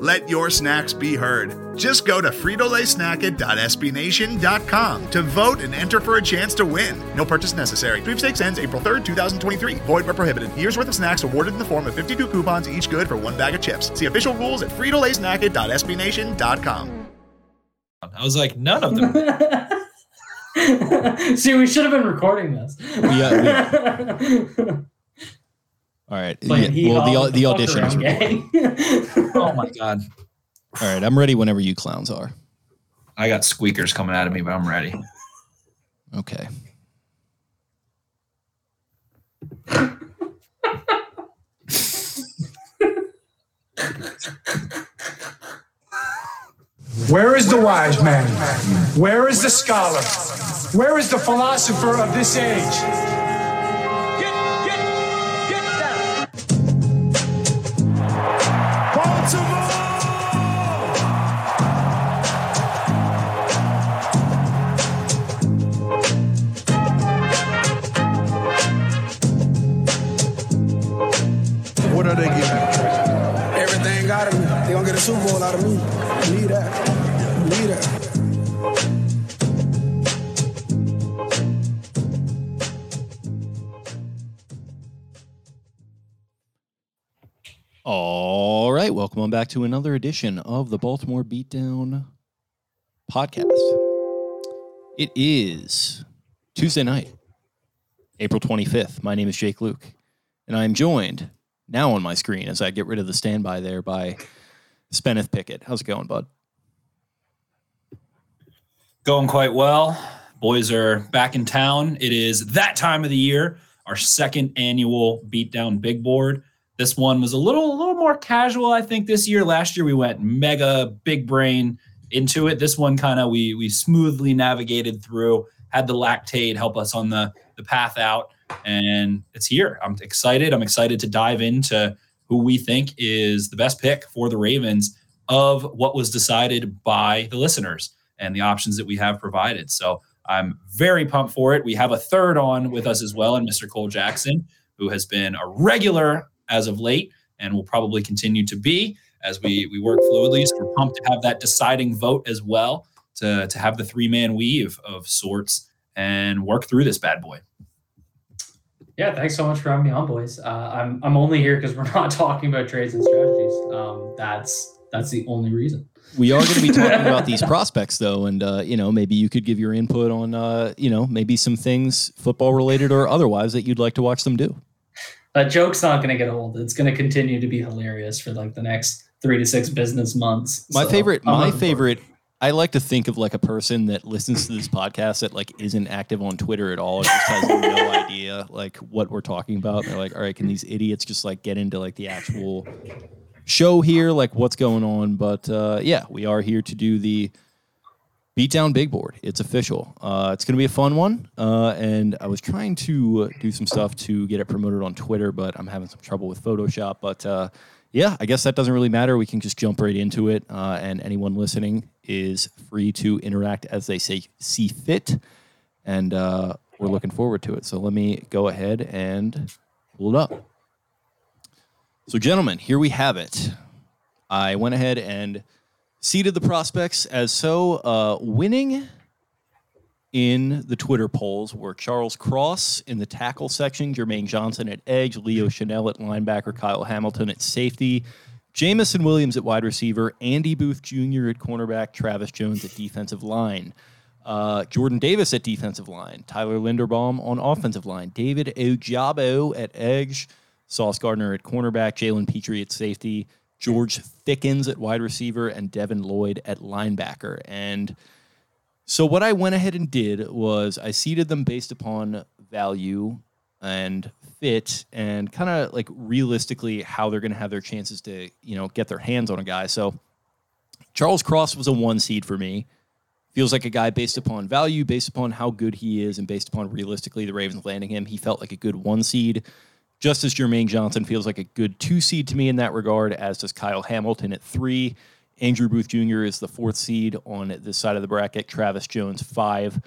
Let your snacks be heard. Just go to fritolaysnacket.sbnation.com to vote and enter for a chance to win. No purchase necessary. Sweepstakes ends April 3rd, 2023. Void where prohibited. Year's worth of snacks awarded in the form of 52 coupons, each good for one bag of chips. See official rules at fritolaysnacket.sbnation.com. I was like, none of them. See, we should have been recording this. Yeah, All right. Yeah, well, hee-haw the, with the fuck audition is around oh my god. All right. I'm ready whenever you clowns are. I got squeakers coming out of me, but I'm ready. Okay. Where is the wise man? Where is the scholar? Where is the philosopher of this age? What are they getting? Everything out of me. They gonna get a Super Bowl out of me. Believe that. Believe that. All right. Welcome on back to another edition of the Baltimore Beatdown podcast. It is Tuesday night, April 25th. My name is Jake Luke, and I am joined now on my screen as I get rid of the standby there by Spenneth Pickett. How's it going, bud? Going quite well. Boys are back in town. It is that time of the year, our second annual Beatdown Big Board. This one was a little a little more casual, I think, this year. Last year we went mega big brain into it. This one kind of we we smoothly navigated through, had the lactate help us on the the path out, and it's here. I'm excited. I'm excited to dive into who we think is the best pick for the Ravens of what was decided by the listeners and the options that we have provided. So I'm very pumped for it. We have a third on with us as well, and Mr. Cole Jackson, who has been a regular as of late and will probably continue to be as we we work fluidly. So we're pumped to have that deciding vote as well to to have the three man weave of sorts and work through this bad boy. Yeah, thanks so much for having me on, boys. Uh, I'm I'm only here because we're not talking about trades and strategies. Um, that's that's the only reason. We are going to be talking about these prospects, though, and uh, you know maybe you could give your input on uh, you know maybe some things football related or otherwise that you'd like to watch them do. That joke's not going to get old. It's going to continue to be hilarious for like the next three to six business months. My So, favorite, I'm my favorite. I like to think of like a person that listens to this podcast that like isn't active on Twitter at all, and just has no idea like what we're talking about. They're like, all right, can these idiots just like get into like the actual show here, like what's going on? But uh, yeah, we are here to do the Beatdown Big Board. It's official. Uh, it's going to be a fun one. Uh, and I was trying to do some stuff to get it promoted on Twitter, but I'm having some trouble with Photoshop. But uh, yeah, I guess that doesn't really matter. We can just jump right into it. Uh, and anyone listening is free to interact as they say see fit. And uh, we're looking forward to it. So let me go ahead and pull it up. So, gentlemen, here we have it. I went ahead and seeded the prospects as so. Uh, winning in the Twitter polls were Charles Cross in the tackle section, Jermaine Johnson at edge, Leo Chenal at linebacker, Kyle Hamilton at safety, Jameson Williams at wide receiver, Andy Booth Jr. at cornerback, Travis Jones at defensive line. Uh, Jordan Davis at defensive line, Tyler Linderbaum on offensive line, David Ojabo at edge, Sauce Gardner at cornerback, Jalen Pitre at safety, George Pickens at wide receiver, and Devin Lloyd at linebacker. And so what I went ahead and did was I seeded them based upon value and fit and kind of like realistically how they're going to have their chances to, you know, get their hands on a guy. So Charles Cross was a one seed for me. Feels like a guy based upon value, based upon how good he is, and based upon realistically the Ravens landing him. He felt like a good one seed. Just as Jermaine Johnson feels like a good two seed to me in that regard, as does Kyle Hamilton at three. Andrew Booth Jr. is the fourth seed on this side of the bracket. Travis Jones, five.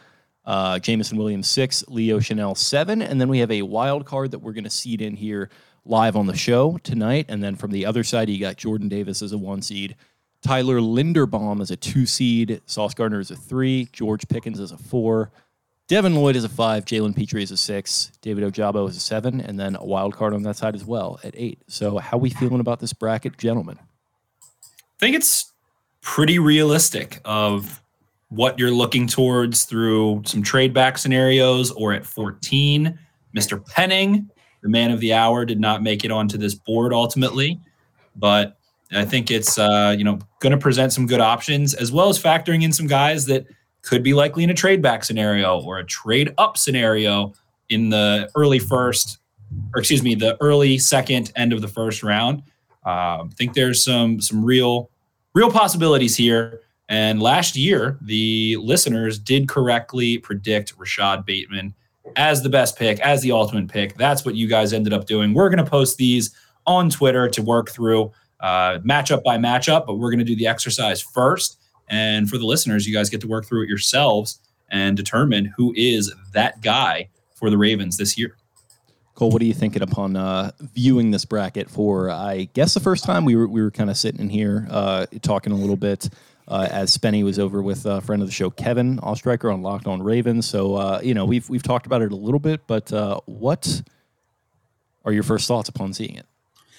Uh, Jameson Williams, six. Leo Chenal, seven. And then we have a wild card that we're going to seed in here live on the show tonight. And then from the other side, you got Jordan Davis as a one seed. Tyler Linderbaum is a two seed. Sauce Gardner is a three. George Pickens is a four. Devin Lloyd is a five. Jalen Pitre is a six. David Ojabo is a seven. And then a wild card on that side as well at eight. So, how we feeling about this bracket, gentlemen? I think it's pretty realistic of what you're looking towards through some trade back scenarios or at 14. Mr. Penning, the man of the hour, did not make it onto this board ultimately, but I think it's uh, you know going to present some good options as well as factoring in some guys that could be likely in a trade back scenario or a trade up scenario in the early first, or excuse me, the early second end of the first round. I think there's some some real real possibilities here. And last year, the listeners did correctly predict Rashod Bateman as the best pick, as the ultimate pick. That's what you guys ended up doing. We're going to post these on Twitter to work through uh, matchup by matchup, but we're going to do the exercise first. And for the listeners, you guys get to work through it yourselves and determine who is that guy for the Ravens this year. Cole, what are you thinking upon uh, viewing this bracket for? I guess the first time we were we were kind of sitting in here uh, talking a little bit uh, as Spenny was over with a friend of the show, Kevin Oestreicher on Locked On Ravens. So uh, you know we've we've talked about it a little bit, but uh, what are your first thoughts upon seeing it?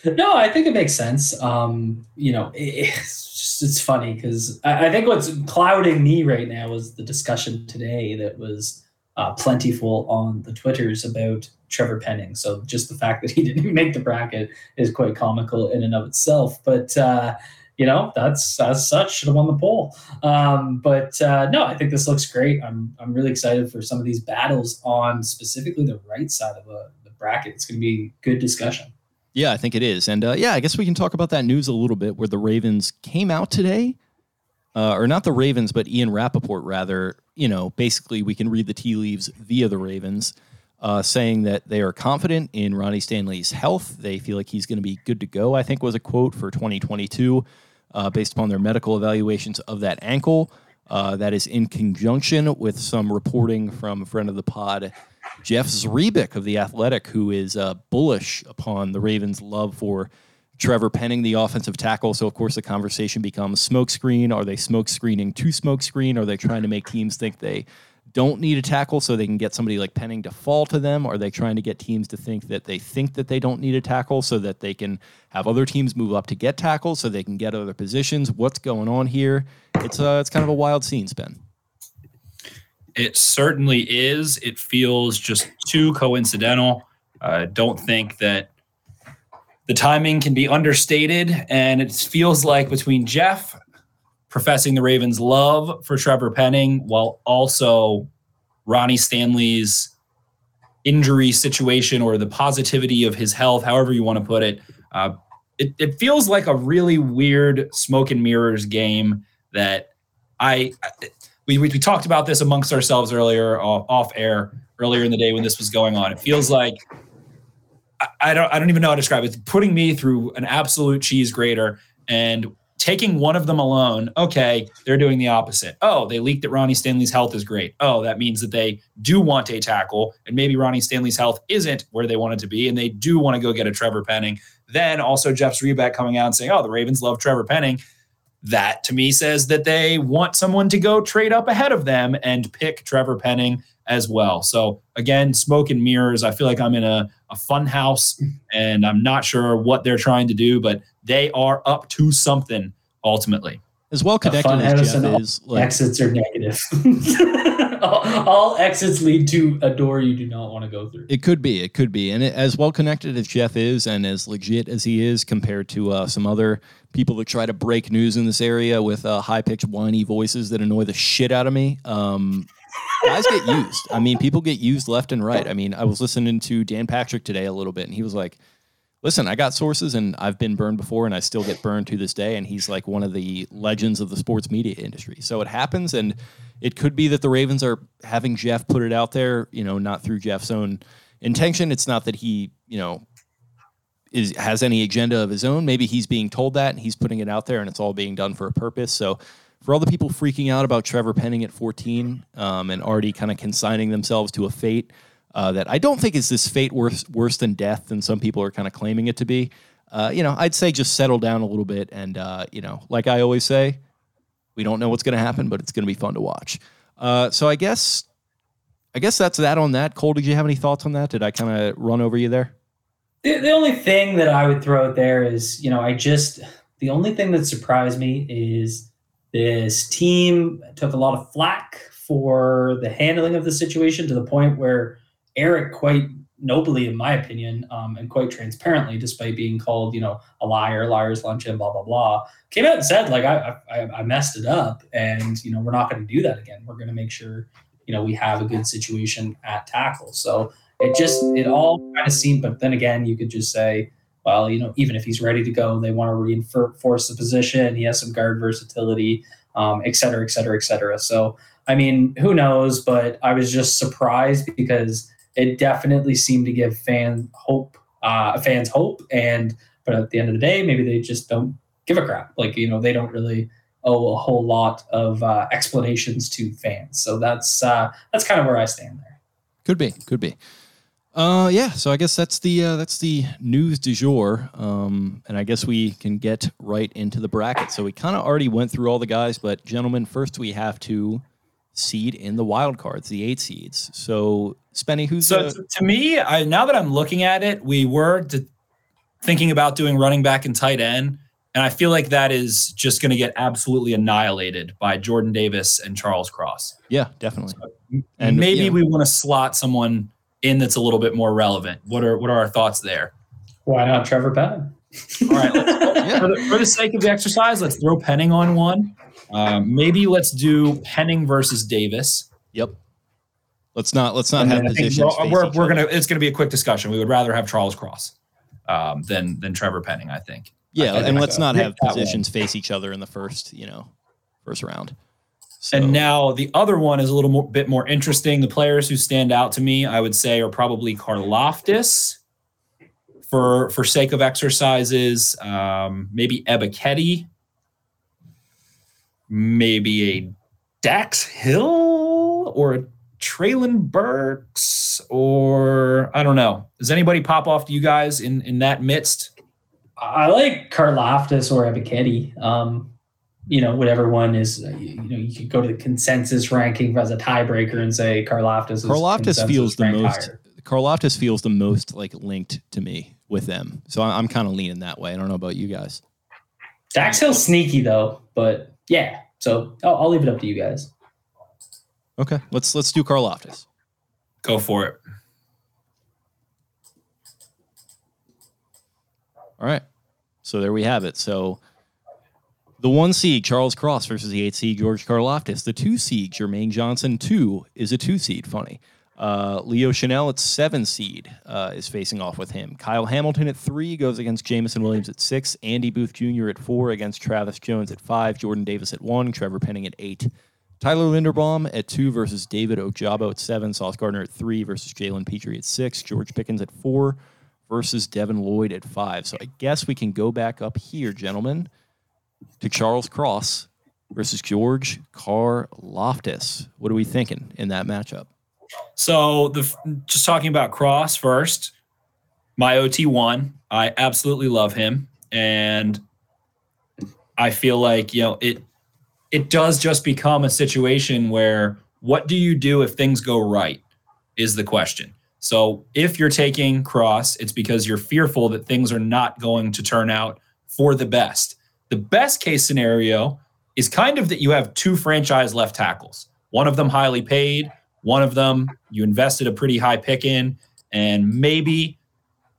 No, I think it makes sense. Um, you know, it, it's just it's funny because I, I, think what's clouding me right now is the discussion today that was uh, plentiful on the Twitters about Trevor Penning. So just the fact that he didn't make the bracket is quite comical in and of itself. But uh, you know, that's as such should have won the poll. Um, but uh, no, I think this looks great. I'm I'm really excited for some of these battles on specifically the right side of the, the bracket. It's going to be good discussion. Yeah, I think it is, and uh, yeah, I guess we can talk about that news a little bit, where the Ravens came out today. Uh, or not the Ravens, but Ian Rapoport, rather, you know, basically we can read the tea leaves via the Ravens uh, saying that they are confident in Ronnie Stanley's health. They feel like he's going to be good to go, I think was a quote for 2022 uh, based upon their medical evaluations of that ankle. Uh, that is in conjunction with some reporting from a friend of the pod, Jeff Zrebiec of The Athletic, who is uh, bullish upon the Ravens' love for Trevor Penning, the offensive tackle. So, of course, the conversation becomes smokescreen. Are they smoke screening to smokescreen? Are they trying to make teams think they don't need a tackle so they can get somebody like Penning to fall to them? Are they trying to get teams to think that they think that they don't need a tackle so that they can have other teams move up to get tackles so they can get other positions? What's going on here? It's uh, it's kind of a wild scene, Ben. It certainly is. It feels just too coincidental. I don't think that the timing can be understated, and it feels like between Jeff professing the Ravens' love for Trevor Penning while also Ronnie Stanley's injury situation or the positivity of his health, however you want to put it. Uh, it, it feels like a really weird smoke and mirrors game that I, we, we, we talked about this amongst ourselves earlier off, off air earlier in the day when this was going on. It feels like I, I don't I don't even know how to describe it. It's putting me through an absolute cheese grater and taking one of them alone, okay, they're doing the opposite. Oh, they leaked that Ronnie Stanley's health is great. Oh, that means that they do want a tackle, and maybe Ronnie Stanley's health isn't where they want it to be, and they do want to go get a Trevor Penning. Then also Jeff's Zrebiec coming out and saying, oh, the Ravens love Trevor Penning. That to me says that they want someone to go trade up ahead of them and pick Trevor Penning as well. So again, smoke and mirrors. I feel like I'm in a, a fun house and I'm not sure what they're trying to do, but they are up to something ultimately. As well connected as Jeff is, like, exits are negative. all, all, exits lead to a door you do not want to go through. It could be, it could be, and it, as well connected as Jeff is, and as legit as he is compared to uh, some other people that try to break news in this area with uh, high pitched, whiny voices that annoy the shit out of me. Um, guys get used. I mean, people get used left and right. I mean, I was listening to Dan Patrick today a little bit, and he was like, "Listen, I got sources, and I've been burned before, and I still get burned to this day." And he's like one of the legends of the sports media industry. So it happens, and it could be that the Ravens are having Jeff put it out there. You know, not through Jeff's own intention. It's not that he, you know, is has any agenda of his own. Maybe he's being told that and he's putting it out there, and it's all being done for a purpose. So, for all the people freaking out about Trevor Penning at 14 um, and already kind of consigning themselves to a fate uh, that I don't think is this fate worse worse than death, than some people are kind of claiming it to be. Uh, you know, I'd say just settle down a little bit, and uh, you know, like I always say, we don't know what's going to happen, but it's going to be fun to watch. Uh, so I guess, I guess that's that on that. Cole, did you have any thoughts on that? Did I kind of run over you there? The, the only thing that I would throw out there is, you know, I just the only thing that surprised me is this team took a lot of flack for the handling of the situation to the point where Eric quite nobly, in my opinion, um, and quite transparently, despite being called, you know, a liar, liar's luncheon, blah blah blah, came out and said, like, I I, I messed it up, and you know, we're not going to do that again. We're going to make sure, you know, we have a good situation at tackle. So it just it all kind of seemed. But then again, you could just say, well, you know, even if he's ready to go, they want to reinforce the position. He has some guard versatility, um, et cetera, et cetera, et cetera. So I mean, who knows? But I was just surprised because it definitely seemed to give fan hope, uh, fans hope. And but at the end of the day, maybe they just don't give a crap. Like you know, they don't really owe a whole lot of uh, explanations to fans. So that's uh, that's kind of where I stand there. Could be, could be. Uh, yeah. So I guess that's the uh, that's the news du jour, um, and I guess we can get right into the bracket. So we kind of already went through all the guys, but gentlemen, first we have to seed in the wild cards, the eight seeds. So Spenny, who's so the, to me? I, now that I'm looking at it, we were to, thinking about doing running back and tight end, and I feel like that is just going to get absolutely annihilated by Jordan Davis and Charles Cross. yeah, definitely. And And, maybe know- we want to slot someone in that's a little bit more relevant. What are what are our thoughts there? Why not Trevor Penning? All right, let's, for, the, for the sake of the exercise, let's throw Penning on one. Um, maybe let's do Penning versus Davis. Yep. Let's not let's not And have then positions. We're, we're, we're gonna it's gonna be a quick discussion. We would rather have Charles Cross um, than than Trevor Penning. I think. yeah, I think and I let's go. not have that one. positions face each other in the first you know first round. So, And now the other one is a little more, bit more interesting. The players who stand out to me, I would say, are probably Karlaftis for for sake of exercises. Um, maybe Ebiketie, maybe a Dax Hill or a Treylon Burks, or I don't know. Does anybody pop off to you guys in in that midst? I like Karlaftis or Ebiketie. Um, you know, whatever one is, uh, you, you know, you could go to the consensus ranking as a tiebreaker and say Karlaftis is Karlaftis feels the most. higher. Karlaftis feels the most like linked to me with them, so I- I'm kind of leaning that way. I don't know about you guys. Dax Hill's sneaky though, but yeah. So I'll, I'll leave it up to you guys. Okay, let's let's do Karlaftis. Go for it. All right. So there we have it. So the one seed, Charles Cross versus the eight seed, George Karlaftis. The two seed, Jermaine Johnson, two is a two seed. Funny. Uh, Leo Chenal at seven seed uh, is facing off with him. Kyle Hamilton at three goes against Jameson Williams at six. Andy Booth Jr. at four against Travis Jones at five. Jordan Davis at one. Trevor Penning at eight. Tyler Linderbaum at two versus David Ojabo at seven. Sauce Gardner at three versus Jalen Pitre at six. George Pickens at four versus Devin Lloyd at five. So I guess we can go back up here, gentlemen, to Charles Cross versus George Carr Loftus. What are we thinking in that matchup? So the just talking about Cross first, my OT one, I absolutely love him, and I feel like you know it. It does just become a situation where what do you do if things go right is the question. So if you're taking Cross, it's because you're fearful that things are not going to turn out for the best. The best case scenario is kind of that you have two franchise left tackles, one of them highly paid, one of them you invested a pretty high pick in, and maybe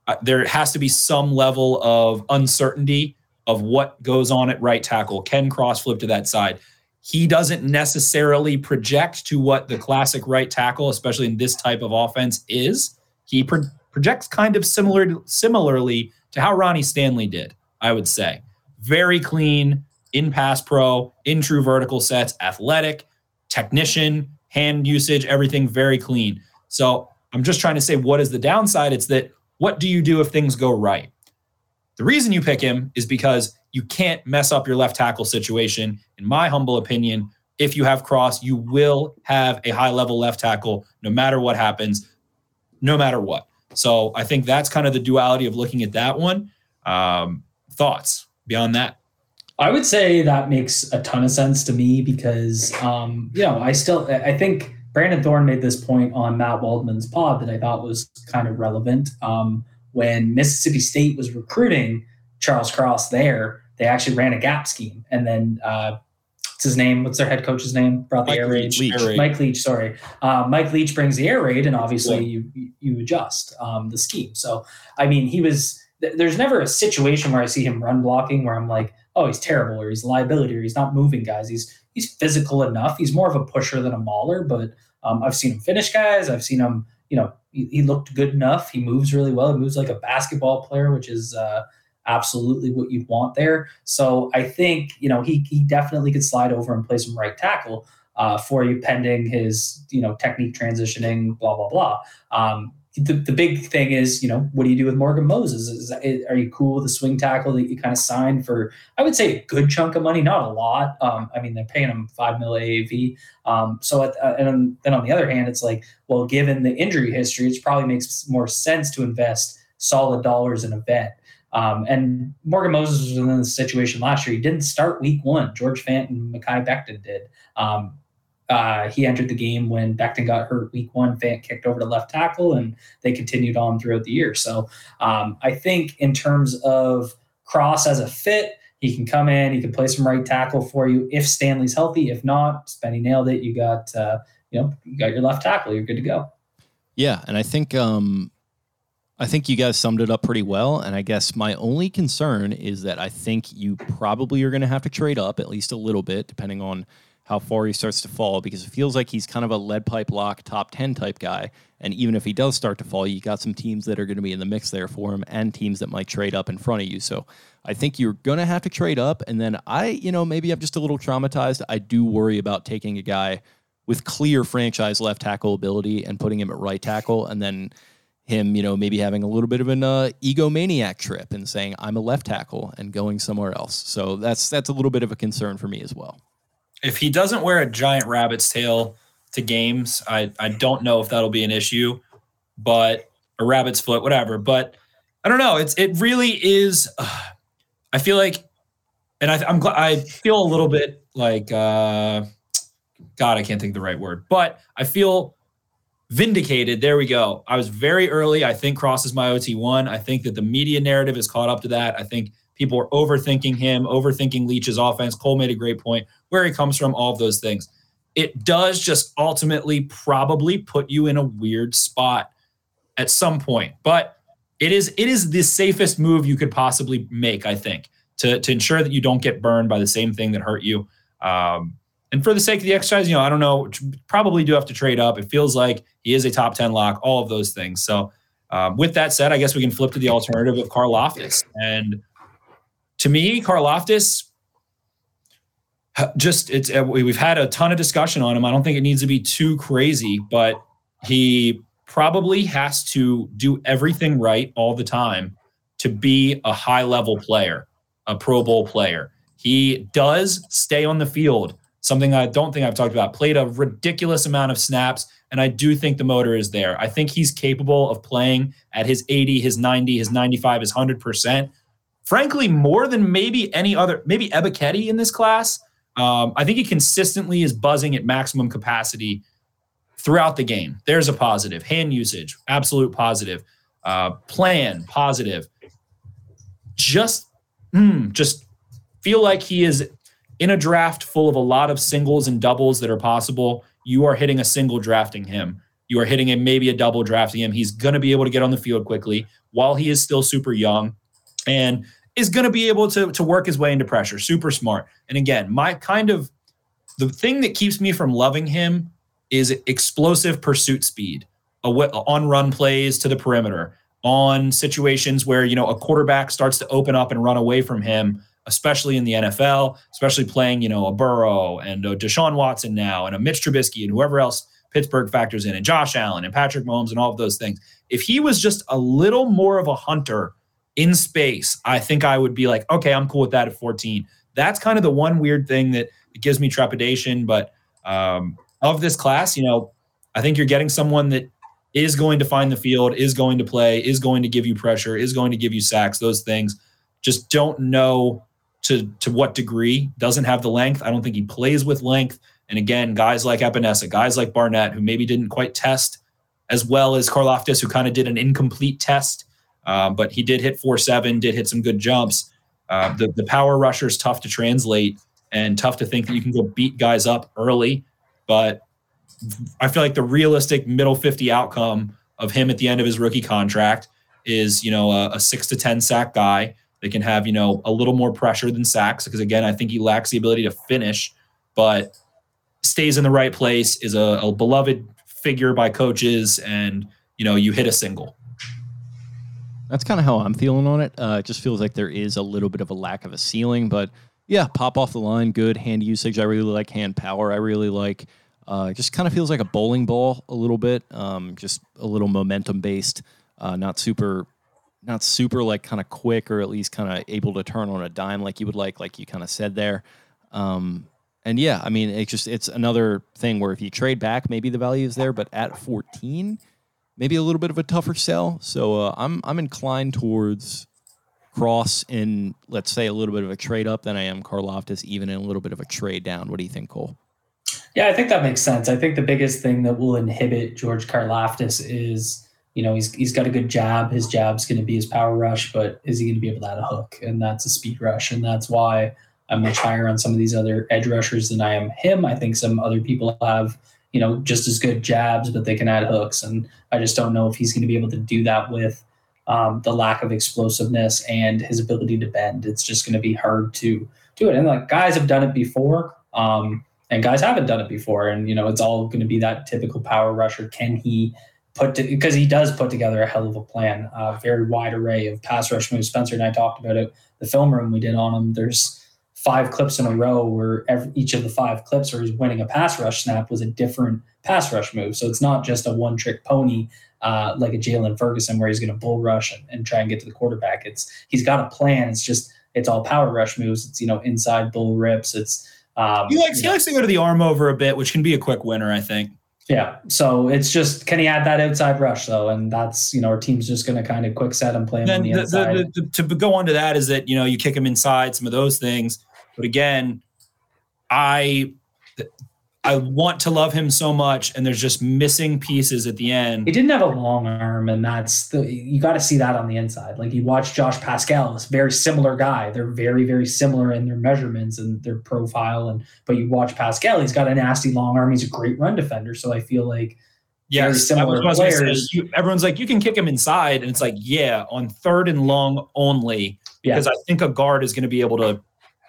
uh, there has to be some level of uncertainty of what goes on at right tackle. Can Cross flip to that side? he doesn't necessarily project to what the classic right tackle, especially in this type of offense, is. He pro- projects kind of similar similarly to how Ronnie Stanley did, I would say. Very clean, in pass pro, in true vertical sets, athletic, technician, hand usage, everything very clean. So I'm just trying to say what is the downside? It's that what do you do if things go right? The reason you pick him is because you can't mess up your left tackle situation. In my humble opinion, if you have Cross, you will have a high level left tackle no matter what happens, no matter what. So I think that's kind of the duality of looking at that one. Um, thoughts beyond that? I would say that makes a ton of sense to me because, um, you know, I still, I think Brandon Thorn made this point on Matt Waldman's pod that I thought was kind of relevant. Um, when Mississippi State was recruiting Charles Cross there, they actually ran a gap scheme. And then, uh, what's his name? What's their head coach's name? Brought the Mike air raid. Leach. Mike Leach, sorry. Uh, Mike Leach brings the air raid, and obviously Yeah. you you adjust um, the scheme. So, I mean, he was. Th- There's never a situation where I see him run blocking where I'm like, oh, he's terrible, or he's liability, or he's not moving guys. He's he's physical enough. He's more of a pusher than a mauler, but um, I've seen him finish guys. I've seen him, you know, he, he looked good enough. He moves really well. He moves like a basketball player, which is uh, absolutely what you'd want there. So I think, you know, he, he definitely could slide over and play some right tackle uh, for you pending his, you know, technique transitioning, blah, blah, blah. Um, the, the big thing is, you know, what do you do with Morgan Moses? Is, is are you cool with the swing tackle that you kind of signed for? I would say a good chunk of money, not a lot. Um, I mean, they're paying him five mil AAV. Um, so, at, uh, and then on the other hand, it's like, well, given the injury history, it probably makes more sense to invest solid dollars in a vet. Um, and Morgan Moses was in this situation last year. He didn't start week one. George Fant and Mekhi Becton did. Um, uh, he entered the game when Becton got hurt week one. Fant kicked over to left tackle, and they continued on throughout the year. So um, I think in terms of Cross as a fit, he can come in, he can play some right tackle for you if Stanley's healthy. If not, Spenny nailed it. You got uh, you know you got your left tackle. You're good to go. Yeah, and I think um, I think you guys summed it up pretty well. And I guess my only concern is that I think you probably are going to have to trade up at least a little bit, depending on how far he starts to fall, because it feels like he's kind of a lead pipe lock top ten type guy. And even if he does start to fall, you got some teams that are going to be in the mix there for him, and teams that might trade up in front of you. So I think you're going to have to trade up. And then I, you know, maybe I'm just a little traumatized. I do worry about taking a guy with clear franchise left tackle ability and putting him at right tackle, and then him, you know, maybe having a little bit of an uh, egomaniac trip and saying I'm a left tackle and going somewhere else. So that's that's a little bit of a concern for me as well. If he doesn't wear a giant rabbit's tail to games, I, I don't know if that'll be an issue, but a rabbit's foot, whatever. But I don't know. It's it really is. Uh, I feel like, and I, I'm glad. I feel a little bit like, uh, God, I can't think of the right word, but I feel vindicated. There we go. I was very early. I think crosses my OT one. I think that the media narrative has caught up to that. I think people are overthinking him, overthinking Leach's offense. Cole made a great point where he comes from, all of those things. It does just ultimately probably put you in a weird spot at some point. But it is it is the safest move you could possibly make, I think, to, to ensure that you don't get burned by the same thing that hurt you. Um, and for the sake of the exercise, you know, I don't know, probably do have to trade up. It feels like he is a top 10 lock, all of those things. So um, with that said, I guess we can flip to the alternative of Karlaftis. And to me, Karlaftis, just it's uh, we've had a ton of discussion on him. I don't think it needs to be too crazy, but he probably has to do everything right all the time to be a high level player, a Pro Bowl player. He does stay on the field, something I don't think I've talked about. Played a ridiculous amount of snaps, and I do think the motor is there. I think he's capable of playing at his 80, his 90, his 95, his 100%. Frankly, more than maybe any other, maybe Ebiketie in this class. Um, I think he consistently is buzzing at maximum capacity throughout the game. There's a positive. Hand usage, absolute positive. Uh, plan, positive. Just, mm, just feel like he is in a draft full of a lot of singles and doubles that are possible. You are hitting a single drafting him. You are hitting him maybe a double drafting him. He's going to be able to get on the field quickly while he is still super young, and is going to be able to to work his way into pressure. Super smart. And again, my kind of the thing that keeps me from loving him is explosive pursuit speed on run plays to the perimeter, on situations where you know a quarterback starts to open up and run away from him, especially in the NFL, especially playing you know a Burrow and a Deshaun Watson now and a Mitch Trubisky and whoever else Pittsburgh factors in, and Josh Allen and Patrick Mahomes and all of those things. If he was just a little more of a hunter in space, I think I would be like, okay, I'm cool with that at 14. That's kind of the one weird thing that gives me trepidation. But um, of this class, you know, I think you're getting someone that is going to find the field, is going to play, is going to give you pressure, is going to give you sacks, those things. Just don't know to to what degree. Doesn't have the length. I don't think he plays with length. And again, guys like Epenesa, guys like Barnett, who maybe didn't quite test as well as Karlaftis, who kind of did an incomplete test, uh, but he did hit four seven, did hit some good jumps. Uh, the the power rusher is tough to translate and tough to think that you can go beat guys up early. But I feel like the realistic middle 50 outcome of him at the end of his rookie contract is, you know, a, a six to 10 sack guy that can have, you know, a little more pressure than sacks. Because again, I think he lacks the ability to finish, but stays in the right place, is a, a beloved figure by coaches, and, you know, you hit a single. That's kind of how I'm feeling on it. Uh, it just feels like there is a little bit of a lack of a ceiling, but yeah, pop off the line, good hand usage. I really like hand power. I really like. Uh, just kind of feels like a bowling ball a little bit. Um, just a little momentum based, uh, not super, not super like kind of quick or at least kind of able to turn on a dime like you would like, like you kind of said there. Um, and yeah, I mean, it's just it's another thing where if you trade back, maybe the value is there, but at 14, maybe a little bit of a tougher sell. So uh, I'm I'm inclined towards Cross in let's say a little bit of a trade up than I am Karlaftis, even in a little bit of a trade down. What do you think, Cole? Yeah, I think that makes sense. I think the biggest thing that will inhibit George Karlaftis is, you know, he's he's got a good jab. His jab's going to be his power rush, but is he going to be able to add a hook? And that's a speed rush, and that's why I'm much higher on some of these other edge rushers than I am him. I think some other people have, you know, just as good jabs, but they can add hooks, and I just don't know if he's going to be able to do that with um, the lack of explosiveness and his ability to bend. It's just going to be hard to do it. And like guys have done it before, um, and guys haven't done it before. And you know, it's all going to be that typical power rusher. Can he put because he does put together a hell of a plan, a very wide array of pass rush moves. Spencer and I talked about it. The film room we did on him. There's five clips in a row where every, each of the five clips where he's winning a pass rush snap was a different pass rush move. So it's not just a one trick pony uh, like a Jaylon Ferguson where he's going to bull rush and, and, try and get to the quarterback. It's he's got a plan. It's just it's all power rush moves. It's you know inside bull rips. It's um, he likes he likes to go to the arm over a bit, which can be a quick winner, I think. Yeah. So it's just can he add that outside rush though, and that's you know our team's just going to kind of quick set and play him then on the, the inside. The, the, to go on to that is that you know you kick him inside, some of those things, but again, I I want to love him so much, and there's just missing pieces at the end. He didn't have a long arm, and that's the you got to see that on the inside. Like you watch Josh Paschal, this very similar guy. They're very very similar in their measurements and their profile, and but you watch Paschal, he's got a nasty long arm. He's a great run defender, so I feel like. Yeah, similar players. Say, you, everyone's like, you can kick him inside, and it's like, yeah, on third and long only, because yeah. I think a guard is going to be able to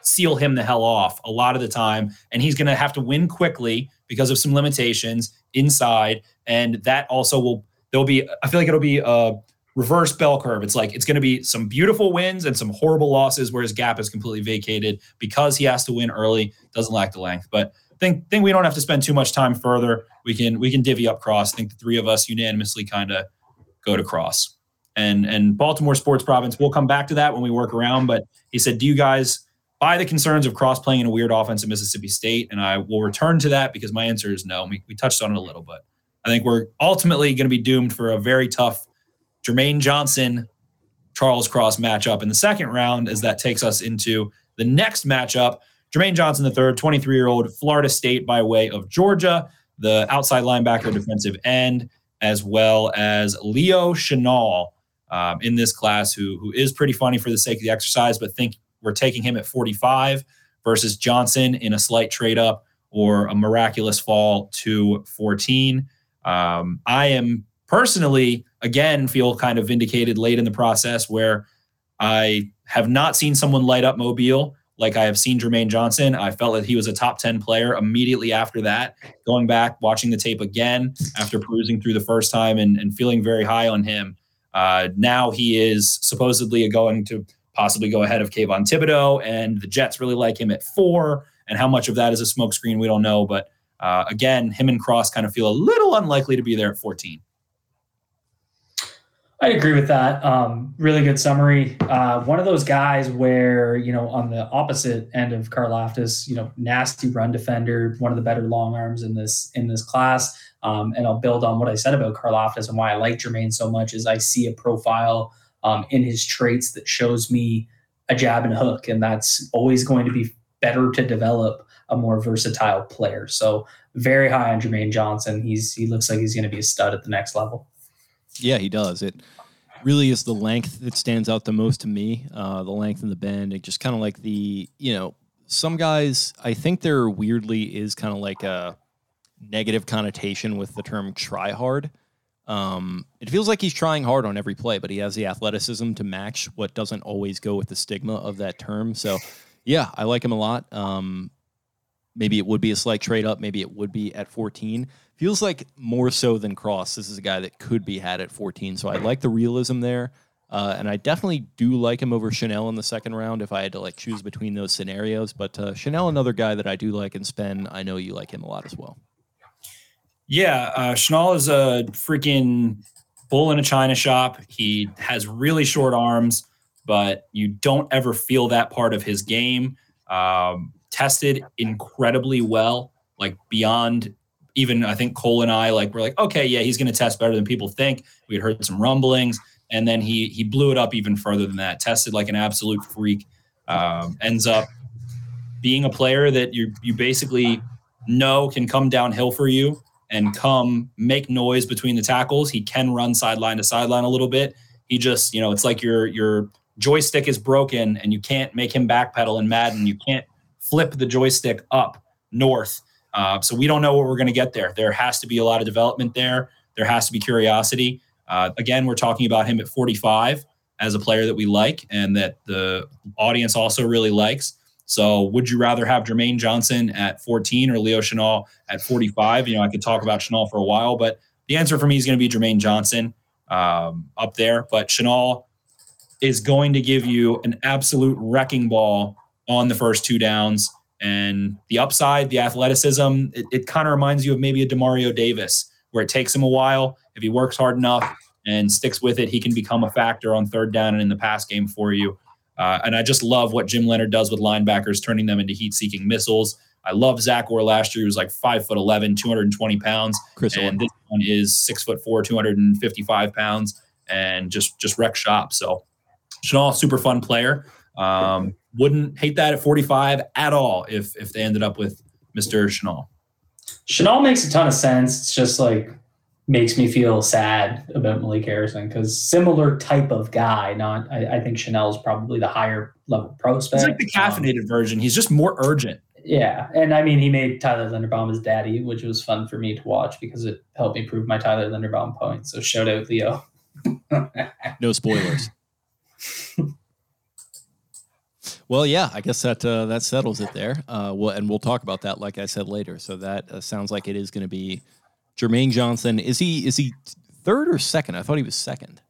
seal him the hell off a lot of the time. And he's going to have to win quickly because of some limitations inside. And that also will, there'll be, I feel like it'll be a reverse bell curve. It's like, it's going to be some beautiful wins and some horrible losses where his gap is completely vacated because he has to win early, doesn't lack the length. But think, think we don't have to spend too much time further. We can, we can divvy up cross. I think the three of us unanimously kind of go to cross. And, and Baltimore sports province, we'll come back to that when we work around. But he said, do you guys, by the concerns of cross playing in a weird offense at Mississippi State. And I will return to that because my answer is no. We, we touched on it a little, but I think we're ultimately going to be doomed for a very tough Jermaine Johnson Charles Cross matchup in the second round as that takes us into the next matchup. Jermaine Johnson, the third, 23 year old Florida State by way of Georgia, the outside linebacker, defensive end, as well as Leo Chenal um, in this class, who, who is pretty funny for the sake of the exercise, but think we're taking him at 45 versus Johnson in a slight trade up or a miraculous fall to 14. Um, I am personally, again, feel kind of vindicated late in the process where I have not seen someone light up Mobile like I have seen Jermaine Johnson. I felt that he was a top 10 player immediately after that. Going back, watching the tape again after perusing through the first time and, and feeling very high on him. Uh, now he is supposedly going to possibly go ahead of Kayvon Thibodeaux, and the Jets really like him at four. And how much of that is a smokescreen, we don't know. But uh, again, him and Cross kind of feel a little unlikely to be there at 14. I agree with that. Um, really good summary. Uh, one of those guys where, you know, on the opposite end of Karlaftis, you know, nasty run defender, one of the better long arms in this in this class. Um, and I'll build on what I said about Karlaftis and why I like Jermaine so much is I see a profile um, in his traits that shows me a jab and hook, and that's always going to be better to develop a more versatile player. So very high on Jermaine Johnson. He's he looks like he's going to be a stud at the next level. Yeah, he does. It really is the length that stands out the most to me. Uh, the length and the bend. It just kind of like the, you know, some guys, I think there weirdly is kind of like a negative connotation with the term try hard. Um, it feels like he's trying hard on every play, but he has the athleticism to match what doesn't always go with the stigma of that term. So, yeah, I like him a lot. Um, maybe it would be a slight trade up. Maybe it would be at 14 feels like more so than Cross. This is a guy that could be had at 14. So I like the realism there. Uh, and I definitely do like him over Chenal in the second round if I had to like choose between those scenarios. But uh, Chenal, another guy that I do like and spend. I know you like him a lot as well. Yeah, uh, Chenal is a freaking bull in a china shop. He has really short arms, but you don't ever feel that part of his game. Um, tested incredibly well, like beyond even I think Cole and I like we're like, okay, yeah, he's going to test better than people think. We had heard some rumblings, and then he he blew it up even further than that. Tested like an absolute freak. Um, ends up being a player that you you basically know can come downhill for you and come make noise between the tackles. He can run sideline to sideline a little bit. He just you know it's like your your joystick is broken and you can't make him backpedal in Madden. You can't flip the joystick up north uh, so we don't know what we're going to get there. There has to be a lot of development there. There has to be curiosity. Uh, again, we're talking about him at 45 as a player that we like and that the audience also really likes. So, would you rather have Jermaine Johnson at 14 or Leo Chenal at 45? You know, I could talk about Chenal for a while, but the answer for me is going to be Jermaine Johnson um, up there. But Chenal is going to give you an absolute wrecking ball on the first two downs. And the upside, the athleticism, it, it kind of reminds you of maybe a Demario Davis, where it takes him a while. If he works hard enough and sticks with it, he can become a factor on third down and in the pass game for you. Uh, and I just love what Jim Leonhard does with linebackers, turning them into heat seeking missiles. I love Zach Orr last year. He was like five foot 11, 220 pounds. Chris and this one is six foot four, 255 pounds and just, just wreck shop. So Chenal, super fun player. Um, wouldn't hate that at 45 at all if if they ended up with Mr. Chenal. Chenal makes a ton of sense. It's just like makes me feel sad about Malik Harrison because similar type of guy. Not, I, I think Chenal is probably the higher level prospect. He's like the caffeinated um, version. He's just more urgent. Yeah, and I mean, he made Tyler Linderbaum his daddy, which was fun for me to watch because it helped me prove my Tyler Linderbaum point. So shout out Leo. no spoilers. Well, yeah, I guess that uh, that settles it there. Uh, well, and we'll talk about that, like I said later. So that uh, sounds like it is going to be Jermaine Johnson. Is he is he third or second? I thought he was second.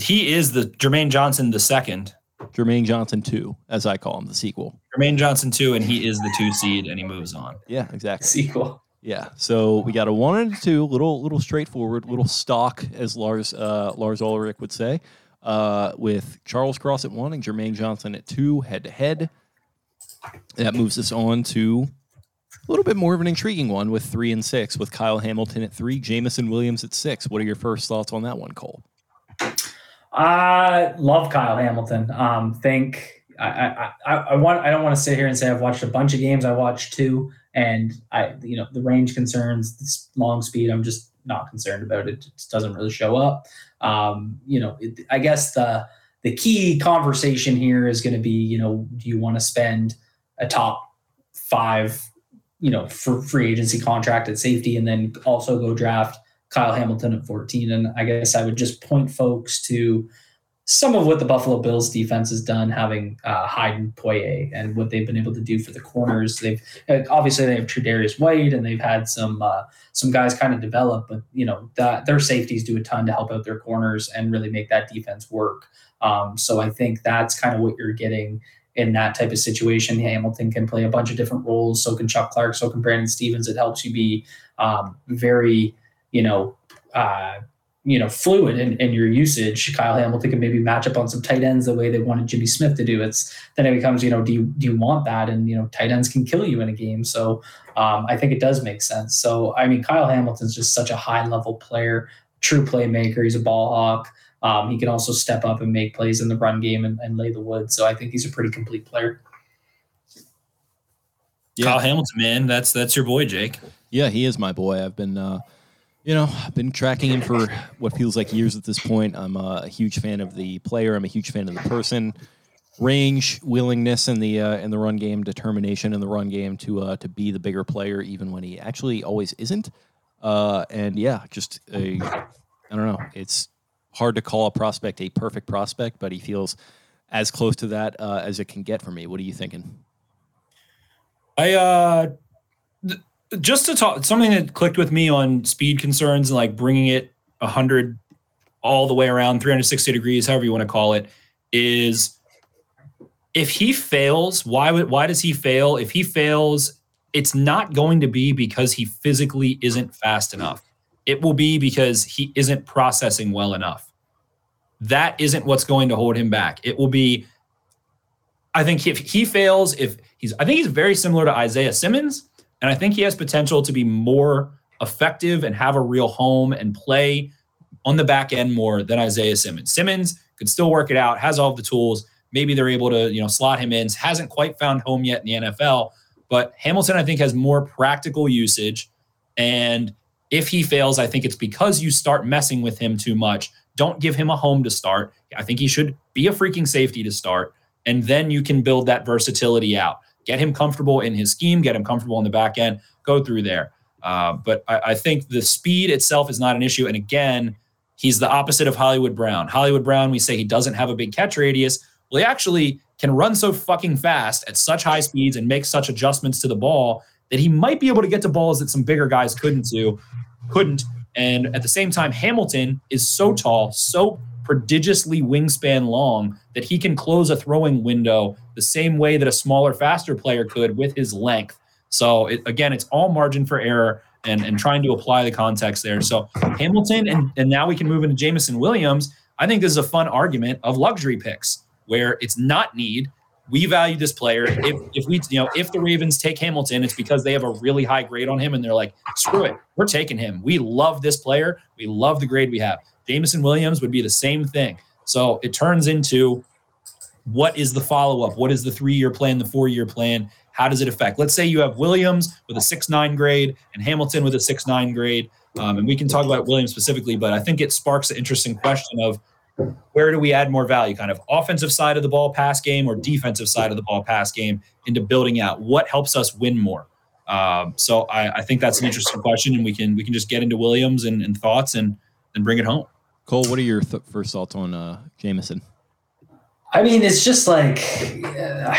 He is the Jermaine Johnson the second. Jermaine Johnson two, as I call him, the sequel. Jermaine Johnson two, and he is the two seed, and he moves on. Yeah, exactly. Sequel. Yeah. So we got a one and a two, little little straightforward, little stock, as Lars uh, Lars Ulrich would say uh, with Charles Cross at one and Jermaine Johnson at two, head to head. That moves us on to a little bit more of an intriguing one with three and six, with Kyle Hamilton at three, Jameson Williams at six. What are your first thoughts on that one, Cole? I love Kyle Hamilton. Um, think I, I, I want I don't want to sit here and say I've watched a bunch of games. I watched two, and I you know the range concerns, the long speed. I'm just not concerned about it. It just doesn't really show up. Um, you know, it, I guess the the key conversation here is going to be, you know, do you want to spend a top five, you know, for free agency contract at safety, and then also go draft Kyle Hamilton at 14? And I guess I would just point folks to some of what the Buffalo Bills defense has done, having uh, Hyde and Poyer, and what they've been able to do for the corners. They've uh, obviously they have Tre'Davious White, and they've had some uh, some guys kind of develop, but you know that their safeties do a ton to help out their corners and really make that defense work. Um, so I think that's kind of what you're getting in that type of situation. Hamilton can play a bunch of different roles. So can Chuck Clark. So can Brandon Stephens. It helps you be um, very, you know, uh, you know, fluid in, in your usage. Kyle Hamilton can maybe match up on some tight ends the way they wanted Jimmy Smith to do. It's then it becomes, you know, do you do you want that? And you know, tight ends can kill you in a game. So um, I think it does make sense. So I mean, Kyle Hamilton's just such a high level player, true playmaker. He's a ball hawk. Um, he can also step up and make plays in the run game and, and lay the wood. So I think he's a pretty complete player. Yeah. Kyle Hamilton, man, that's that's your boy, Jake. Yeah, he is my boy. I've been, uh, you know, I've been tracking him for what feels like years at this point. I'm uh, a huge fan of the player. I'm a huge fan of the person. Range, willingness in the uh, in the run game, determination in the run game to uh, to be the bigger player, even when he actually always isn't. Uh, and yeah, just a, I don't know. It's hard to call a prospect a perfect prospect, but he feels as close to that uh, as it can get for me. What are you thinking? I uh, th- just to talk something that clicked with me on speed concerns and like bringing it hundred all the way around 360 degrees, however you want to call it, is if he fails, why would why does he fail? If he fails, it's not going to be because he physically isn't fast enough. It will be because he isn't processing well enough that isn't what's going to hold him back. It will be, I think if he fails, if he's, I think he's very similar to Isaiah Simmons. And I think he has potential to be more effective and have a real home and play on the back end more than Isaiah Simmons. Simmons could still work it out, has all the tools. Maybe they're able to, you know, slot him in. Hasn't quite found home yet in the NFL, but Hamilton, I think, has more practical usage. And if he fails, I think it's because you start messing with him too much don't give him a home to start. I think he should be a freaking safety to start. And then you can build that versatility out. Get him comfortable in his scheme, get him comfortable in the back end, go through there. Uh, but I, I think the speed itself is not an issue. And again, he's the opposite of Hollywood Brown. Hollywood Brown, we say he doesn't have a big catch radius. Well, he actually can run so fucking fast at such high speeds and make such adjustments to the ball that he might be able to get to balls that some bigger guys couldn't do, couldn't. And at the same time, Hamilton is so tall, so prodigiously wingspan long that he can close a throwing window the same way that a smaller, faster player could with his length. So it, again, it's all margin for error and, and trying to apply the context there. So Hamilton, and, and now we can move into Jameson Williams. I think this is a fun argument of luxury picks where it's not need we value this player. If if we you know if the Ravens take Hamilton, it's because they have a really high grade on him, and they're like, screw it, we're taking him. We love this player. We love the grade we have. Jameson Williams would be the same thing. So it turns into what is the follow up? What is the three year plan? The four year plan? How does it affect? Let's say you have Williams with a six nine grade and Hamilton with a six nine grade, um, and we can talk about Williams specifically, but I think it sparks an interesting question of where do we add more value? Kind of offensive side of the ball pass game or defensive side of the ball pass game into building out. What helps us win more? Um, so I, I, think that's an interesting question and we can we can just get into williams and, and thoughts and and bring it home. Cole what are your th- first thoughts on uh jameson? I mean, it's just like uh,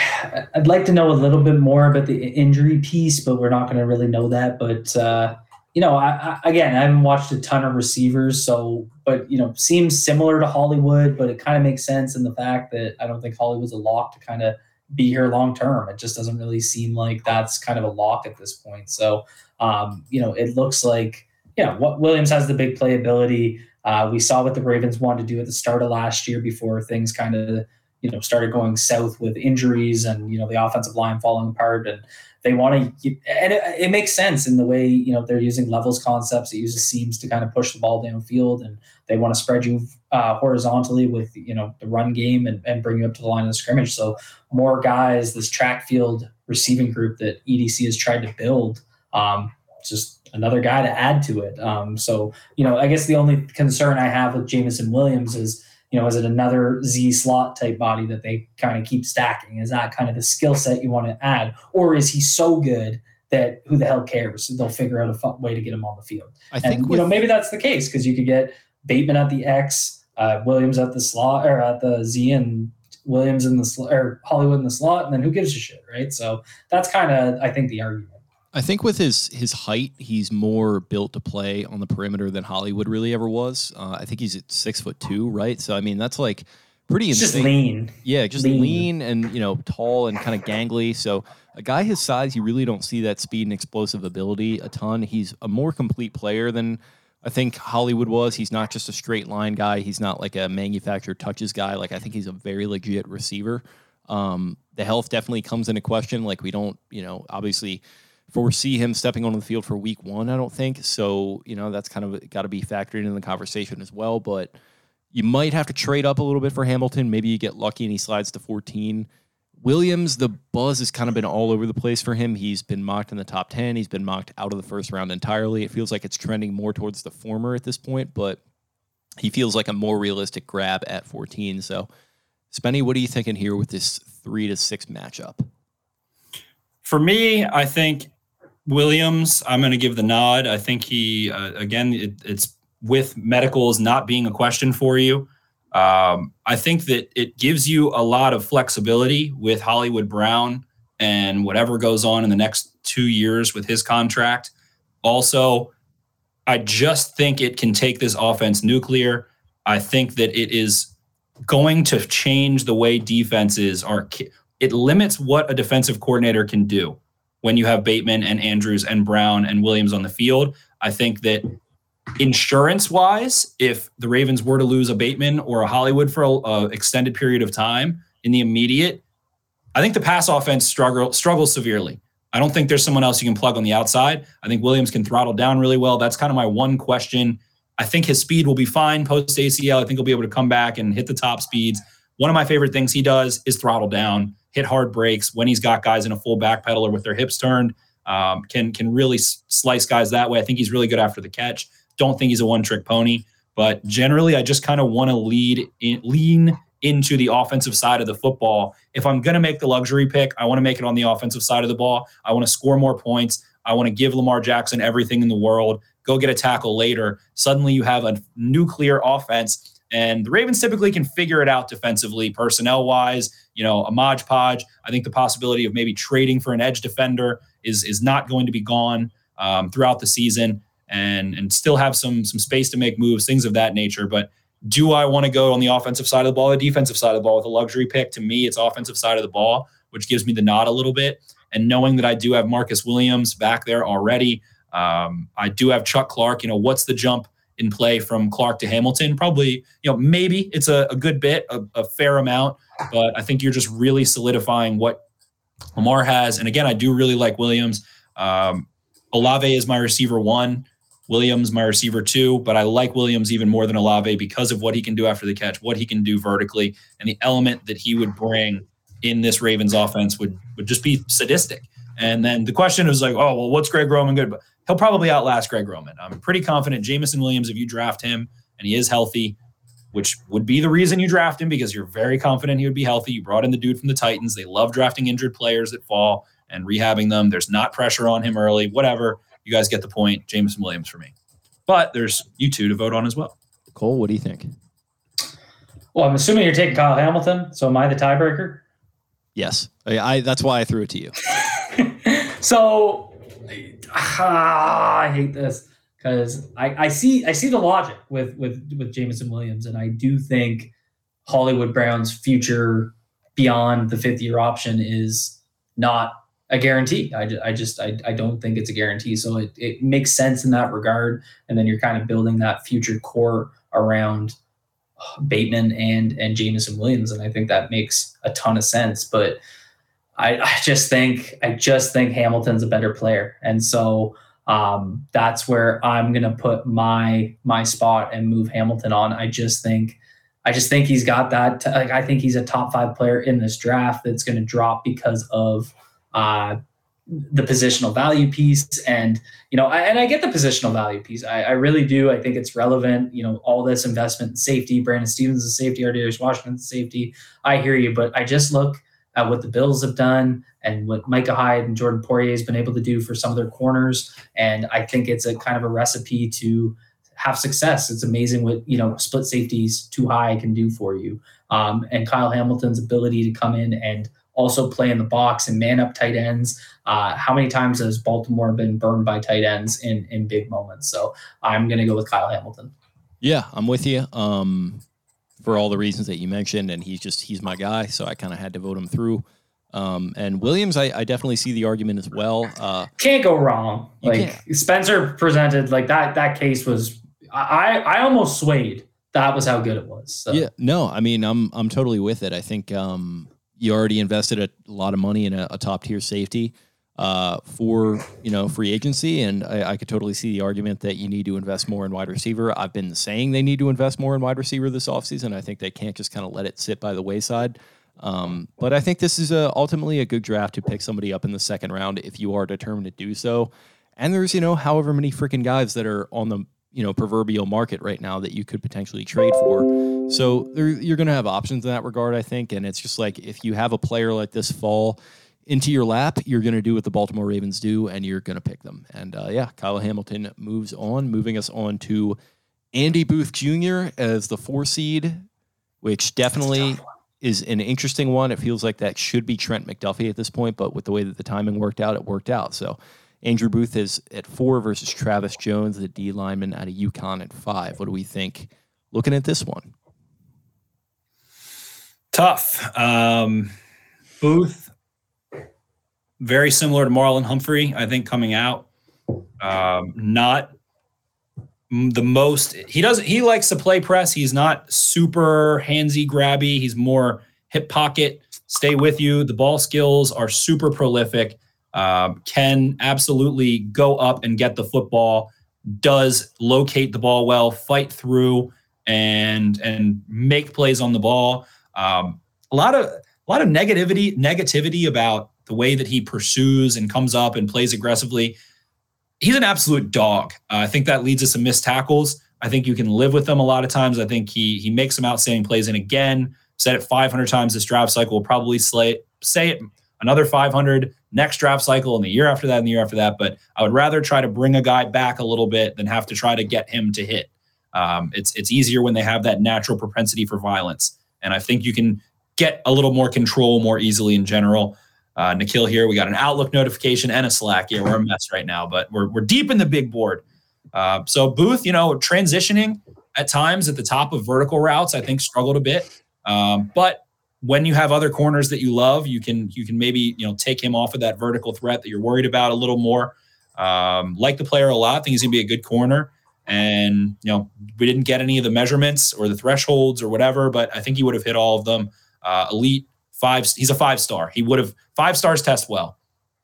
I'd like to know a little bit more about the injury piece, but we're not going to really know that. But uh, you know, I, I, again, I haven't watched a ton of receivers, so but you know, seems similar to Hollywood, but it kind of makes sense in the fact that I don't think Hollywood's a lock to kind of be here long term. It just doesn't really seem like that's kind of a lock at this point. So, um, you know, it looks like you know what Williams has the big playability. Uh, we saw what the Ravens wanted to do at the start of last year before things kind of you know started going south with injuries and you know the offensive line falling apart and they want to, and it, it, makes sense in the way you know they're using levels concepts. It uses seams to kind of push the ball downfield, and they want to spread you uh, horizontally with you know the run game and, and bring you up to the line of the scrimmage. So more guys, this track field receiving group that EDC has tried to build, um, just another guy to add to it. Um, so you know, I guess the only concern I have with Jameson Williams is you know, is it another Z slot type body that they kind of keep stacking? Is that kind of the skill set you want to add? Or is he so good that who the hell cares? They'll figure out a way to get him on the field. I and, think with, you know, maybe that's the case because you could get Bateman at the X. uh, Williams at the slot or at the Z and Williams in the slot or Hollywood in the slot, and then who gives a shit, right? So that's kind of I think the argument. I think with his his height, he's more built to play on the perimeter than Hollywood really ever was. Uh, I think he's at six foot two, right? So I mean, that's like pretty It's insane. just lean. Yeah, just lean. lean. and you know tall and kind of gangly. So a guy his size, you really don't see that speed and explosive ability a ton. He's a more complete player than I think Hollywood was. He's not just a straight line guy. He's not like a manufactured touches guy. Like I think he's a very legit receiver. Um, the health definitely comes into question. Like we don't, you know, obviously foresee him stepping onto the field for week one. I don't think so. You know, that's kind of got to be factored in the conversation as well. But you might have to trade up a little bit for Hamilton. Maybe you get lucky and he slides to 14. Williams, the buzz has kind of been all over the place for him. He's been mocked in the top 10. He's been mocked out of the first round entirely. It feels like it's trending more towards the former at this point, but he feels like a more realistic grab at 14. So, Spenny, what are you thinking here with this three to six matchup? For me, I think Williams, I'm going to give the nod. I think he, uh, again, it, it's with medicals not being a question for you. Um, I think that it gives you a lot of flexibility with Hollywood Brown and whatever goes on in the next two years with his contract. Also, I just think it can take this offense nuclear. I think that it is going to change the way defenses are. It limits what a defensive coordinator can do when you have Bateman and Andrews and Brown and Williams on the field. I think that insurance wise, if the Ravens were to lose a Bateman or a Hollywood for an extended period of time in the immediate, I think the pass offense struggle struggles severely. I don't think there's someone else you can plug on the outside. I think Williams can throttle down really well. That's kind of my one question. I think his speed will be fine post ACL. I think he'll be able to come back and hit the top speeds. One of my favorite things he does is throttle down, hit hard breaks when he's got guys in a full back pedal or with their hips turned. Um, can can really slice guys that way. I think he's really good after the catch. Don't think he's a one trick pony, but generally, I just kind of want to lead in, lean into the offensive side of the football. If I'm going to make the luxury pick, I want to make it on the offensive side of the ball. I want to score more points. I want to give Lamar Jackson everything in the world. Go get a tackle later. Suddenly, you have a nuclear offense. And the Ravens typically can figure it out defensively, personnel wise. You know, a Modge Podge. I think the possibility of maybe trading for an edge defender is is not going to be gone um, throughout the season, and and still have some some space to make moves, things of that nature. But do I want to go on the offensive side of the ball, the defensive side of the ball with a luxury pick? To me, it's offensive side of the ball, which gives me the nod a little bit. And knowing that I do have Marcus Williams back there already, um, I do have Chuck Clark. You know, what's the jump in play from Clark to Hamilton? Probably, you know, maybe it's a, a good bit, a, a fair amount, but I think you're just really solidifying what Lamar has. And again, I do really like Williams. Um, Olave is my receiver one. Williams, my receiver two, but I like Williams even more than Olave because of what he can do after the catch, what he can do vertically, and the element that he would bring in this Ravens offense would would just be sadistic. And then the question is like, oh well, what's Greg Roman good? But he'll probably outlast Greg Roman. I'm pretty confident Jameson Williams, if you draft him and he is healthy, which would be the reason you draft him because you're very confident he would be healthy. You brought in the dude from the Titans. They love drafting injured players that fall and rehabbing them. There's not pressure on him early, whatever. You guys get the point. Jameson Williams for me. But there's you two to vote on as well. Cole, what do you think? Well, I'm assuming you're taking Kyle Hamilton. So am I the tiebreaker? Yes. I, I that's why I threw it to you. so ah, I hate this because I, I see I see the logic with with with Jameson Williams, and I do think Hollywood Brown's future beyond the fifth year option is not a guarantee. I, I just I, I don't think it's a guarantee. So it, it makes sense in that regard. And then you're kind of building that future core around Bateman and and Jameson Williams. And I think that makes a ton of sense. But I, I just think I just think Hamilton's a better player. And so um, that's where I'm gonna put my my spot and move Hamilton on. I just think I just think he's got that. T- like I think he's a top five player in this draft that's to drop because of uh, the positional value piece. And you know, I, and I get the positional value piece. I, I, really do. I think it's relevant. You know, all this investment in safety. Brandon Stephens is safety. Ar'Darius Washington's safety. I hear you, but I just look at what the Bills have done and what Micah Hyde and Jordan Poyer has been able to do for some of their corners, and I think it's a kind of a recipe to have success. It's amazing what you know split safeties too high can do for you. Um, and Kyle Hamilton's ability to come in and also play in the box and man up tight ends. Uh, how many times has Baltimore been burned by tight ends in in big moments? So I'm going to go with Kyle Hamilton. Yeah, I'm with you. Um, for all the reasons that you mentioned, and he's just he's my guy, so I kind of had to vote him through. Um, and Williams, I, I, definitely see the argument as well. Uh, can't go wrong. Like can't. Spencer presented, like that that case was. I I almost swayed. That was how good it was. So. Yeah, no, I mean I'm I'm totally with it. I think um, you already invested a lot of money in a, a top tier safety uh, for you know free agency, and I, I, could totally see the argument that you need to invest more in wide receiver. I've been saying they need to invest more in wide receiver this offseason. I think they can't just kind of let it sit by the wayside. Um, but I think this is a, ultimately a good draft to pick somebody up in the second round if you are determined to do so. And there's you know however many freaking guys that are on the you know proverbial market right now that you could potentially trade for. So there, you're going to have options in that regard, I think. And it's just like if you have a player like this fall into your lap, you're going to do what the Baltimore Ravens do, and you're going to pick them. And uh, yeah, Kyle Hamilton moves on, moving us on to Andy Booth Jr. as the four seed, which definitely is an interesting one. It feels like that should be Trent McDuffie at this point, but with the way that the timing worked out, it worked out. So Andrew Booth is at four versus Travis Jones, the D lineman out of UConn at five. What do we think looking at this one? Tough. Um, Booth very similar to Marlon Humphrey, I think, coming out. Um, not the most. He doesn't. He likes to play press. He's not super handsy, grabby. He's more hip pocket, stay with you. The ball skills are super prolific. Um, can absolutely go up and get the football. Does locate the ball well, fight through, and and make plays on the ball. Um, a lot of a lot of negativity negativity about the way that he pursues and comes up and plays aggressively, he's an absolute dog. Uh, I think that leads us to some missed tackles. I think you can live with them a lot of times. I think he he makes some outstanding plays. And again, said it 500 times this draft cycle. Will probably slay, say it another 500 next draft cycle and the year after that and the year after that. But I would rather try to bring a guy back a little bit than have to try to get him to hit. Um, it's it's easier when they have that natural propensity for violence, and I think you can get a little more control more easily in general. Uh, Nikhil here, we got an Outlook notification and a Slack. Yeah, we're a mess right now, but we're, we're deep in the big board. Uh, so Booth, you know, transitioning at times at the top of vertical routes, I think struggled a bit. Um, but when you have other corners that you love, you can you can maybe you know take him off of that vertical threat that you're worried about a little more. Um, like the player a lot, think he's gonna be a good corner. And you know, we didn't get any of the measurements or the thresholds or whatever, but I think he would have hit all of them. Uh, elite five. He's a five star. He would have five stars test well.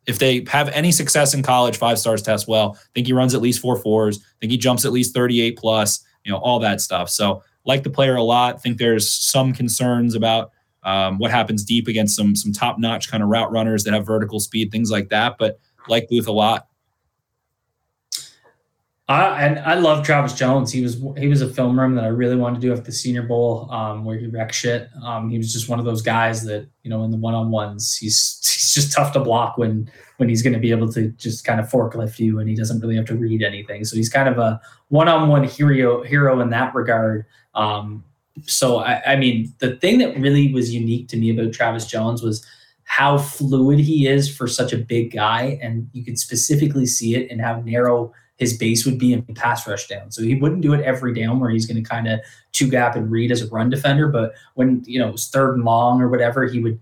If they have any success in college, five stars test well. I think he runs at least four fours. I think he jumps at least 38 plus, you know, all that stuff. So like the player a lot. think there's some concerns about um, what happens deep against some some top notch kind of route runners that have vertical speed, things like that. But like Booth a lot. I and I love Travis Jones. He was he was a film room that I really wanted to do after the Senior Bowl, um, where he wrecked shit. Um, he was just one of those guys that you know in the one on ones, he's he's just tough to block when when he's going to be able to just kind of forklift you, and he doesn't really have to read anything. So he's kind of a one on one hero hero in that regard. Um, so I, I mean, the thing that really was unique to me about Travis Jones was how fluid he is for such a big guy, and you could specifically see it in how narrow his base would be in pass rush down. So he wouldn't do it every down where he's going to kind of two gap and read as a run defender. But when, you know, it was third and long or whatever, he would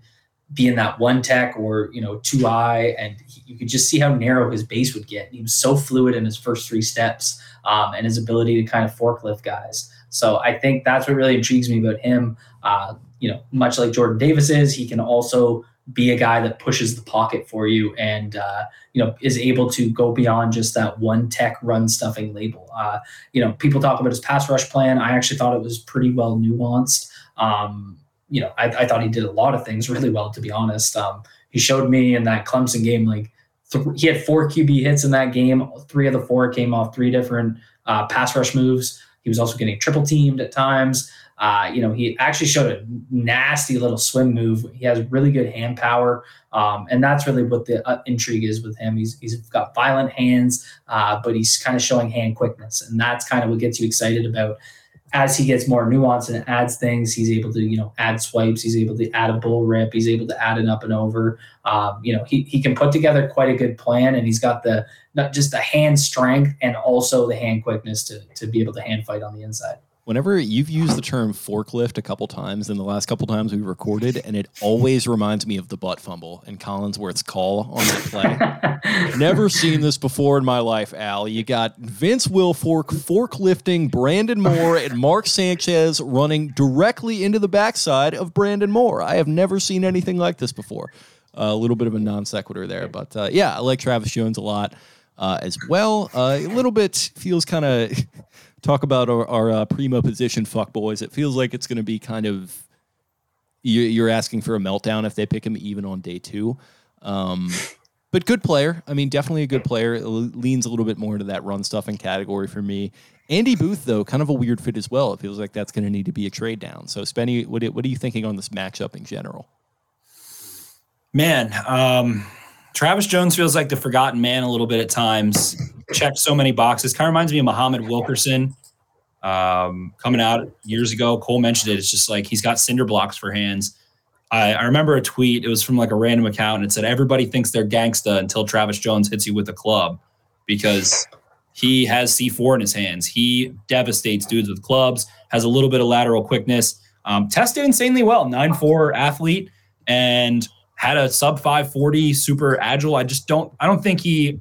be in that one tech or, you know, two eye. And he, you could just see how narrow his base would get. He was so fluid in his first three steps um, and his ability to kind of forklift guys. So I think that's what really intrigues me about him. Uh, you know, much like Jordan Davis is, he can also be a guy that pushes the pocket for you and uh, you know is able to go beyond just that one tech run stuffing label. Uh, you know, people talk about his pass rush plan. I actually thought it was pretty well nuanced. Um, you know, I, I, thought he did a lot of things really well. To be honest, um, he showed me in that Clemson game like th- he had four QB hits in that game. Three of the four came off three different uh, pass rush moves. He was also getting triple teamed at times. Uh, you know, he actually showed a nasty little swim move. He has really good hand power, um, and that's really what the uh, intrigue is with him. He's he's got violent hands, uh, but he's kind of showing hand quickness, and that's kind of what gets you excited about. As he gets more nuance and adds things, he's able to you know add swipes. He's able to add a bull rip. He's able to add an up and over. Um, you know, he he can put together quite a good plan, and he's got the not just the hand strength and also the hand quickness to to be able to hand fight on the inside. Whenever you've used the term forklift a couple times in the last couple times we recorded, and it always reminds me of the butt fumble and Collinsworth's call on the play. Never seen this before in my life, Al. You got Vince Wilfork forklifting Brandon Moore and Mark Sanchez running directly into the backside of Brandon Moore. I have never seen anything like this before. Uh, a little bit of a non sequitur there, but uh, yeah, I like Travis Jones a lot uh, as well. Uh, a little bit feels kind of talk about our, our uh, primo position fuck boys. It feels like it's going to be kind of you, you're asking for a meltdown if they pick him even on day two. Um, but good player. I mean, definitely a good player. It leans a little bit more into that run stuffing category for me. Andy Booth, though, kind of a weird fit as well. It feels like that's going to need to be a trade down. So, Spenny, what, what are you thinking on this matchup in general? Man, um, Travis Jones feels like the forgotten man a little bit at times. Checked so many boxes. Kind of reminds me of Muhammad Wilkerson um, coming out years ago. Cole mentioned it. It's just like he's got cinder blocks for hands. I, I, remember a tweet. It was from like a random account, and it said everybody thinks they're gangsta until Travis Jones hits you with a club because he has C4 in his hands. He devastates dudes with clubs. Has a little bit of lateral quickness. Um, tested insanely well. Nine four athlete and had a sub 540 super agile. I just don't I don't think he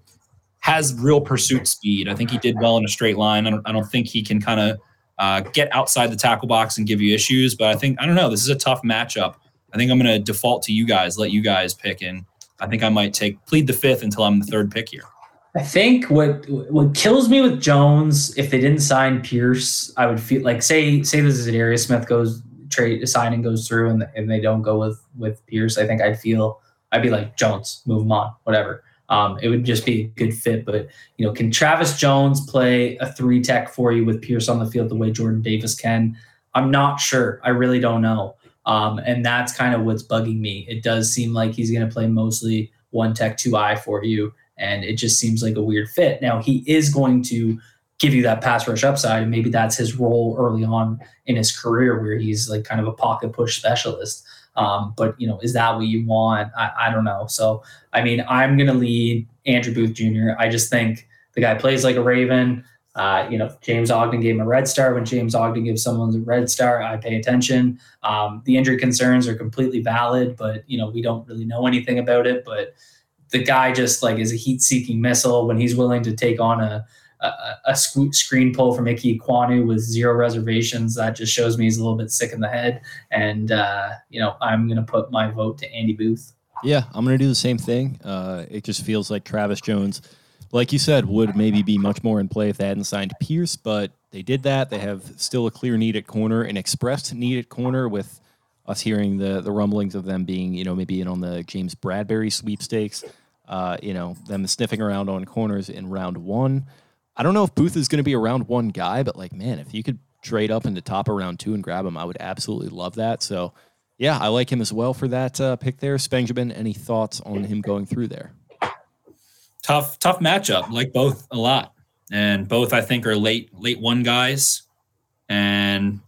has real pursuit speed. I think he did well in a straight line. I don't, I don't think he can kind of uh, get outside the tackle box and give you issues. But I think I don't know. This is a tough matchup. I think I'm going to default to you guys, let you guys pick, and I think I might take plead the fifth until I'm the third pick here. I think what what kills me with Jones, if they didn't sign Pierce, I would feel like say say this is an area Smith goes trade signing goes through and, and they don't go with with Pierce, I think I'd feel I'd be like Jones, move him on, whatever. Um, it would just be a good fit. But you know, can Travis Jones play a three tech for you with Pierce on the field the way Jordan Davis can? I'm not sure. I really don't know. Um, and that's kind of what's bugging me. It does seem like he's going to play mostly one tech, two eye for you, and it just seems like a weird fit. Now he is going to give you that pass rush upside. And maybe that's his role early on in his career where he's like kind of a pocket push specialist. Um, but you know, is that what you want? I, I don't know. So I mean, I'm gonna lead Andrew Booth Jr. I just think the guy plays like a Raven. Uh, you know, James Ogden gave him a red star. When James Ogden gives someone a red star, I pay attention. Um, the injury concerns are completely valid, but you know, we don't really know anything about it. But the guy just like is a heat-seeking missile when he's willing to take on a a, a screen pull from Ickey Ekwonu with zero reservations. That just shows me he's a little bit sick in the head. And, uh, you know, I'm going to put my vote to Andy Booth. Yeah, I'm going to do the same thing. Uh, it just feels like Travis Jones, like you said, would maybe be much more in play if they hadn't signed Pierce, but they did that. They have still a clear need at corner, an expressed need at corner with us hearing the the rumblings of them being, you know, maybe in on the James Bradberry sweepstakes. Uh, you know, them sniffing around on corners in round one. I don't know if Booth is going to be around one guy, but like, man, if you could trade up into top of round two and grab him, I would absolutely love that. So, yeah, I like him as well for that uh, pick there. Benjamin, any thoughts on him going through there? Tough, tough matchup. Like both a lot, and both I think are late, late one guys, and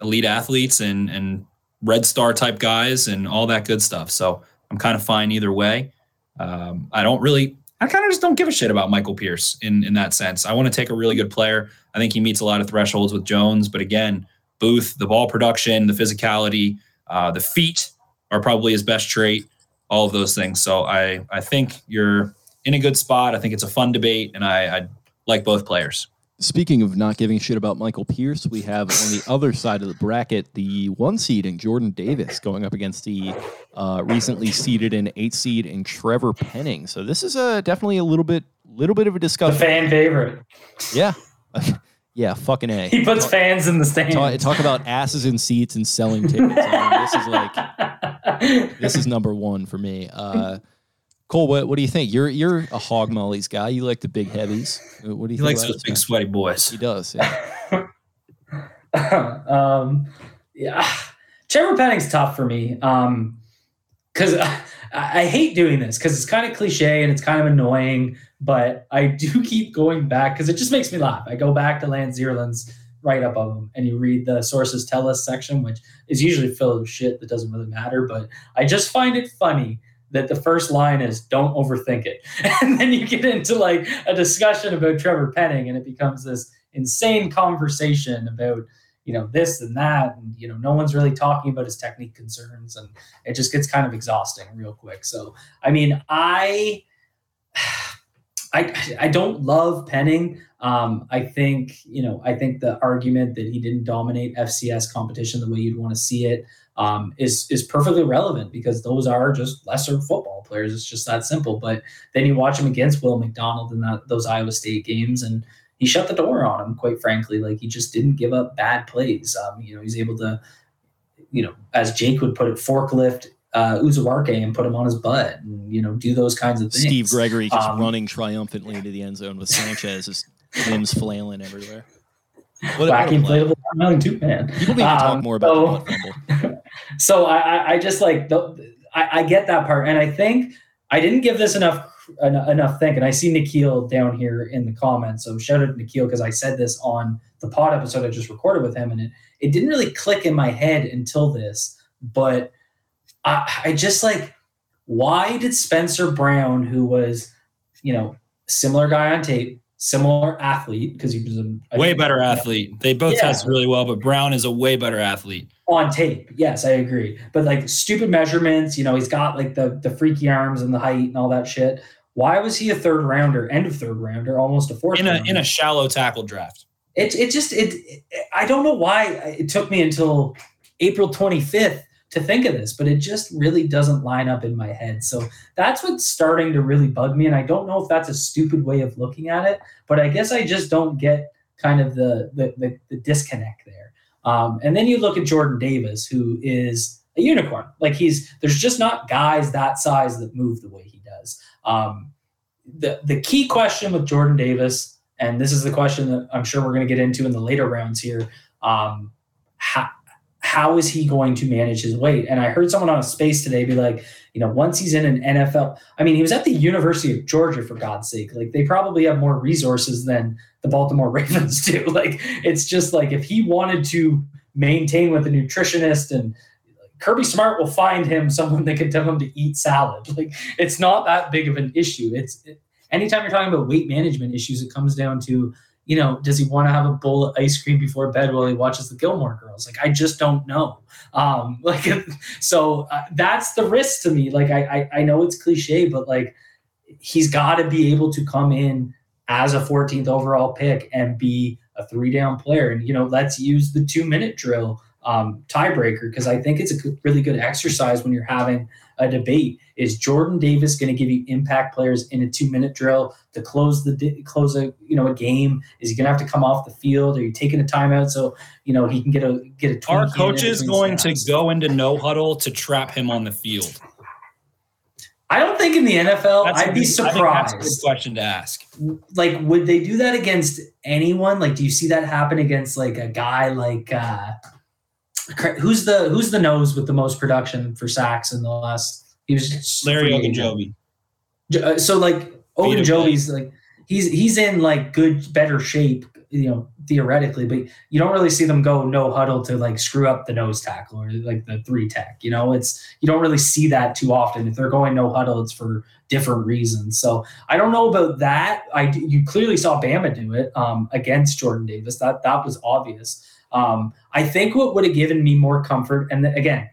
elite athletes, and and red star type guys, and all that good stuff. So I'm kind of fine either way. Um, I don't really I kind of just don't give a shit about Michael Pierce in in that sense. I want to take a really good player. I think he meets a lot of thresholds with Jones, but again, Booth, the ball production, the physicality, uh, the feet are probably his best trait. All of those things. So I I think you're in a good spot. I think it's a fun debate, and I, I like both players. Speaking of not giving a shit about Michael Pierce, we have on the other side of the bracket the one seed in Jordan Davis going up against the uh, recently seeded in eight seed in Trevor Penning. So this is a definitely a little bit little bit of a discussion. The fan favorite. Yeah. yeah, fucking a. He puts fans in the stands. Talk, talk about asses in seats and selling tickets. I mean, this is like this is number one for me. Uh, Cole, what, what do you think? You're you're a hog mollies guy. You like the big heavies. What do you he think? likes those big sweaty boys. He does. Yeah. um, yeah, Trevor Penning's tough for me. Um, because I, I hate doing this because it's kind of cliche and it's kind of annoying, but I do keep going back because it just makes me laugh. I go back to Lance Zierlein's write up of him and you read the sources tell us section, which is usually filled with shit that doesn't really matter. But I just find it funny that the first line is don't overthink it. And then you get into like a discussion about Trevor Penning and it becomes this insane conversation about you know this and that and you know no one's really talking about his technique concerns and it just gets kind of exhausting real quick so i mean i i i don't love penning um, i think you know i think the argument that he didn't dominate fcs competition the way you'd want to see it um, is is perfectly relevant because those are just lesser football players it's just that simple but then you watch him against will mcdonald in that, those iowa state games and he shut the door on him, quite frankly. Like he just didn't give up bad plays. Um, you know, he's able to, you know, as Jake would put it, forklift uh, Uwazurike and put him on his butt and, you know, do those kinds of things. Steve Gregory just um, running triumphantly into the end zone with Sanchez, his limbs flailing everywhere. What, Wacky inflatable smiling too, man. People need to talk um, more about so, so I, I just like, the, I, I get that part. And I think I didn't give this enough en- enough And I see Nikhil down here in the comments. So shout out to Nikhil because I said this on the pod episode I just recorded with him, and it it didn't really click in my head until this. But I, I just like, why did Spencer Brown, who was, you know, similar guy on tape, similar athlete because he was a way better athlete. They both yeah. test really well, but Brown is a way better athlete on tape. Yes, I agree. But like stupid measurements, you know, he's got like the the freaky arms and the height and all that shit. Why was he a third rounder, end of third rounder, almost a fourth in a rounder? in a shallow tackle draft? It it just it, it I don't know why it took me until April 25th to think of this, but it just really doesn't line up in my head. So that's what's starting to really bug me. And I don't know if that's a stupid way of looking at it, but I guess I just don't get kind of the the, the, the disconnect there. Um, and then you look at Jordan Davis, who is a unicorn. Like he's there's just not guys that size that move the way he does. Um, the the key question with Jordan Davis, and this is the question that I'm sure we're going to get into in the later rounds here. Um, how, how is he going to manage his weight? And I heard someone on a space today be like, you know, once he's in an NFL, I mean, he was at the University of Georgia for God's sake. Like they probably have more resources than the Baltimore Ravens do. Like it's just like if he wanted to maintain with a nutritionist and Kirby Smart will find him someone that can tell him to eat salad. Like it's not that big of an issue. It's it, anytime you're talking about weight management issues, it comes down to you know, does he want to have a bowl of ice cream before bed while he watches the Gilmore Girls? Like, I just don't know. Um, like, so uh, that's the risk to me. Like, I, I, I know it's cliche, but like, he's got to be able to come in as a 14th overall pick and be a three down player. And, you know, let's use the two minute drill um, tiebreaker because I think it's a really good exercise when you're having a debate. Is Jordan Davis going to give you impact players in a two minute drill to close the close a you know a game? Is he going to have to come off the field? Are you taking a timeout so you know he can get a get a? Our coach is going to go into no huddle to trap him on the field. I don't think in the NFL, that's I'd be surprised. that's a good question to ask. Like, would they do that against anyone? Like, do you see that happen against like a guy like uh, who's the who's the nose with the most production for sacks in the last? He was Larry Ogunjobi. Uh, so like Ogunjobi's like he's he's in like good better shape, you know, theoretically, but you don't really see them go no huddle to like screw up the nose tackle or like the three tech. You know, it's you don't really see that too often. If they're going no huddle, it's for different reasons. So I don't know about that. I you clearly saw Bama do it um, against Jordan Davis. That that was obvious. Um, I think what would have given me more comfort, and again,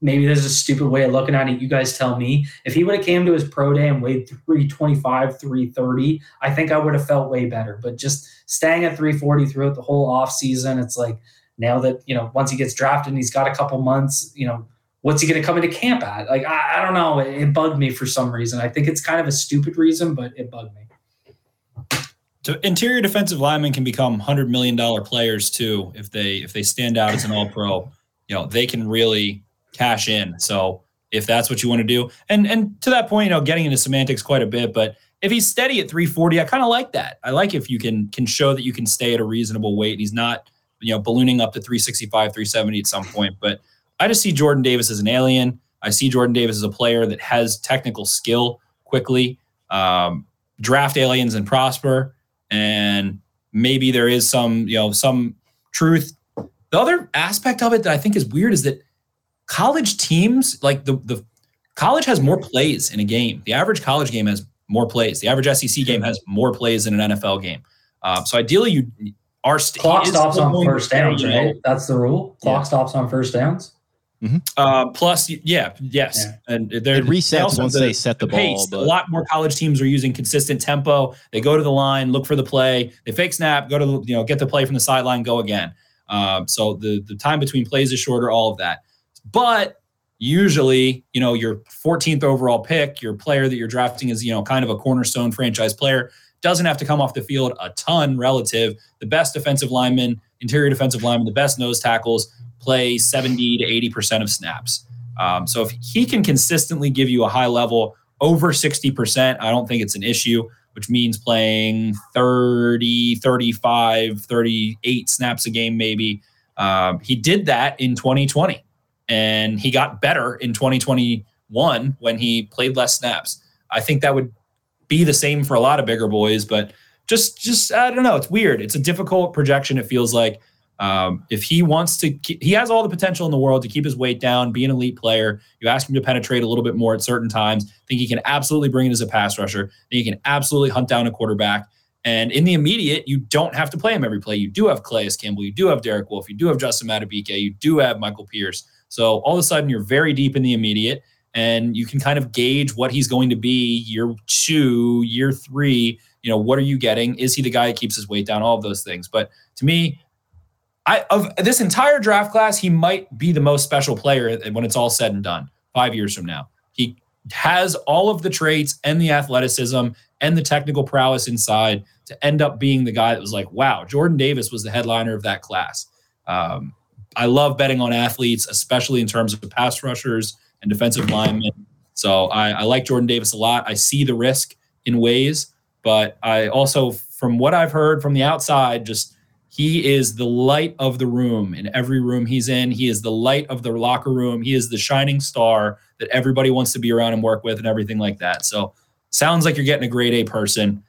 maybe this is a stupid way of looking at it. You guys tell me. If he would have came to his pro day and weighed 325, 330, I think I would have felt way better. But just staying at 340 throughout the whole off season, it's like now that, you know, once he gets drafted and he's got a couple months, you know, what's he going to come into camp at? Like, I, I don't know. It, it bugged me for some reason. I think it's kind of a stupid reason, but it bugged me. So interior defensive linemen can become hundred million dollar players too if they if they stand out as an all pro. You know they can really cash in. So if that's what you want to do, and and to that point, you know, getting into semantics quite a bit, but if he's steady at 340, I kind of like that. I like if you can can show that you can stay at a reasonable weight. He's not you know, ballooning up to 365, 370 at some point. But I just see Jordan Davis as an alien. I see Jordan Davis as a player that has technical skill quickly. Um, draft aliens and prosper, and maybe there is some, you know, some truth. The other aspect of it that I think is weird is that college teams, like the the college has more plays in a game. The average college game has more plays. The average SEC game has more plays than an NFL game. Uh, so ideally, you are st- Clock stops on first play, downs, you know, right? That's the rule. Clock Yeah. stops on first downs. Uh, plus, yeah, yes, Yeah. and they're, It resets also once the- they set the pace. ball, A but- lot more college teams are using consistent tempo. They go to the line, look for the play, they fake snap, go to the, you know get the play from the sideline, go again. Um, so the the time between plays is shorter. All of that, but usually, you know, your 14th overall pick, your player that you're drafting is you know kind of a cornerstone franchise player, doesn't have to come off the field a ton relative. The best defensive lineman, interior defensive lineman, the best nose tackles play 70 to 80 percent of snaps. Um, so if he can consistently give you a high level over 60%, I don't think it's an issue, which means playing 30, 35, 38 snaps a game, maybe. Um, he did that in 2020 and he got better in 2021 when he played less snaps. I think that would be the same for a lot of bigger boys, but just, just, I don't know. It's weird. It's a difficult projection. It feels like, um, if he wants to, keep, he has all the potential in the world to keep his weight down, be an elite player. You ask him to penetrate a little bit more at certain times. think he can absolutely bring it as a pass rusher. Think he can absolutely hunt down a quarterback. And in the immediate, you don't have to play him every play. You do have Calais Campbell. You do have Derek Wolfe. You do have Justin Madubuike. You do have Michael Pierce. So all of a sudden, you're very deep in the immediate, and you can kind of gauge what he's going to be year two, year three. You know, what are you getting? Is he the guy that keeps his weight down? All of those things. But to me, I of this entire draft class, he might be the most special player when it's all said and done. Five years from now, he has all of the traits and the athleticism and the technical prowess inside to end up being the guy that was like, wow, Jordan Davis was the headliner of that class. Um, I love betting on athletes, especially in terms of pass rushers and defensive linemen. So I, I like Jordan Davis a lot. I see the risk in ways, but I also, from what I've heard from the outside, just he is the light of the room in every room he's in. He is the light of the locker room. He is the shining star that everybody wants to be around and work with and everything like that. So sounds like you're getting a grade A person.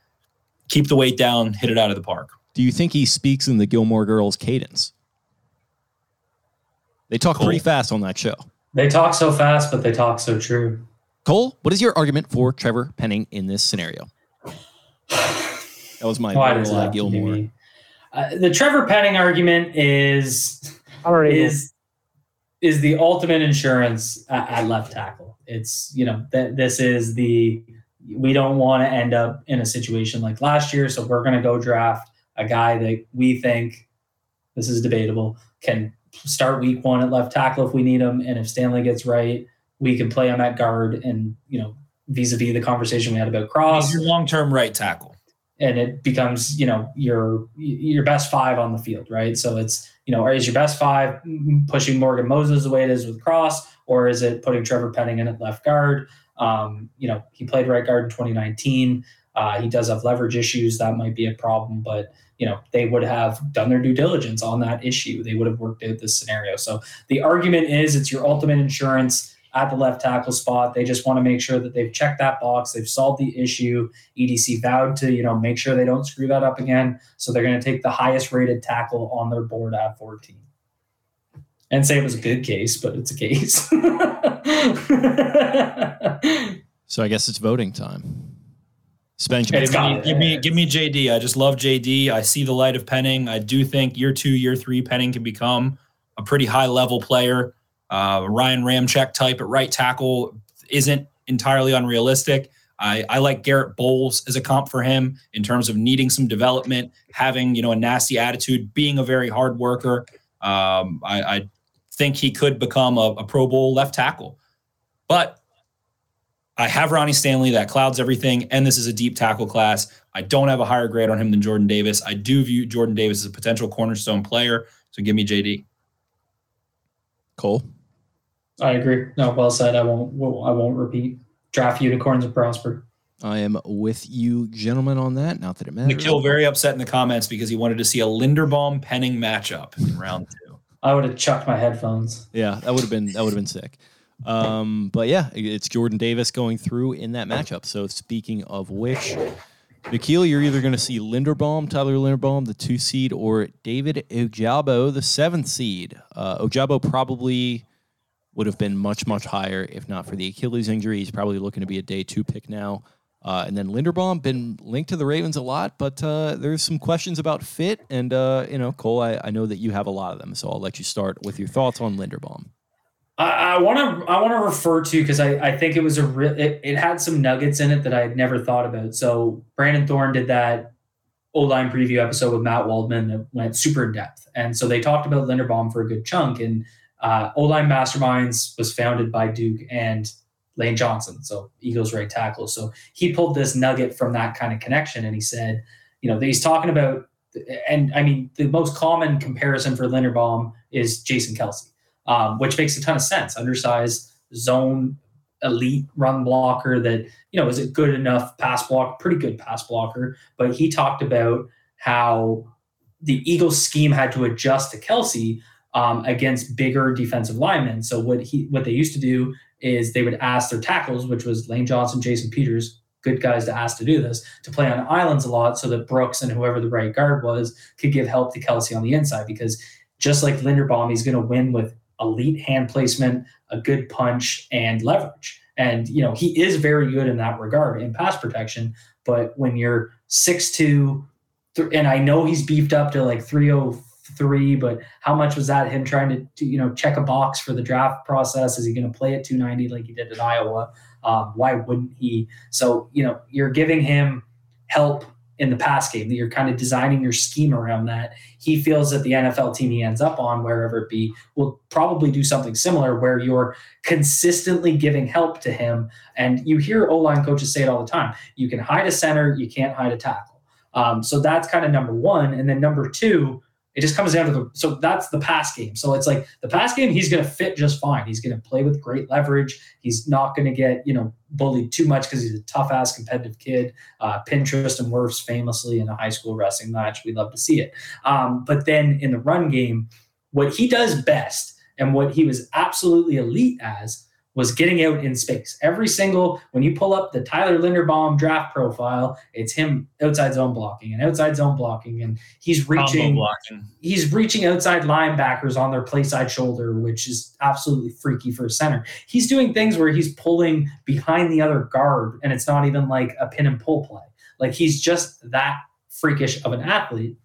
Keep the weight down, hit it out of the park. Do you think he speaks in the Gilmore Girls cadence? They talk Cool. pretty fast on that show. They talk so fast, but they talk so true. Cole, what is your argument for Trevor Penning in this scenario? That was my Why does little, it have to be Gilmore. me? Uh, the Trevor Penning argument is is is the ultimate insurance at, at left tackle. It's you know that this is the we don't want to end up in a situation like last year, so we're going to go draft a guy that we think this is debatable can start week one at left tackle if we need him, and if Stanley gets right, we can play him at guard. And you know vis-a-vis the conversation we had about Cross, your long-term right tackle. and it becomes you know your your best five on the field, right? So it's you know is your best five pushing Morgan Moses the way it is with Cross, or is it putting Trevor Penning in at left guard? Um, you know he played right guard in 2019. Uh, he does have leverage issues that might be a problem, but you know they would have done their due diligence on that issue. They would have worked out this scenario. So the argument is it's your ultimate insurance at the left tackle spot. They just want to make sure that they've checked that box, they've solved the issue. EDC vowed to, you know, make sure they don't screw that up again. So they're going to take the highest rated tackle on their board at 14. And say it was a good case, but it's a case. So I guess it's voting time. Spencer, It's got- Give me, give me JD. I just love JD. I see the light of Penning. I do think year two, year three, Penning can become a pretty high level player. Uh, Ryan Ramczyk type at right tackle isn't entirely unrealistic. I, I like Garett Bolles as a comp for him in terms of needing some development, having you know a nasty attitude, being a very hard worker. Um, I, I think he could become a, a Pro Bowl left tackle, but I have Ronnie Stanley. That clouds everything. And this is a deep tackle class. I don't have a higher grade on him than Jordan Davis. I do view Jordan Davis as a potential cornerstone player. So give me JD. Cole. I agree. No, well said. I won't. I won't repeat. Draft unicorns and prosper. I am with you, gentlemen, on that. Not that it matters. Nikhil very upset in the comments because he wanted to see a Linderbaum Penning matchup in round two. I would have chucked my headphones. Yeah, that would have been that would have been sick. Um, but yeah, it's Jordan Davis going through in that matchup. So speaking of which, Nikhil, you're either going to see Linderbaum, Tyler Linderbaum, the two seed, or David Ojabo, the seventh seed. Uh, Ojabo probably would have been much much higher if not for the Achilles injury. He's probably looking to be a day two pick now. Uh, and then Linderbaum been linked to the Ravens a lot, but uh, there's some questions about fit. And uh, you know, Cole, I, I know that you have a lot of them, so I'll let you start with your thoughts on Linderbaum. I want to I want to refer to because I, I think it was a real it, it had some nuggets in it that I had never thought about. So Brandon Thorn did that O line preview episode with Matt Waldman that went super in depth, and so they talked about Linderbaum for a good chunk. And uh, O line Masterminds was founded by Duke and Lane Johnson, so Eagles right tackle. So he pulled this nugget from that kind of connection, and he said, you know, he's talking about, and I mean, the most common comparison for Linderbaum is Jason Kelce, um, which makes a ton of sense. Undersized zone elite run blocker that you know is a good enough pass block, pretty good pass blocker. But he talked about how the Eagles scheme had to adjust to Kelce um, against bigger defensive linemen. So what he what they used to do is they would ask their tackles, which was Lane Johnson, Jason Peters, good guys to ask to do this, to play on islands a lot so that Brooks and whoever the right guard was could give help to Kelce on the inside. Because just like Linderbaum, he's going to win with elite hand placement, a good punch, and leverage. And, you know, he is very good in that regard in pass protection. But when you're 6'2, and I know he's beefed up to like three oh three, but how much was that him trying to, to you know check a box for the draft process? Is he going to play at 290 like he did at Iowa? Um, why wouldn't he? So you know you're giving him help in the pass game. That you're kind of designing your scheme around that. He feels that the NFL team he ends up on, wherever it be, will probably do something similar, where you're consistently giving help to him. And you hear O line coaches say it all the time: you can hide a center, you can't hide a tackle. Um, so that's kind of number one. And then number two, it just comes down to the so that's the pass game. So it's like the pass game, he's going to fit just fine. He's going to play with great leverage. He's not going to get you know bullied too much because he's a tough ass competitive kid. Uh, pinned Tristan Wirfs famously in a high school wrestling match. We'd love to see it. Um, but then in the run game, what he does best and what he was absolutely elite as was getting out in space. Every single, when you pull up the Tyler Linderbaum draft profile, it's him outside zone blocking and outside zone blocking. And he's reaching, he's reaching outside linebackers on their play side shoulder, which is absolutely freaky for a center. He's doing things where he's pulling behind the other guard and it's not even like a pin and pull play. Like he's just that freakish of an athlete.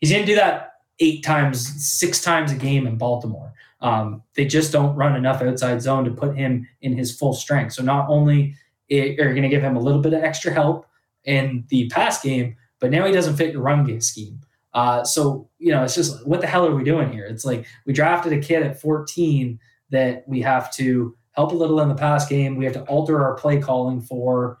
He's going to do that eight times, six times a game in Baltimore. Um, they just don't run enough outside zone to put him in his full strength. So not only are going to give him a little bit of extra help in the pass game, but now he doesn't fit your run game scheme. Uh, so you know, it's just what the hell are we doing here? It's like we drafted a kid at 14 that we have to help a little in the pass game. We have to alter our play calling for.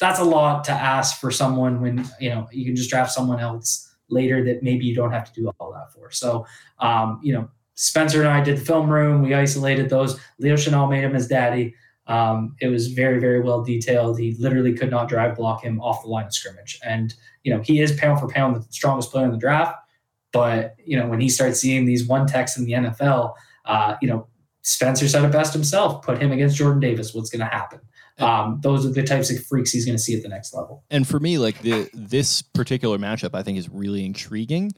That's a lot to ask for someone when you know you can just draft someone else later that maybe you don't have to do all that for. So um, you know, Spencer and I did the film room. We isolated those. Leo Chenal made him his daddy. Um, it was very, very well detailed. He literally could not drive block him off the line of scrimmage. And, you know, he is pound for pound the strongest player in the draft. But, you know, when he starts seeing these one techs in the NFL, uh, you know, Spencer said it best himself put him against Jordan Davis. What's going to happen? Um, those are the types of freaks he's going to see at the next level. And for me, like the this particular matchup, I think is really intriguing,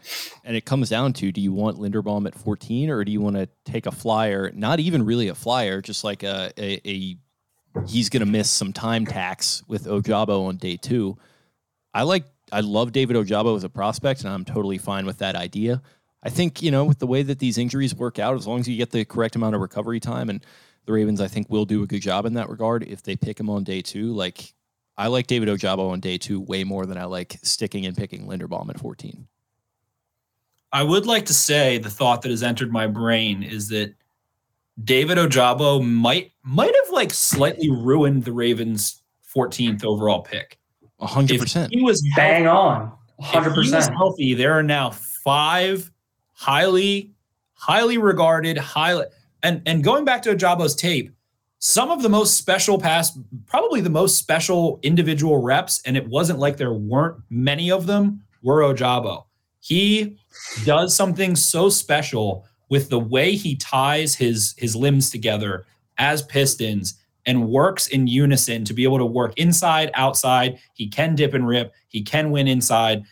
and it comes down to: do you want Linderbaum at 14, or do you want to take a flyer? Not even really a flyer, just like a a, a he's going to miss some time tax with Ojabo on day two. I like I love David Ojabo as a prospect, and I'm totally fine with that idea. I think you know with the way that these injuries work out, as long as you get the correct amount of recovery time and the Ravens, I think, will do a good job in that regard if they pick him on day two. Like, I like David Ojabo on day two way more than I like sticking and picking Linderbaum at 14. I would like to say the thought that has entered my brain is that David Ojabo might might have like slightly ruined the Ravens' 14th overall pick. 100%. If he was bang on. 100%. If he was healthy, there are now five highly highly regarded highly and and going back to Ojabo's tape, some of the most special pass, probably the most special individual reps, and it wasn't like there weren't many of them, were Ojabo. He does something so special with the way he ties his his limbs together as pistons and works in unison to be able to work inside, outside. He can dip and rip. He can win inside.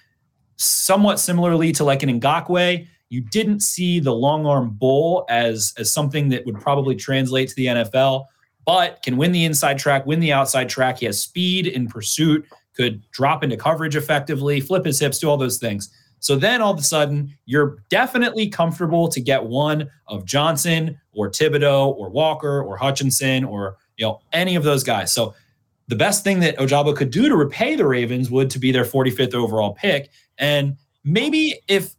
Somewhat similarly to like an Ngakoue, you didn't see the long arm bull as as something that would probably translate to the NFL, but can win the inside track, win the outside track. He has speed in pursuit, could drop into coverage effectively, flip his hips, do all those things. So then all of a sudden, you're definitely comfortable to get one of Johnson or Thibodeaux or Walker or Hutchinson or you know any of those guys. So the best thing that Ojabo could do to repay the Ravens would to be their 45th overall pick. And maybe if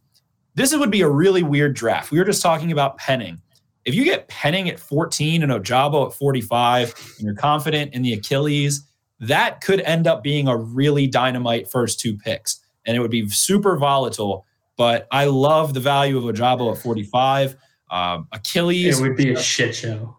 this would be a really weird draft. We were just talking about Penning. If you get Penning at 14 and Ojabo at 45, and you're confident in the Achilles, that could end up being a really dynamite first two picks and it would be super volatile. But I love the value of Ojabo at 45. Um, Achilles. It would be a shit show.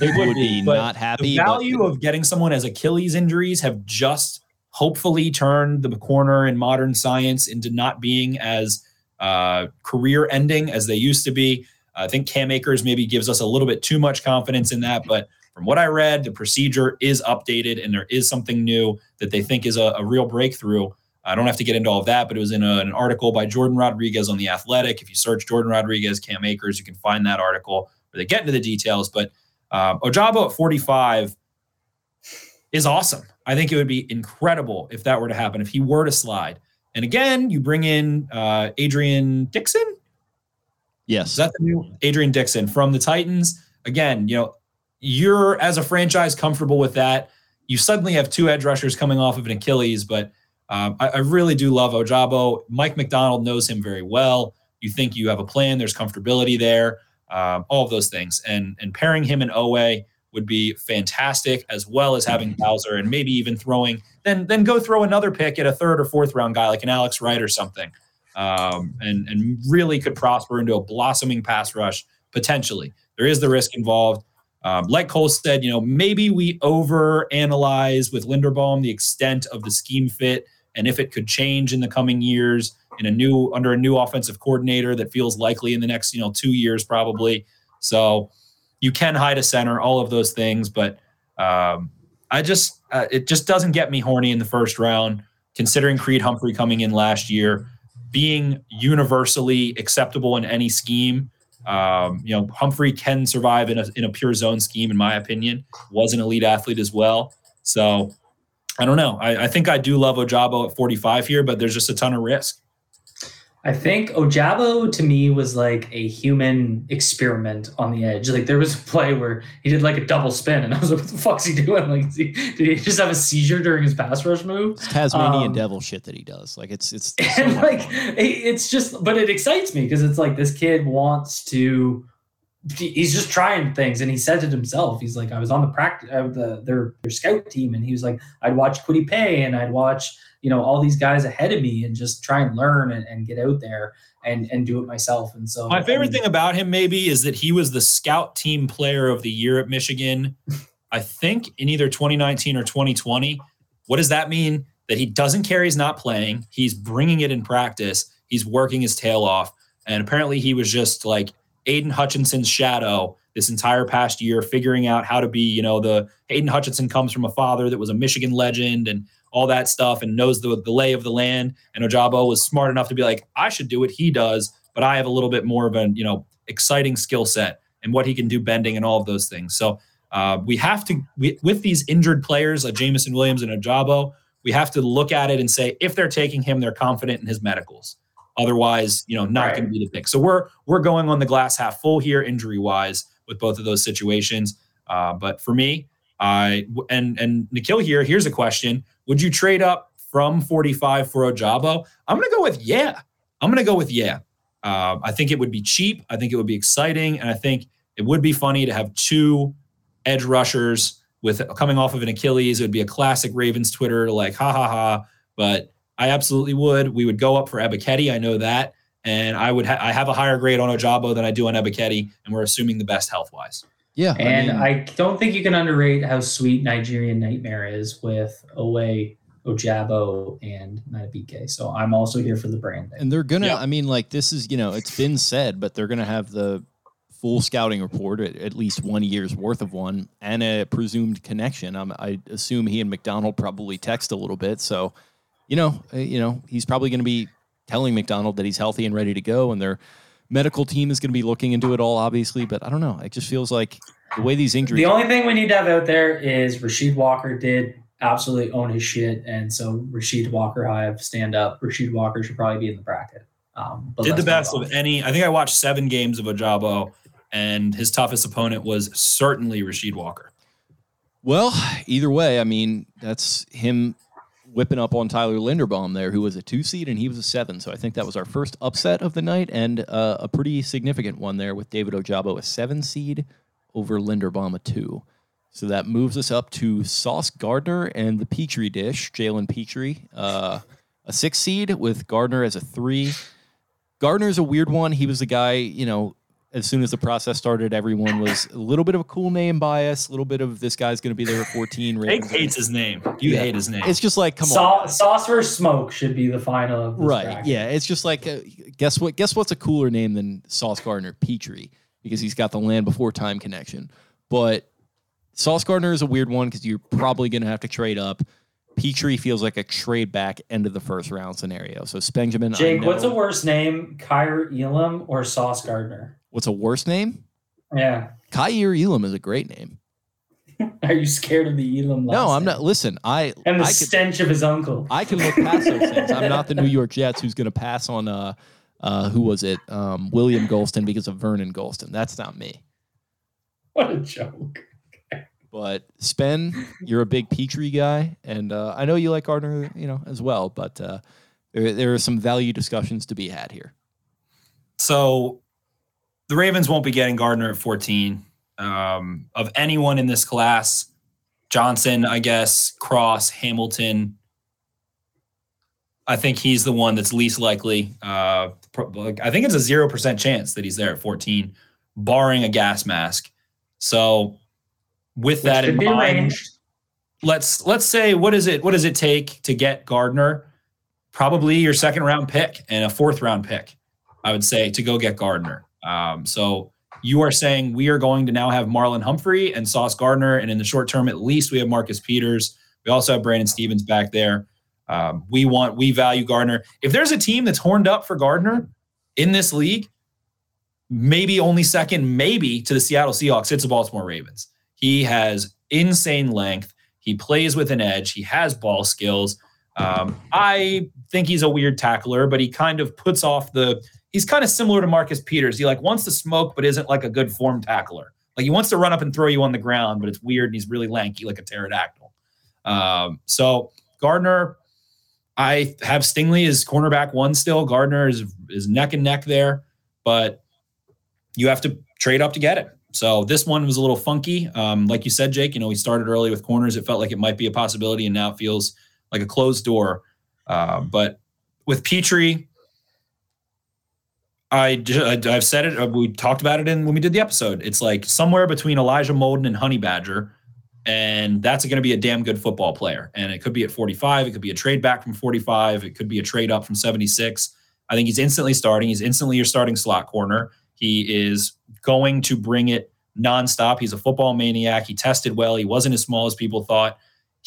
It would, would be, be but not happy, The but- value of getting someone as Achilles injuries have just hopefully turned the corner in modern science into not being as uh, career ending as they used to be. I think Cam Akers maybe gives us a little bit too much confidence in that, but from what I read, the procedure is updated and there is something new that they think is a, a real breakthrough. I don't have to get into all of that, but it was in a, an article by Jordan Rodriguez on The Athletic. If you search Jordan Rodriguez, Cam Akers, you can find that article where they get into the details. But um, Ojabo at 45 is awesome. I think it would be incredible if that were to happen, if he were to slide. And again, you bring in uh, Adrian Dixon. Yes. Is that the new Adrian Dixon from the Titans? Again, you know, you're as a franchise comfortable with that. You suddenly have two edge rushers coming off of an Achilles, but um, I, I really do love Ojabo. Mike Macdonald knows him very well. You think you have a plan. There's comfortability there. Um, all of those things, and and pairing him and Oweh would be fantastic, as well as having Bowser and maybe even throwing. Then then go throw another pick at a third or fourth round guy like an Alex Wright or something, um, and and really could prosper into a blossoming pass rush potentially. There is the risk involved. Um, like Cole said, you know, maybe we over analyze with Linderbaum the extent of the scheme fit and if it could change in the coming years in a new under a new offensive coordinator that feels likely in the next you know two years probably. So you can hide a center, all of those things, but um, I just uh, it just doesn't get me horny in the first round. Considering Creed Humphrey coming in last year, being universally acceptable in any scheme. Um, you know, Humphrey can survive in a in a pure zone scheme, in my opinion. Was an elite athlete as well. So I don't know. I, I think I do love Ojabo at 45 here, but there's just a ton of risk. I think Ojabo to me was like a human experiment on the edge. Like there was a play where he did like a double spin, and I was like, "What the fuck's he doing? Like, he, did he just have a seizure during his pass rush move?" It's Tasmanian Um, devil shit that he does. Like it's it's and like it- it's just but it excites me because it's like this kid wants to he's just trying things and he said it himself he's like i was on the practice uh, the their, their scout team and he was like i'd watch Kwity Paye and i'd watch you know all these guys ahead of me and just try and learn and, and get out there and and do it myself and so My favorite I mean, thing about him maybe is that he was the scout team player of the year at Michigan, I think in either 2019 or 2020. What does that mean? That he doesn't care he's not playing. He's bringing it in practice. He's working his tail off. And apparently he was just like Aidan Hutchinson's shadow this entire past year, figuring out how to be, you know, the Aidan Hutchinson comes from a father that was a Michigan legend and all that stuff and knows the, the lay of the land. And Ojabo was smart enough to be like, I should do what he does, but I have a little bit more of an, you know, exciting skill set and what he can do bending and all of those things. So uh, we have to, we, with these injured players like Jameson Williams and Ojabo, we have to look at it and say, if they're taking him, they're confident in his medicals. Otherwise, you know, not Right. going to be the pick. So we're we're going on the glass half full here, injury wise, with both of those situations. Uh, but for me, I and and Nikhil here. Here's a question: Would you trade up from 45 for Ojabo? I'm going to go with yeah. I'm going to go with yeah. Uh, I think it would be cheap. I think it would be exciting, and I think it would be funny to have two edge rushers with coming off of an Achilles. It would be a classic Ravens Twitter like ha ha ha. But I absolutely would. We would go up for Ebiketie. I know that, and I would. Ha- I have a higher grade on Ojabo than I do on Ebiketie, and we're assuming the best health wise. Yeah, And mean, I, don't think you can underrate how sweet Nigerian Nightmare is with Oweh, Ojabo, and Madubuike. So I'm also here for the branding. and they're gonna. Yeah. I mean, like this is you know, it's been said, but they're gonna have the full scouting report at, at least one year's worth of one and a presumed connection. Um, I assume he and Macdonald probably text a little bit, so you know, uh, you know, he's probably going to be telling Macdonald that he's healthy and ready to go, and their medical team is going to be looking into it all, obviously. But I don't know. It just feels like the way these injuries. The only thing we need to have out there is Rasheed Walker did absolutely own his shit, and so Rasheed Walker Hive stand up. Rasheed Walker should probably be in the bracket. Um, but Did the best of any. I think I watched seven games of Ojabo, and his toughest opponent was certainly Rasheed Walker. Well, either way, I mean, that's him whipping up on Tyler Linderbaum there, who was a two seed and he was a seven. So I think that was our first upset of the night and uh, a pretty significant one there with David Ojabo, a seven seed over Linderbaum, a two. So that moves us up to Sauce Gardner and the Petrie dish, Jalen Pitre, uh, a six seed with Gardner as a three. Gardner's a weird one. He was the guy, you know, as soon as the process started, everyone was a little bit of a cool name bias, a little bit of this guy's going to be there at 14. Jake hates his name. You Yeah. hate his name. It's just like, come Sau- on. Sauce versus Smoke should be the final of Right. bracket. Yeah. It's just like, uh, guess what? Guess what's a cooler name than Sauce Gardner? Petrie, because he's got the land before time connection. But Sauce Gardner is a weird one because you're probably going to have to trade up. Pitre feels like a trade back end of the first round scenario. So Spenjamin, I Jake, what's a know- worse name, Kaiir Elam or Sauce Gardner? What's a worse name? Yeah. Kaiir Elam is a great name. Are you scared of the Elam? No, I'm name? not. Listen, I And the I could, stench of his uncle. I can look past those things. I'm not the New York Jets who's going to pass on uh uh who was it um William Gholston because of Vernon Gholston. That's not me. What a joke. But Spen, you're a big Pitre guy, and uh, I know you like Gardner, you know, as well. But uh, there there are some value discussions to be had here. So the Ravens won't be getting Gardner at 14. Um, of anyone in this class, Johnson, I guess, Cross, Hamilton. I think he's the one that's least likely. Uh, I think it's a zero percent chance that he's there at 14, barring a gas mask. So, with that in mind, arranged. let's let's say what is it what does it take to get Gardner? Probably your second round pick and a fourth round pick. I would say to go get Gardner. Um, so you are saying we are going to now have Marlon Humphrey and Sauce Gardner, and in the short term, at least we have Marcus Peters. We also have Brandon Stephens back there. Um, we want we value Gardner. If there's a team that's horned up for Gardner in this league, maybe only second, maybe to the Seattle Seahawks, it's the Baltimore Ravens. He has insane length. He plays with an edge. He has ball skills. Um, I think he's a weird tackler, but he kind of puts off the. He's kind of similar to Marcus Peters. He like wants to smoke, but isn't like a good form tackler. Like he wants to run up and throw you on the ground, but it's weird and he's really lanky, like a pterodactyl. Um, so Gardner, I have Stingley as cornerback one still. Gardner is is neck and neck there, but you have to trade up to get it. So this one was a little funky. Um, like you said, Jake, you know, we started early with corners. It felt like it might be a possibility, and now it feels like a closed door. Uh, but with Pitre, I, I've said it. uh, We talked about it in when we did the episode. It's like somewhere between Elijah Molden and Honey Badger, and that's going to be a damn good football player. And it could be at 45. It could be a trade back from 45. It could be a trade up from 76. I think he's instantly starting. He's instantly your starting slot corner. He is going to bring it nonstop. He's a football maniac. He tested well. He wasn't as small as people thought.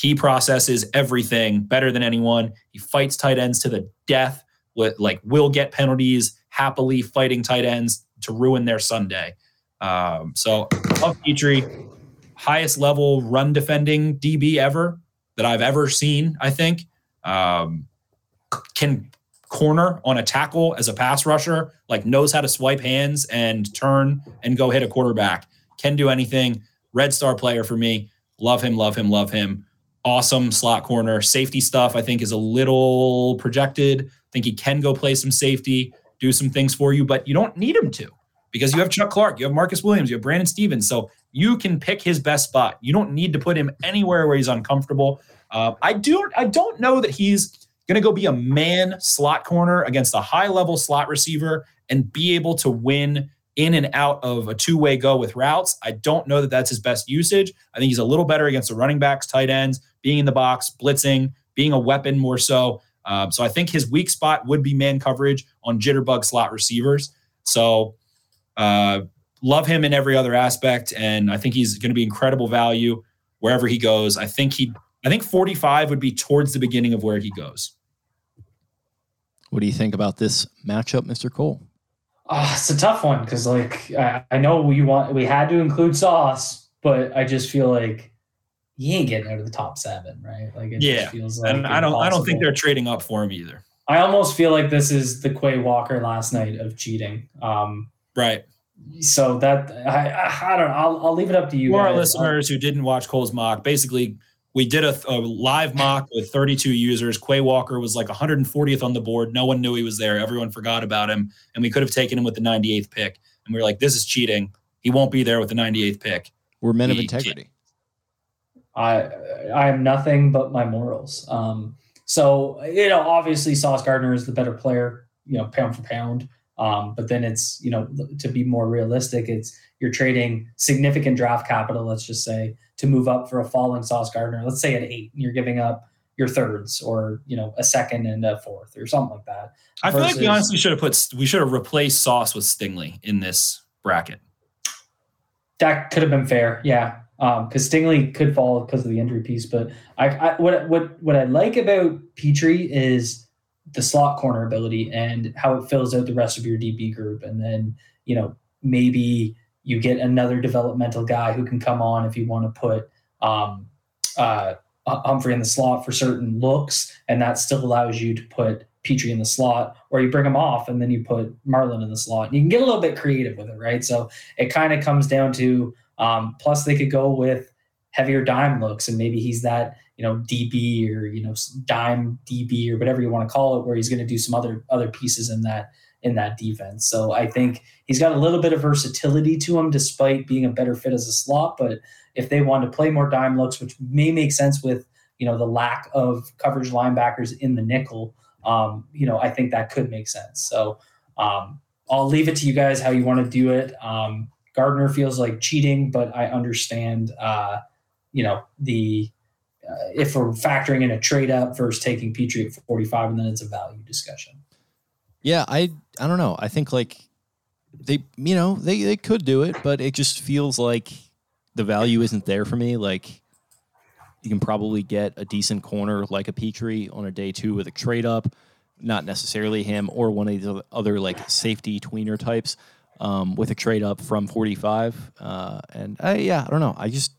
He processes everything better than anyone. He fights tight ends to the death. With like will get penalties happily fighting tight ends to ruin their Sunday. Um, so love Pitre, highest level run defending DB ever that I've ever seen. I think um, can corner on a tackle as a pass rusher, like knows how to swipe hands and turn and go hit a quarterback. Can do anything. Red star player for me. Love him, love him, love him. Awesome slot corner. Safety stuff, I think, is a little projected. I think he can go play some safety, do some things for you, but you don't need him to because you have Chuck Clark, you have Marcus Williams, you have Brandon Stephens. So you can pick his best spot. You don't need to put him anywhere where he's uncomfortable. Uh, I do. I don't know that he's going to go be a man slot corner against a high level slot receiver and be able to win in and out of a two way go with routes. I don't know that that's his best usage. I think he's a little better against the running backs, tight ends, being in the box, blitzing, being a weapon more so. Um, so I think his weak spot would be man coverage on jitterbug slot receivers. So uh, love him in every other aspect, and I think he's going to be incredible value wherever he goes. I think he, I think 45 would be towards the beginning of where he goes. What do you think about this matchup, Mr. Cole? Oh, it's a tough one because, like, I, I know we want we had to include Sauce, but I just feel like he ain't getting out of the top seven, right? Like, it Yeah, just feels like And I don't, I don't think they're trading up for him either. I almost feel like this is the Quay Walker last night of cheating. Um, Right. so that I, I, I don't know. I'll, I'll leave it up to you. For our listeners who didn't watch Cole's mock, basically, we did a, a live mock with 32 users. Quay Walker was like 140th on the board. No one knew he was there. Everyone forgot about him. And we could have taken him with the 98th pick. And we were like, this is cheating. He won't be there with the 98th pick. We're men of He- integrity. I I am nothing but my morals. Um, so you know, obviously Sauce Gardner is the better player, you know, pound for pound. Um, but then it's you know to be more realistic, it's you're trading significant draft capital, let's just say, to move up for a falling Sauce Gardner. Let's say at eight, and you're giving up your thirds or you know a second and a fourth or something like that. I feel like we honestly should have put, we should have replaced Sauce with Stingley in this bracket. That could have been fair, yeah. Um, because Stingley could fall because of the injury piece, but I, I what what what I like about Pitre is the slot corner ability and how it fills out the rest of your DB group, and then you know maybe you get another developmental guy who can come on if you want to put um, uh, Humphrey in the slot for certain looks, and that still allows you to put Pitre in the slot, or you bring him off and then you put Marlon in the slot. And you can get a little bit creative with it, right? So it kind of comes down to um, plus they could go with heavier dime looks, and maybe he's that you know DB or you know dime DB or whatever you want to call it, where he's going to do some other other pieces in that in that defense. So I think he's got a little bit of versatility to him, despite being a better fit as a slot. But if they want to play more dime looks, which may make sense with you know the lack of coverage linebackers in the nickel, um, you know I think that could make sense. So um, I'll leave it to you guys how you want to do it. Um, Gardner feels like cheating, but I understand, uh, you know, the uh, if we're factoring in a trade up versus taking Pitre at 45, and then it's a value discussion. Yeah, I I don't know. I think like they you know, they they could do it, but it just feels like the value isn't there for me. Like you can probably get a decent corner like a Pitre on a day two with a trade up, not necessarily him or one of the other like safety tweener types um, with a trade up from 45. Uh, and I, yeah, I don't know. I just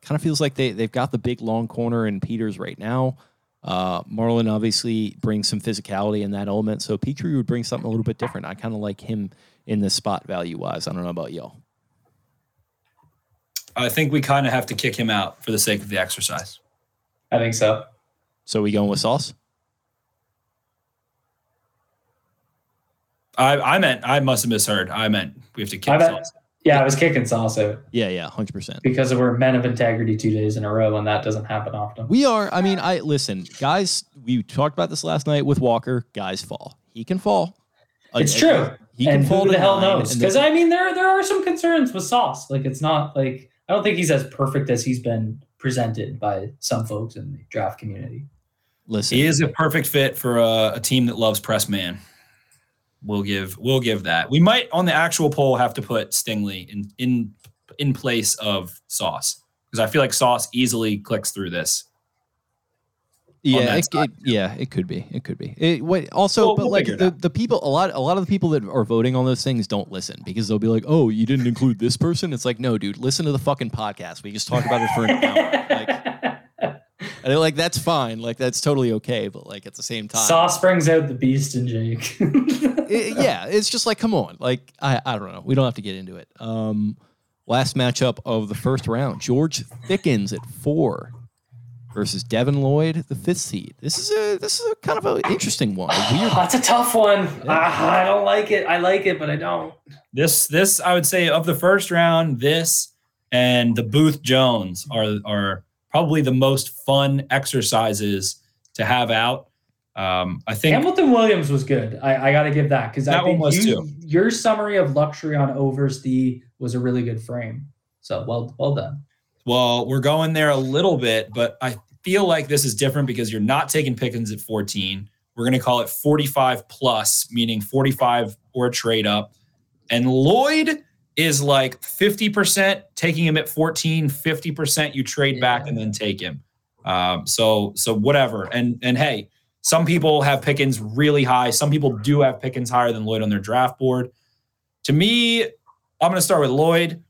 kind of feels like they, they've got the big long corner in Peters right now. Uh, Marlon obviously brings some physicality in that element, so Pitre would bring something a little bit different. I kind of like him in this spot value wise. I don't know about y'all. I think we kind of have to kick him out for the sake of the exercise. I think so. So we going with Sauce? I, I meant I must have misheard. I meant we have to kick Sauce. Yeah, I was kicking Sauce Yeah, yeah, hundred percent. because we're men of integrity two days in a row, and that doesn't happen often. We are. I mean, I listen, guys. We talked about this last night with Walker. Guys fall. He can fall. It's Uh, true. He and can fall who to the hell nine, knows? and Because I mean, there there are some concerns with Sauce. Like, it's not like I don't think he's as perfect as he's been presented by some folks in the draft community. listen, He is a perfect fit for a, a team that loves press man. We'll give we'll give that. We might on the actual poll have to put Stingley in in in place of Sauce because I feel like Sauce easily clicks through this. Yeah, it, it- yeah, it could be. It could be. It, wait, also, We'll- but we'll like the, the people, a lot, a lot of the people that are voting on those things don't listen because they'll be like, "Oh, you didn't include this person." It's like, no, dude, listen to the fucking podcast. We just talked about it for an hour. Like, and they're like, that's fine. Like, that's totally okay. But like at the same time, Sauce brings out the beast in Jake. it- yeah, it's just like, come on. Like, I, I don't know. We don't have to get into it. Um, last matchup of the first round: George Pickens at four versus Devin Lloyd, the fifth seed. This is a this is a kind of an interesting one. A weird That's a tough one. Ah, I don't like it. I like it, but I don't. This this I would say of the first round, this and the Booth Jones are are probably the most fun exercises to have out. Um, I think Hamilton Williams was good. I, I got to give that because I That one was you, too. your summary of luxury on overs D was a really good frame. So well, well done. Well, we're going there a little bit, but I feel like this is different because you're not taking Pickens at 14. We're going to call it 45 plus, meaning 45 or trade up. And Lloyd is like 50% taking him at 14, 50% you trade back and then take him. Um, so so whatever. And and hey, some people have Pickens really high. Some people do have Pickens higher than Lloyd on their draft board. To me, I'm going to start with Lloyd.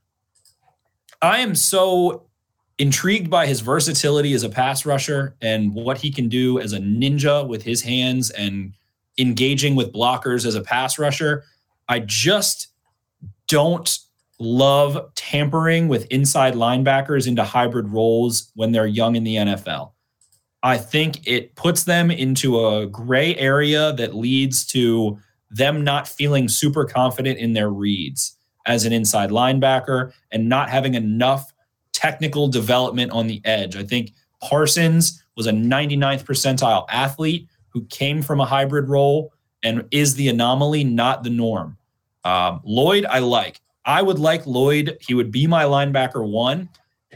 I am so intrigued by his versatility as a pass rusher and what he can do as a ninja with his hands and engaging with blockers as a pass rusher. I just don't love tampering with inside linebackers into hybrid roles when they're young in the NFL. I think it puts them into a gray area that leads to them not feeling super confident in their reads as an inside linebacker and not having enough technical development on the edge. I think Parsons was a 99th percentile athlete who came from a hybrid role and is the anomaly, not the norm. Um, Lloyd, I like. I would like Lloyd. He would be my linebacker one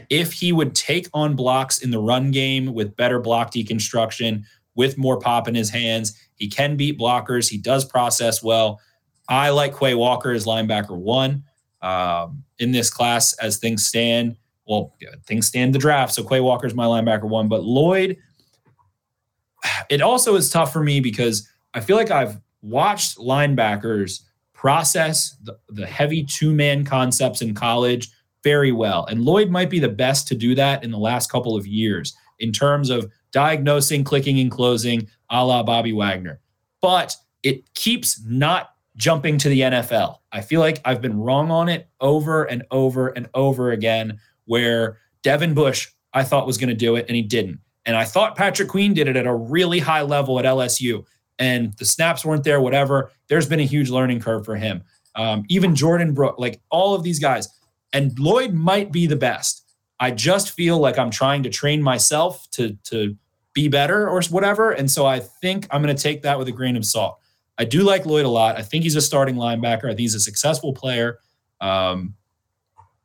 if he would take on blocks in the run game with better block deconstruction, with more pop in his hands. He can beat blockers. He does process well. I like Quay Walker as linebacker one um, in this class as things stand. Well, things stand the draft. So Quay Walker is my linebacker one. But Lloyd, it also is tough for me because I feel like I've watched linebackers process the, the heavy two man concepts in college very well. And Lloyd might be the best to do that in the last couple of years in terms of diagnosing, clicking, and closing a la Bobby Wagner. But it keeps not jumping to the NFL. I feel like I've been wrong on it over and over and over again, where Devin Bush, I thought was going to do it and he didn't. And I thought Patrick Queen did it at a really high level at LSU and the snaps weren't there, whatever. There's been a huge learning curve for him. Um, even Jordan Brook, like all of these guys. And Lloyd might be the best. I just feel like I'm trying to train myself to to be better or whatever. And so I think I'm going to take that with a grain of salt. I do like Lloyd a lot. I think he's a starting linebacker. I think he's a successful player. Um,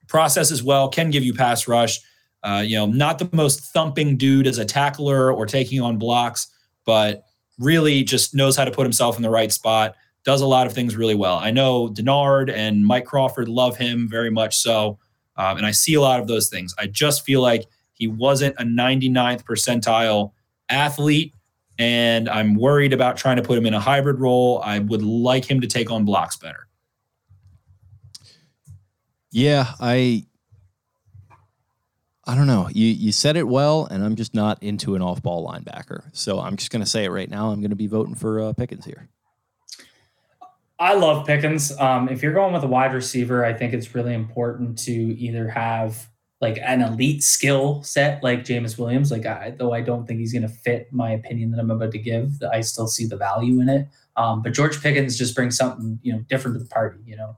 processes well, can give you pass rush. Uh, you know, not the most thumping dude as a tackler or taking on blocks, but really just knows how to put himself in the right spot. Does a lot of things really well. I know Denard and Mike Crawford love him very much so. Um, and I see a lot of those things. I just feel like he wasn't a 99th percentile athlete. And I'm worried about trying to put him in a hybrid role. I would like him to take on blocks better. Yeah, I I don't know. You you said it well, and I'm just not into an off-ball linebacker. So I'm just going to say it right now. I'm going to be voting for uh, Pickens here. I love Pickens. Um, if you're going with a wide receiver, I think it's really important to either have like an elite skill set like Jameson Williams. Like, I, though I don't think he's going to fit my opinion that I'm about to give, I still see the value in it. Um, but George Pickens just brings something you know different to the party. You know,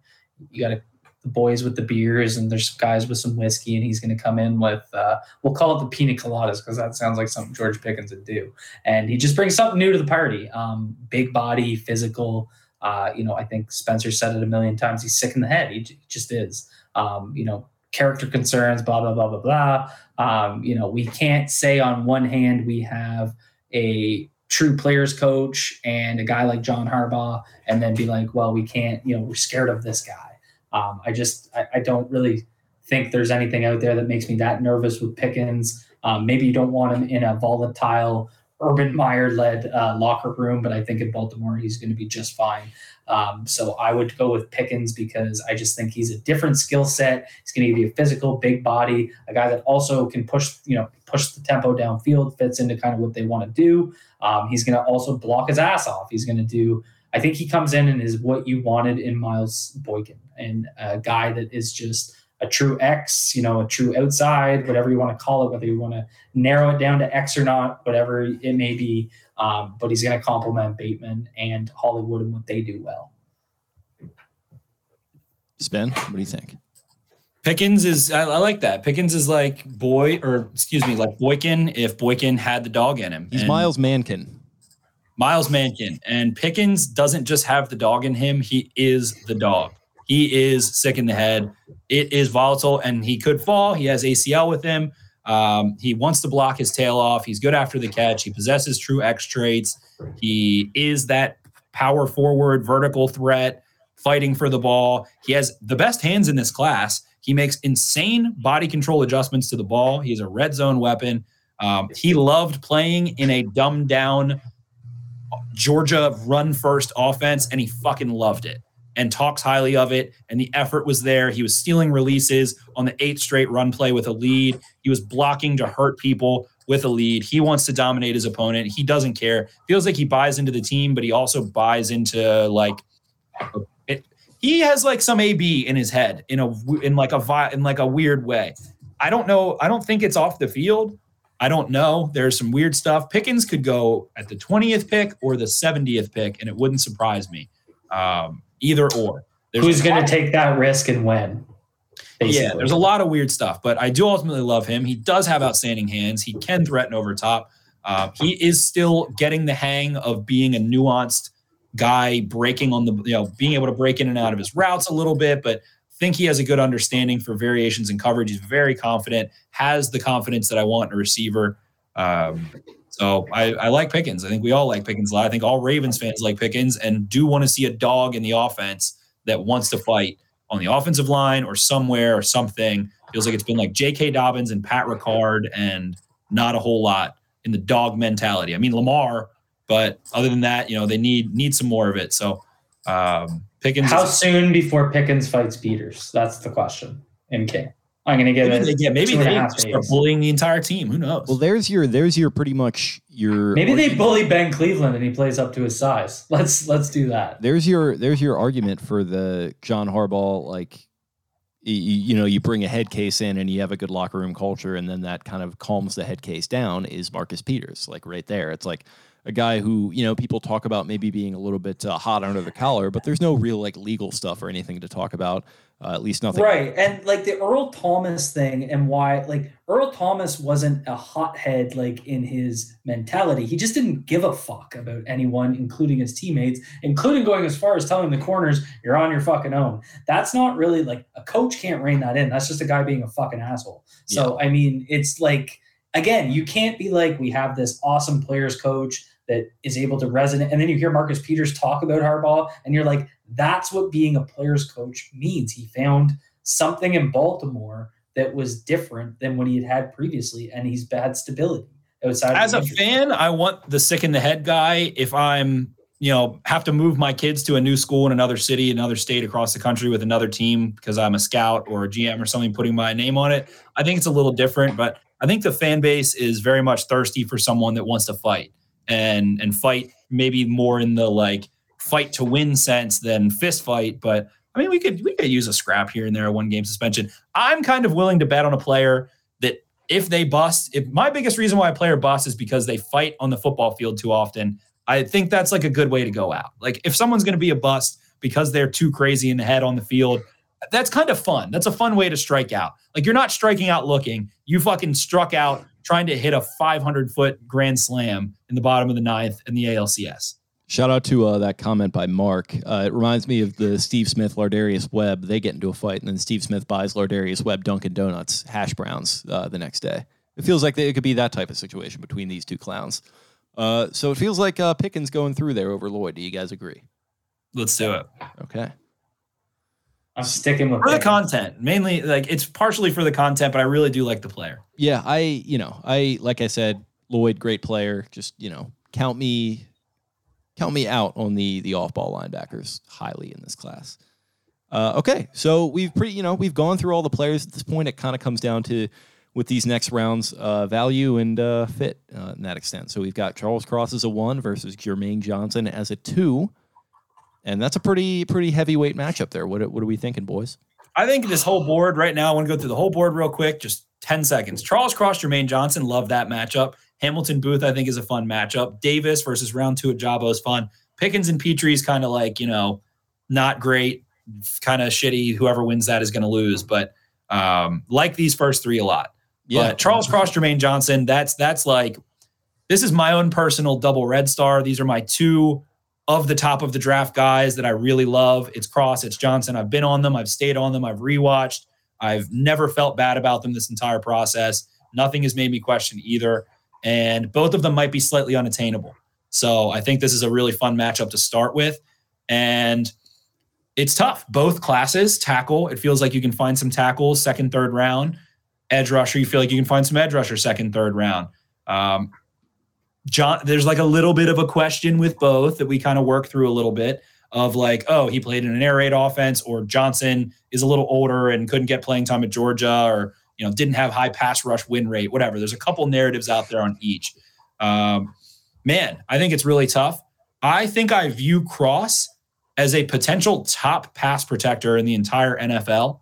you got to the boys with the beers and there's some guys with some whiskey and he's going to come in with uh, we'll call it the pina coladas because that sounds like something george pickens would do. And he just brings something new to the party um, big body physical uh, you know i think spencer said it a million times he's sick in the head he, j- just is. Um, you know character concerns blah blah blah blah blah. Um, you know we can't say on one hand we have a true players coach and a guy like john harbaugh and then be like well we can't you know we're scared of this guy um, I just I, I, don't really think there's anything out there that makes me that nervous with Pickens. Um, maybe you don't want him in a volatile Urban Meyer led uh, locker room, but I think in Baltimore he's going to be just fine. Um, so I would go with Pickens because I just think he's a different skill set. He's going to give you a physical, big body, a guy that also can push, you know, push the tempo downfield, fits into kind of what they want to do. Um, he's going to also block his ass off. He's going to do I think he comes in and is what you wanted in Miles Boykin and a guy that is just a true X, you know, a true outside, whatever you want to call it, whether you want to narrow it down to X or not, whatever it may be. Um, but he's going to complement Bateman and Hollywood and what they do well. Spen, what do you think? Pickens is I, I, like that. Pickens is like boy or excuse me, like Boykin if Boykin had the dog in him. He's And Miles Mankin. Miles Mankin. And Pickens doesn't just have the dog in him, he is the dog. He is sick in the head. It is volatile and he could fall. He has ACL with him. Um, he wants to block his tail off. He's good after the catch. He possesses true X traits. He is that power forward, vertical threat, fighting for the ball. He has the best hands in this class. He makes insane body control adjustments to the ball. He is a red zone weapon. Um, he loved playing in a dumbed down Georgia run first offense, and he fucking loved it and talks highly of it. And the effort was there. He was stealing releases on the eight straight run play with a lead. He was blocking to hurt people with a lead. He wants to dominate his opponent. He doesn't care. Feels like he buys into the team, but he also buys into like it. He has like some AB in his head in a in like a in like a weird way. I don't know. I don't think it's off the field. I don't know. There's some weird stuff. Pickens could go at the 20th pick or the 70th pick, and it wouldn't surprise me. Um, either or. There's Who's going to take that risk and when? Yeah, there's a lot of weird stuff, but I do ultimately love him. He does have outstanding hands. He can threaten over top. Um, he is still getting the hang of being a nuanced guy, breaking on the, you know, being able to break in and out of his routes a little bit, but think he has a good understanding for variations in coverage. He's very confident, has the confidence that I want in a receiver. Um, so I, I like Pickens. I think we all like Pickens a lot. I think all Ravens fans like Pickens and do want to see a dog in the offense that wants to fight on the offensive line or somewhere or something. Feels like it's been like J.K. Dobbins and Pat Ricard and not a whole lot in the dog mentality. I mean Lamar, but other than that, you know they need need some more of it. So um, Pickens. How is- soon before Pickens fights Peters? That's the question in King. I'm going to give maybe it. they, yeah, maybe two and a they half start days. bullying the entire team. Who knows? Well, there's your there's your pretty much your Maybe they bully Ben Cleveland and he plays up to his size. Let's let's do that. there's your there's your argument for the John Harbaugh like y- y- you know you bring a head case in and you have a good locker room culture and then that kind of calms the head case down is Marcus Peters like right there it's like a guy who you know people talk about maybe being a little bit uh, hot under the collar but there's no real like legal stuff or anything to talk about uh, at least nothing Right. And like the Earl Thomas thing and why like Earl Thomas wasn't a hothead like in his mentality. He just didn't give a fuck about anyone, including his teammates, including going as far as telling the corners, you're on your fucking own. That's not really like a coach can't rein that in. That's just a guy being a fucking asshole. So I mean, it's like again, you can't be like, we have this awesome players coach that is able to resonate. And then you hear Marcus Peters talk about Harbaugh, and you're like, that's what being a players coach means. He found something in Baltimore that was different than what he had had previously, and he's had stability outside. as a fan, I want the sick in the head guy. If I'm, you know, have to move my kids to a new school in another city, another state across the country with another team because I'm a scout or a GM or something putting my name on it, I think it's a little different. But I think the fan base is very much thirsty for someone that wants to fight and and fight maybe more in the like fight to win sense than fist fight. But I mean, we could we could use a scrap here and there, a one game suspension. I'm kind of willing to bet on a player that if they bust, if my biggest reason why a player busts is because they fight on the football field too often. I think that's like a good way to go out. Like if someone's going to be a bust because they're too crazy in the head on the field, that's kind of fun. That's a fun way to strike out. Like you're not striking out looking. You fucking struck out trying to hit a 500 foot grand slam in the bottom of the ninth in the ALCS. Shout out to uh, that comment by Mark. Uh, it reminds me of the Steve Smith Lardarius Webb. They get into a fight, and then Steve Smith buys Lardarius Webb Dunkin' Donuts hash browns uh, the next day. It feels like they, it could be that type of situation between these two clowns. Uh, so it feels like uh, Pickens going through there over Lloyd. Do you guys agree? Let's do it. Okay. I'm sticking with For the content, mainly like it's partially for the content, but I really do like the player. Yeah, I you know I like I said Lloyd great player. Just you know count me count me out on the the off ball linebackers highly in this class. Uh, okay, so we've pretty you know we've gone through all the players at this point. It kind of comes down to with these next rounds uh, value and uh, fit uh, in that extent. So we've got Charles Cross as a one versus Jermaine Johnson as a two, and that's a pretty pretty heavyweight matchup there. What what are we thinking, boys? I think this whole board right now, I want to go through the whole board real quick, just 10 seconds. Charles Cross, Jermaine Johnson, love that matchup. Hamilton Booth, I think, is a fun matchup. Davis versus round two Ojabo is fun. Pickens and Petrie is kind of like, you know, not great, kind of shitty. Whoever wins that is going to lose. But um, like these first three a lot. Yeah, but Charles Cross, Jermaine Johnson, that's that's like this is my own personal double red star. These are my two of the top of the draft guys that I really love. It's Cross, it's Johnson. I've been on them, I've stayed on them, I've rewatched. I've never felt bad about them this entire process. Nothing has made me question either. And both of them might be slightly unattainable. So I think this is a really fun matchup to start with. And it's tough. Both classes, tackle, it feels like you can find some tackles second, third round. Edge rusher, you feel like you can find some edge rusher second, third round. Um, John, there's like a little bit of a question with both that we kind of work through a little bit of like, oh, he played in an air raid offense, or Johnson is a little older and couldn't get playing time at Georgia, or you know didn't have high pass rush win rate, whatever. There's a couple narratives out there on each. Um, man, I think it's really tough. I think I view Cross as a potential top pass protector in the entire NFL.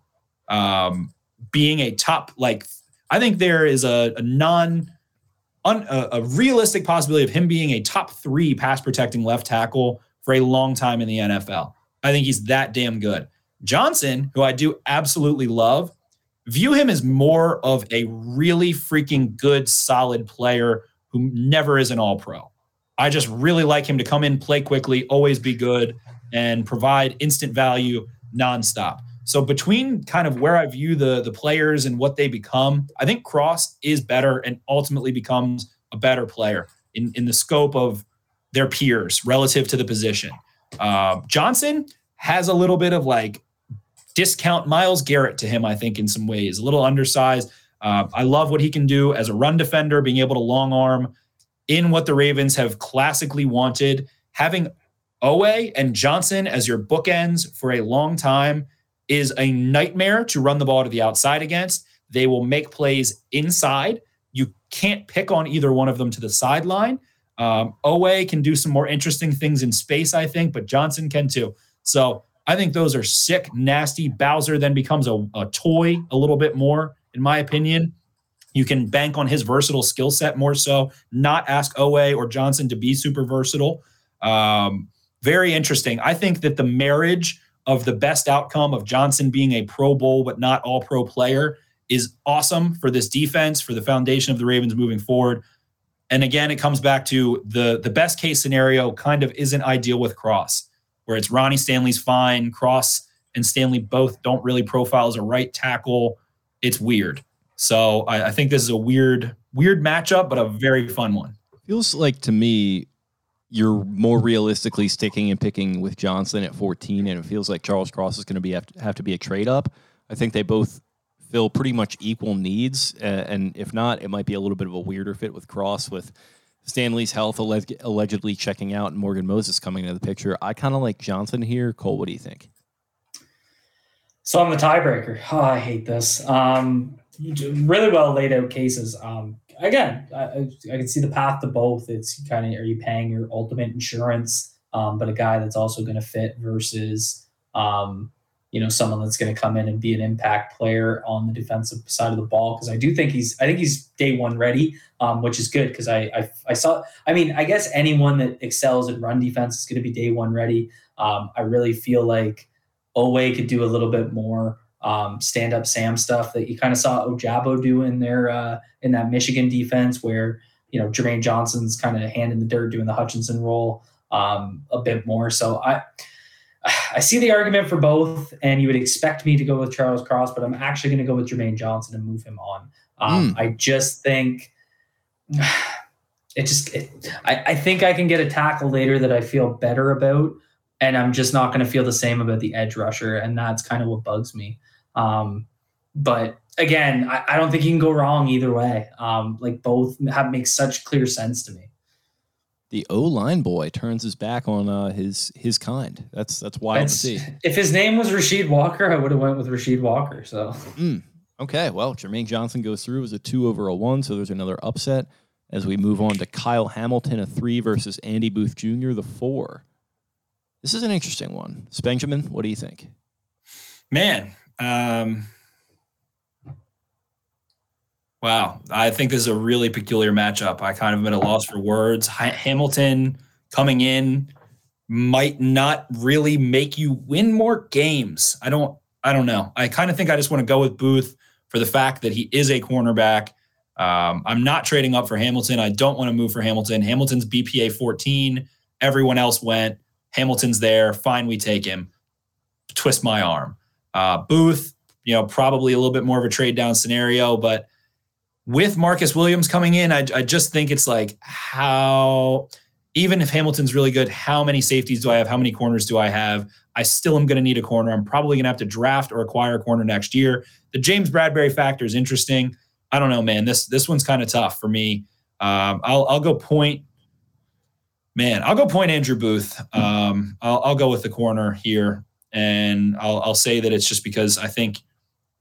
Um, being a top, like, I think there is a, a non un, a, a, realistic possibility of him being a top three pass protecting left tackle for a long time in the NFL. I think he's that damn good. Johnson, who I do absolutely love, view him as more of a really freaking good, solid player who never is an all pro. I just really like him to come in, play quickly, always be good, and provide instant value nonstop. So between kind of where I view the the players and what they become, I think Cross is better and ultimately becomes a better player in in the scope of their peers relative to the position. Uh, Johnson has a little bit of like discount Myles Garrett to him, I think, in some ways, a little undersized. Uh, I love what he can do as a run defender, being able to long arm in what the Ravens have classically wanted. Having Oweh and Johnson as your bookends for a long time is a nightmare to run the ball to the outside against. They will make plays inside. You can't pick on either one of them to the sideline. Um, Oweh can do some more interesting things in space, I think, but Johnson can too. So I think those are sick, nasty. Bowser then becomes a, a toy a little bit more, in my opinion. You can bank on his versatile skill set more so, not ask Oweh or Johnson to be super versatile. Um, very interesting. I think that the marriage of the best outcome of Johnson being a Pro Bowl but not all pro player is awesome for this defense, for the foundation of the Ravens moving forward. And again, it comes back to the the best case scenario kind of isn't ideal with Cross, where it's Ronnie Stanley's fine, Cross and Stanley both don't really profile as a right tackle. It's weird. So I, I think this is a weird, weird matchup, but a very fun one. Feels like to me you're more realistically sticking and picking with Johnson at 14, and it feels like Charles Cross is going to be have to, have to be a trade up. I think they both fill pretty much equal needs, uh, and if not, it might be a little bit of a weirder fit with Cross with Stanley's health alleg- allegedly checking out and Morgan Moses coming into the picture. I kind of like Johnson here. Cole, what do you think? So I'm the tiebreaker. Oh, I hate this. Um, really well laid out cases. Um, again, I, I can see the path to both. It's kind of are you paying your ultimate insurance, um, but a guy that's also going to fit versus um, you know someone that's going to come in and be an impact player on the defensive side of the ball. Because I do think he's I think he's day one ready, um, which is good because I, I, I saw I mean I guess anyone that excels in run defense is going to be day one ready. Um, I really feel like Oweh could do a little bit more um, stand up Sam stuff that you kind of saw Ojabo do in their uh, in that Michigan defense, where you know Jermaine Johnson's kind of hand in the dirt doing the Hutchinson role um, a bit more. So I I see the argument for both, and you would expect me to go with Charles Cross, but I'm actually going to go with Jermaine Johnson and move him on. Um, mm. I just think it just it, I, I think I can get a tackle later that I feel better about and I'm just not going to feel the same about the edge rusher, and that's kind of what bugs me. Um, but again, I, I, don't think you can go wrong either way. Um, like both have make such clear sense to me. The O line boy turns his back on uh, his his kind. That's that's wild to see. If his name was Rasheed Walker, I would have went with Rasheed Walker. So mm, okay, well, Jermaine Johnson goes through as a two over a one, so there's another upset. As we move on to Kyle Hamilton, a three versus Andy Booth Jr., the four. This is an interesting one. Benjamin, what do you think? Man, um, wow. I think this is a really peculiar matchup. I kind of am at a loss for words. Hamilton coming in might not really make you win more games. I don't I don't know. I kind of think I just want to go with Booth for the fact that he is a cornerback. Um, I'm not trading up for Hamilton. I don't want to move for Hamilton. Hamilton's BPA 14. Everyone else went. Hamilton's there. Fine, we take him. Twist my arm. Uh, Booth, you know, probably a little bit more of a trade down scenario, but with Marcus Williams coming in, I, I just think it's like how, even if Hamilton's really good, how many safeties do I have? How many corners do I have? I still am going to need a corner. I'm probably going to have to draft or acquire a corner next year. The James Bradberry factor is interesting. I don't know, man. This this one's kind of tough for me. Um, I'll I'll go point. Man, I'll go point Andrew Booth. Um, I'll, I'll go with the corner here, and I'll I'll say that it's just because I think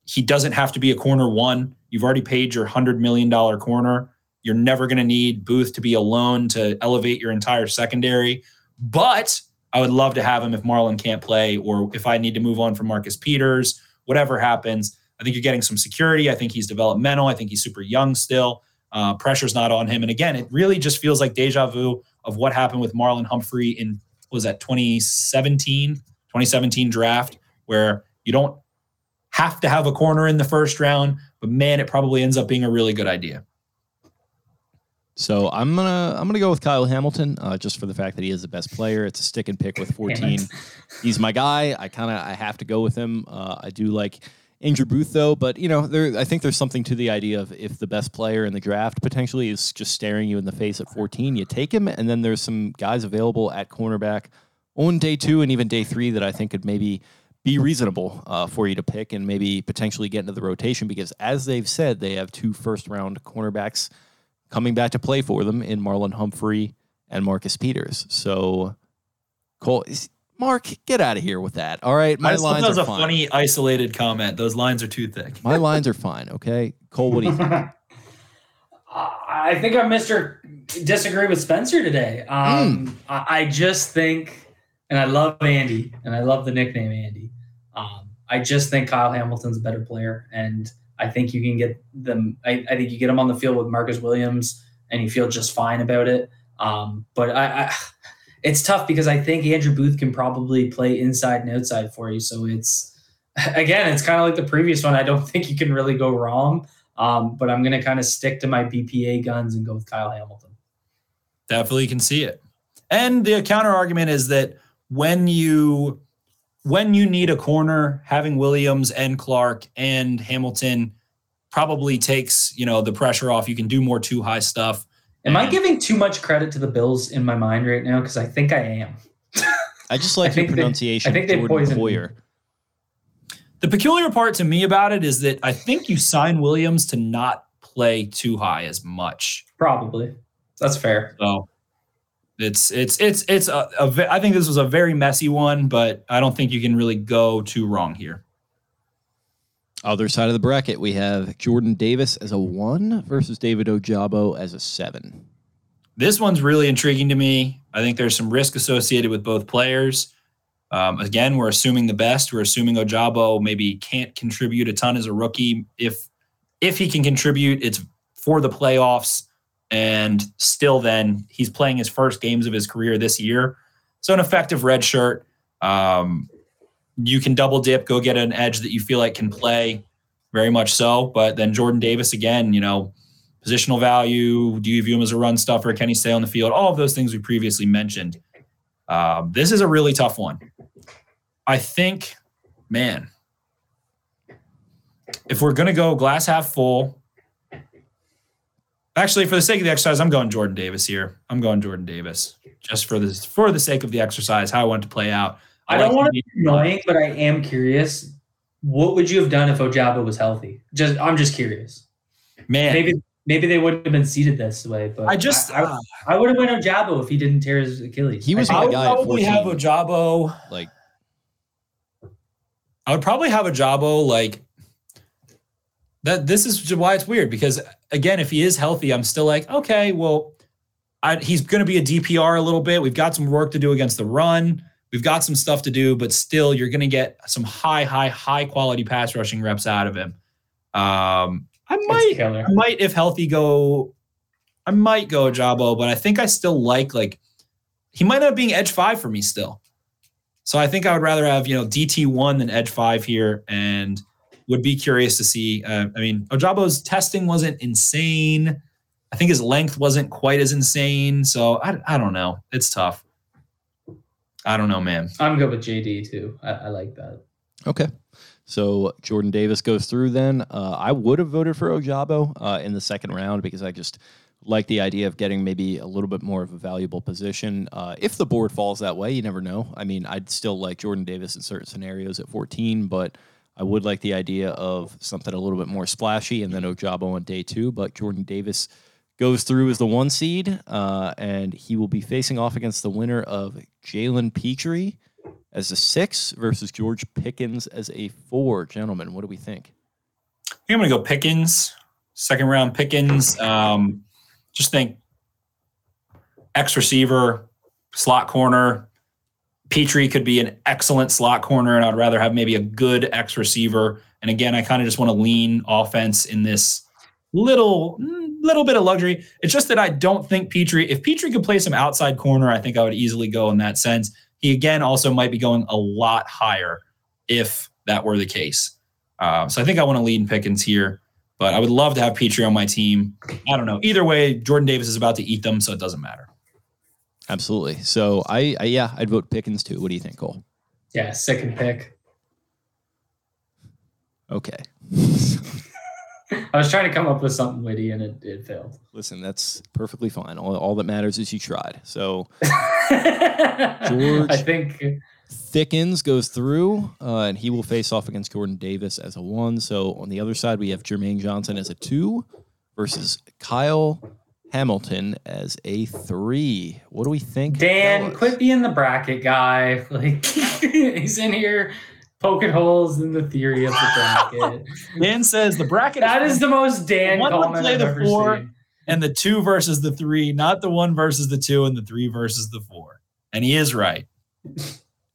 he doesn't have to be a corner one. You've already paid your hundred million dollar corner. You're never going to need Booth to be alone to elevate your entire secondary. But I would love to have him if Marlon can't play, or if I need to move on from Marcus Peters, whatever happens. I think you're getting some security. I think he's developmental. I think he's super young still. Uh, pressure's not on him. And again, it really just feels like deja vu of what happened with Marlon Humphrey in was that 2017, 2017 draft, where you don't have to have a corner in the first round, but man, it probably ends up being a really good idea. So I'm gonna I'm gonna go with Kyle Hamilton uh, just for the fact that he is the best player. It's a stick and pick with 14. He's my guy. I kind of I have to go with him. Uh, I do like Andrew Booth though, but you know there I think there's something to the idea of if the best player in the draft potentially is just staring you in the face at 14, you take him, and then there's some guys available at cornerback on day two and even day three that I think could maybe be reasonable uh, for you to pick and maybe potentially get into the rotation because as they've said they have two first round cornerbacks coming back to play for them in Marlon Humphrey and Marcus Peters. So, Cole, Mark, get out of here with that. All right, my lines are a fine. funny isolated comment. Those lines are too thick. My lines are fine. Okay, Cole, what do you think? I think I'm Mr. Disagree with Spencer today. Um, mm. I just think, and I love Andy, and I love the nickname Andy. Um, I just think Kyle Hamilton's a better player, and I think you can get them. I, I, think you get them on the field with Marcus Williams, and you feel just fine about it. Um, but I, I, it's tough because I think Andrew Booth can probably play inside and outside for you. So it's again, it's kind of like the previous one. I don't think you can really go wrong. Um, but I'm going to kind of stick to my BPA guns and go with Kyle Hamilton. Definitely can see it. And the counter argument is that when you when you need a corner, having Williams and Clark and Hamilton probably takes, you know, the pressure off. You can do more too high stuff. Am I giving too much credit to the Bills in my mind right now? Because I think I am. I just like the pronunciation. They, I think they poisoned Poyer. The peculiar part to me about it is that I think you sign Williams to not play too high as much. Probably. That's fair. So it's it's it's it's a, a I think this was a very messy one, but I don't think you can really go too wrong here. Other side of the bracket, we have Jordan Davis as a one versus David Ojabo as a seven. This one's really intriguing to me. I think there's some risk associated with both players. Um, again, we're assuming the best. We're assuming Ojabo maybe can't contribute a ton as a rookie. If if he can contribute, it's for the playoffs. And still, then he's playing his first games of his career this year. So, an effective red shirt. Um, you can double dip, go get an edge that you feel like can play very much so. But then Jordan Davis, again, you know, positional value. Do you view him as a run stuffer? Can he stay on the field? All of those things we previously mentioned. Um, this is a really tough one. I think, man, if we're going to go glass half full, Actually, for the sake of the exercise, I'm going Jordan Davis here. I'm going Jordan Davis just for this for the sake of the exercise, how I want to play out. I, I don't like want to be annoying, but I am curious. What would you have done if Ojabo was healthy? Just I'm just curious. Man, maybe maybe they wouldn't have been seated this way. But I just I, I, I would have went Ojabo if he didn't tear his Achilles. He was I my guy. Probably have Ojabo. Like I would probably have Ojabo like that this is why it's weird because again, if he is healthy, I'm still like, okay, well, I, he's going to be a DPR a little bit. We've got some work to do against the run. We've got some stuff to do, but still, you're going to get some high, high, high quality pass rushing reps out of him. Um, I might, I might, if healthy, go. I might go Jabo, but I think I still like like he might end up being edge five for me still. So I think I would rather have you know DT one than edge five here, and would be curious to see. Uh, I mean, Ojabo's testing wasn't insane. I think his length wasn't quite as insane. So I, I don't know. It's tough. I don't know, man. I'm good with JD too. I, I like that. Okay. So Jordan Davis goes through then. Uh, I would have voted for Ojabo uh, in the second round because I just like the idea of getting maybe a little bit more of a valuable position. Uh, if the board falls that way, you never know. I mean, I'd still like Jordan Davis in certain scenarios at 14, but I would like the idea of something a little bit more splashy and then Ojabo on day two. But Jordan Davis goes through as the one seed, uh, and he will be facing off against the winner of Jalen Pitre as a six versus George Pickens as a four. Gentlemen, what do we think? I think I'm going to go Pickens, second round Pickens. Um, just think X receiver, slot corner. Pitre could be an excellent slot corner, and I'd rather have maybe a good X receiver. And again, I kind of just want to lean offense in this little little bit of luxury. It's just that I don't think Pitre, if Pitre could play some outside corner, I think I would easily go in that sense. He again also might be going a lot higher if that were the case. Uh, so I think I want to lean Pickens here, but I would love to have Pitre on my team. I don't know. Either way, Jordan Davis is about to eat them, so it doesn't matter. Absolutely. So I, I yeah, I'd vote Pickens too. What do you think, Cole? Yeah, second pick. Okay. I was trying to come up with something witty and it, it failed. Listen, that's perfectly fine. All, all that matters is you tried. So George I think Thickens goes through, uh, and he will face off against Jordan Davis as a one. So on the other side, we have Jermaine Johnson as a two versus Kyle Hamilton as a three. What do we think? Dan, fellas? quit being the bracket guy. Like he's in here poking holes in the theory of the bracket. Dan says the bracket that is the most Dan One would comment play I've the ever four. seen. and the two versus the three, not the one versus the two and the three versus the four. And he is right.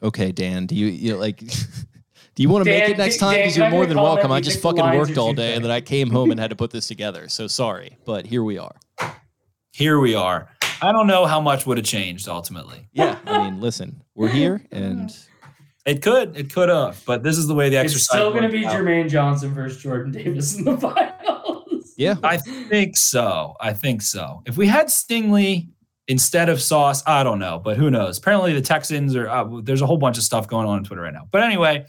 Okay, Dan. Do you, you like? Do you want to make it next time? Because you're more than welcome. I just fucking worked all day, and then I came home and had to put this together. So sorry, but here we are. Here we are. I don't know how much would have changed ultimately. Yeah, I mean, listen, we're here, and It could, it could have, but this is the way the It's exercise. still going to be out. Jermaine Johnson versus Jordan Davis in the finals. yeah, I think so. I think so. If we had Stingley instead of Sauce, I don't know, but who knows? Apparently, the Texans are. Uh, there's a whole bunch of stuff going on on Twitter right now. But anyway,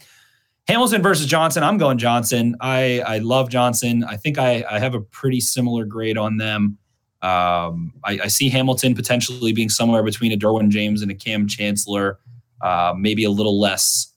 Hamilton versus Johnson. I'm going Johnson. I I love Johnson. I think I I have a pretty similar grade on them. Um, I, I see Hamilton potentially being somewhere between a Derwin James and a Kam Chancellor. Uh, maybe a little less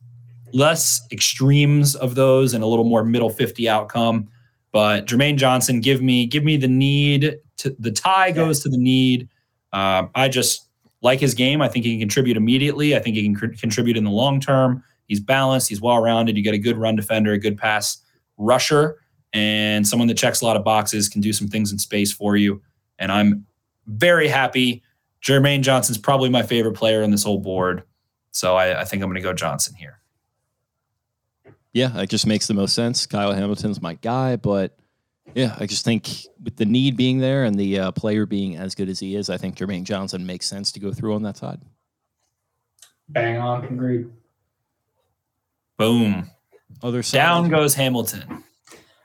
less extremes of those and a little more middle 50 outcome. But Jermaine Johnson, give me give me the need to the tie goes to the need. Um, I just like his game. I think he can contribute immediately. I think he can cr- contribute in the long term. He's balanced. He's well rounded. You get a good run defender, a good pass rusher, and someone that checks a lot of boxes can do some things in space for you. And I'm very happy. Jermaine Johnson's probably my favorite player on this whole board. So I, I think I'm going to go Johnson here. yeah, it just makes the most sense. Kyle Hamilton's my guy, but yeah, I just think with the need being there and the uh, player being as good as he is, I think Jermaine Johnson makes sense to go through on that side. Bang on, agreed. Boom. Other side, Down goes Hamilton.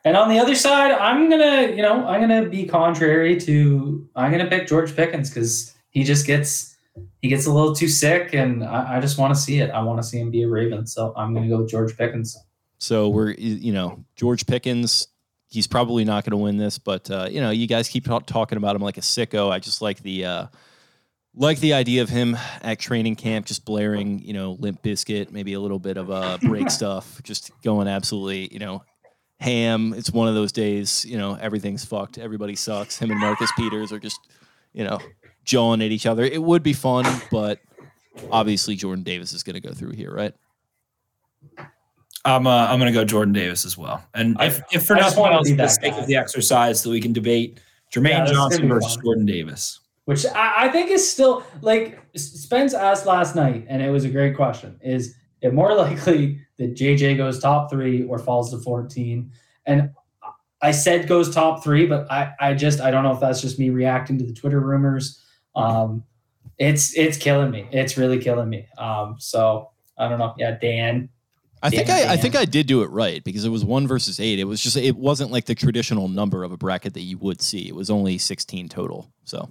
And on the other side, I'm gonna, you know, I'm gonna be contrary to. I'm gonna pick George Pickens because he just gets he gets a little too sick, and I, I just want to see it. I want to see him be a Raven, so I'm gonna go with George Pickens. So we're you know George Pickens. He's probably not going to win this, but uh, you know you guys keep ta- talking about him like a sicko. I just like the uh, like the idea of him at training camp, just blaring you know Limp Bizkit, maybe a little bit of uh, break stuff, just going absolutely you know ham. It's one of those days, you know everything's fucked, everybody sucks. Him and Marcus Peters are just you know jawing at each other. It would be fun, but obviously Jordan Davis is going to go through here, right? I'm uh, I'm going to go Jordan Davis as well. And I- if, if for just nothing else, for the sake guy. of the exercise, so we can debate Jermaine Yeah, Johnson versus fun. Jordan Davis. which I, I think is still like Spence asked last night, and it was a great question. Is it more likely that JJ goes top three or falls to 14? And I said goes top three, but I, I just I don't know if that's just me reacting to the Twitter rumors. Um, it's it's killing me. It's really killing me. Um, so I don't know. Yeah, Dan, I think Yeah, I, I think I did do it right because it was one versus eight. It was just it wasn't like the traditional number of a bracket that you would see. It was only sixteen total. So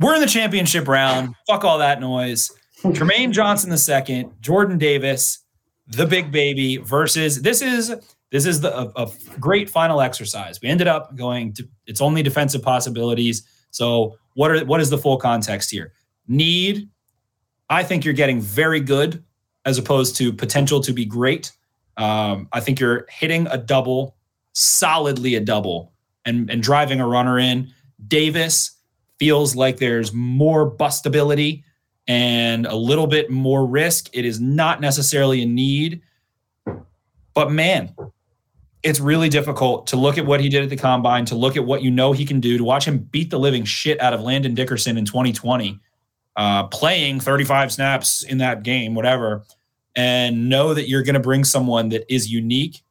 We're in the championship round. Fuck all that noise. Jermaine Johnson the second, Jordan Davis, the big baby versus this is this is the a, a great final exercise. We ended up going to it's only defensive possibilities. So what are what is the full context here? Need, I think you're getting very good as opposed to potential to be great. Um, I think you're hitting a double, solidly a double, and and driving a runner in. Davis feels like there's more bustability and a little bit more risk. It is not necessarily a need, but man, it's really difficult to look at what he did at the combine, to look at what you know he can do, to watch him beat the living shit out of Landon Dickerson in 2020, uh, playing 35 snaps in that game, whatever, and know that you're going to bring someone that is unique,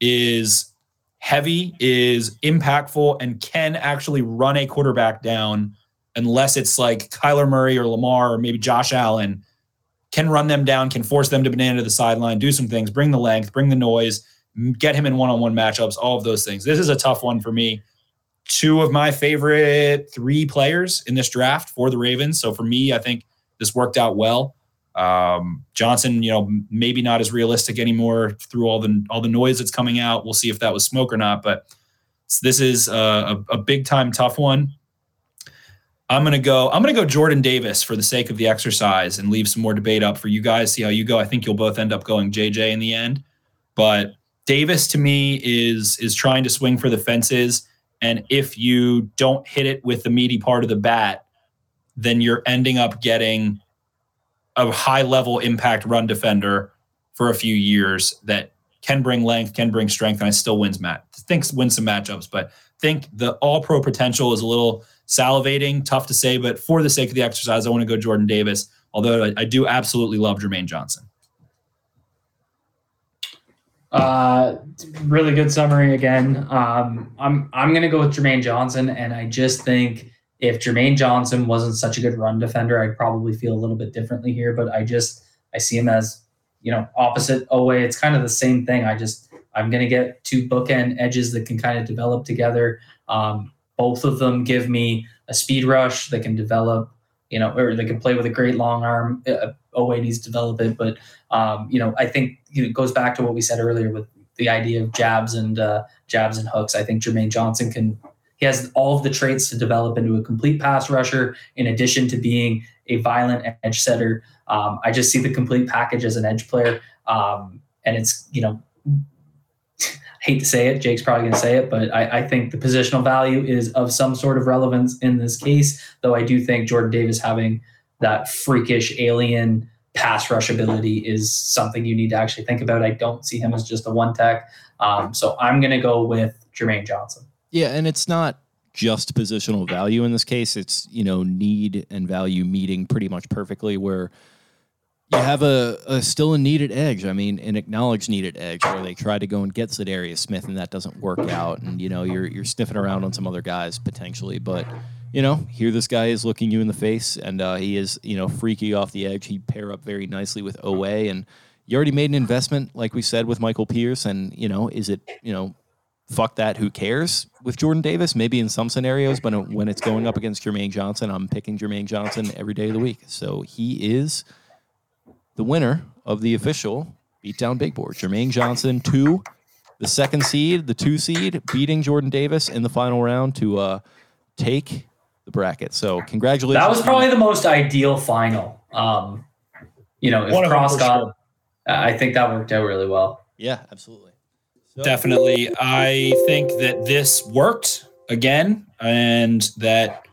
is heavy, is impactful, and can actually run a quarterback down unless it's like Kyler Murray or Lamar or maybe Josh Allen, can run them down, can force them to banana to the sideline, do some things, bring the length, bring the noise, get him in one-on-one matchups, all of those things. This is a tough one for me. Two of my favorite three players in this draft for the Ravens. So for me, I think this worked out well. Um, Johnson, you know, maybe not as realistic anymore through all the all the noise that's coming out. We'll see if that was smoke or not. But this is a, a, a big time tough one. I'm gonna go. I'm gonna go Jordan Davis for the sake of the exercise and leave some more debate up for you guys. See how you go. I think you'll both end up going JJ in the end, but Davis to me is is trying to swing for the fences, and if you don't hit it with the meaty part of the bat, then you're ending up getting a high level impact run defender for a few years that can bring length, can bring strength, and I still wins Matt. Thinks wins some matchups, but think the all pro potential is a little salivating, tough to say, but for the sake of the exercise, I want to go Jordan Davis. Although I, I do absolutely love Jermaine Johnson. Uh, really good summary again. Um, I'm I'm gonna go with Jermaine Johnson, and I just think if Jermaine Johnson wasn't such a good run defender, I'd probably feel a little bit differently here. But I just I see him as you know opposite Oweh. It's kind of the same thing. I just I'm gonna get two bookend edges that can kind of develop together. Um, both of them give me a speed rush They can develop. You know, or they can play with a great long arm. Uh, needs to develop it, but um, you know, I think you know, it goes back to what we said earlier with the idea of jabs and uh, jabs and hooks. I think Jermaine Johnson can. He has all of the traits to develop into a complete pass rusher, in addition to being a violent edge setter. Um, I just see the complete package as an edge player, um, and it's you know, hate to say it, Jake's probably going to say it, but I, I think the positional value is of some sort of relevance in this case. Though I do think Jordan Davis having that freakish alien pass rush ability is something you need to actually think about. I don't see him as just a one tech. Um, so I'm going to go with Jermaine Johnson. yeah, and it's not just positional value in this case. It's you know need and value meeting pretty much perfectly where. You have a, a still a needed edge. I mean, an acknowledged needed edge where they try to go and get Za'Darius Smith and that doesn't work out. And you know, you're you're sniffing around on some other guys potentially, but you know, here this guy is looking you in the face, and uh, he is, you know, freaky off the edge. He'd pair up very nicely with Oweh, and you already made an investment, like we said, with Michael Pierce. And you know, is it, you know, fuck that, who cares with Jordan Davis? Maybe in some scenarios, but when it's going up against Jermaine Johnson, I'm picking Jermaine Johnson every day of the week. So he is the winner of the official beatdown big board. Jermaine Johnson, two, the second seed, the two seed, beating Jordan Davis in the final round to uh, take the bracket. So congratulations. That was probably the most ideal final. Um, you know, if One of them Cross got, sure. I think that worked out really well. yeah, absolutely. So- Definitely. I think that this worked again and that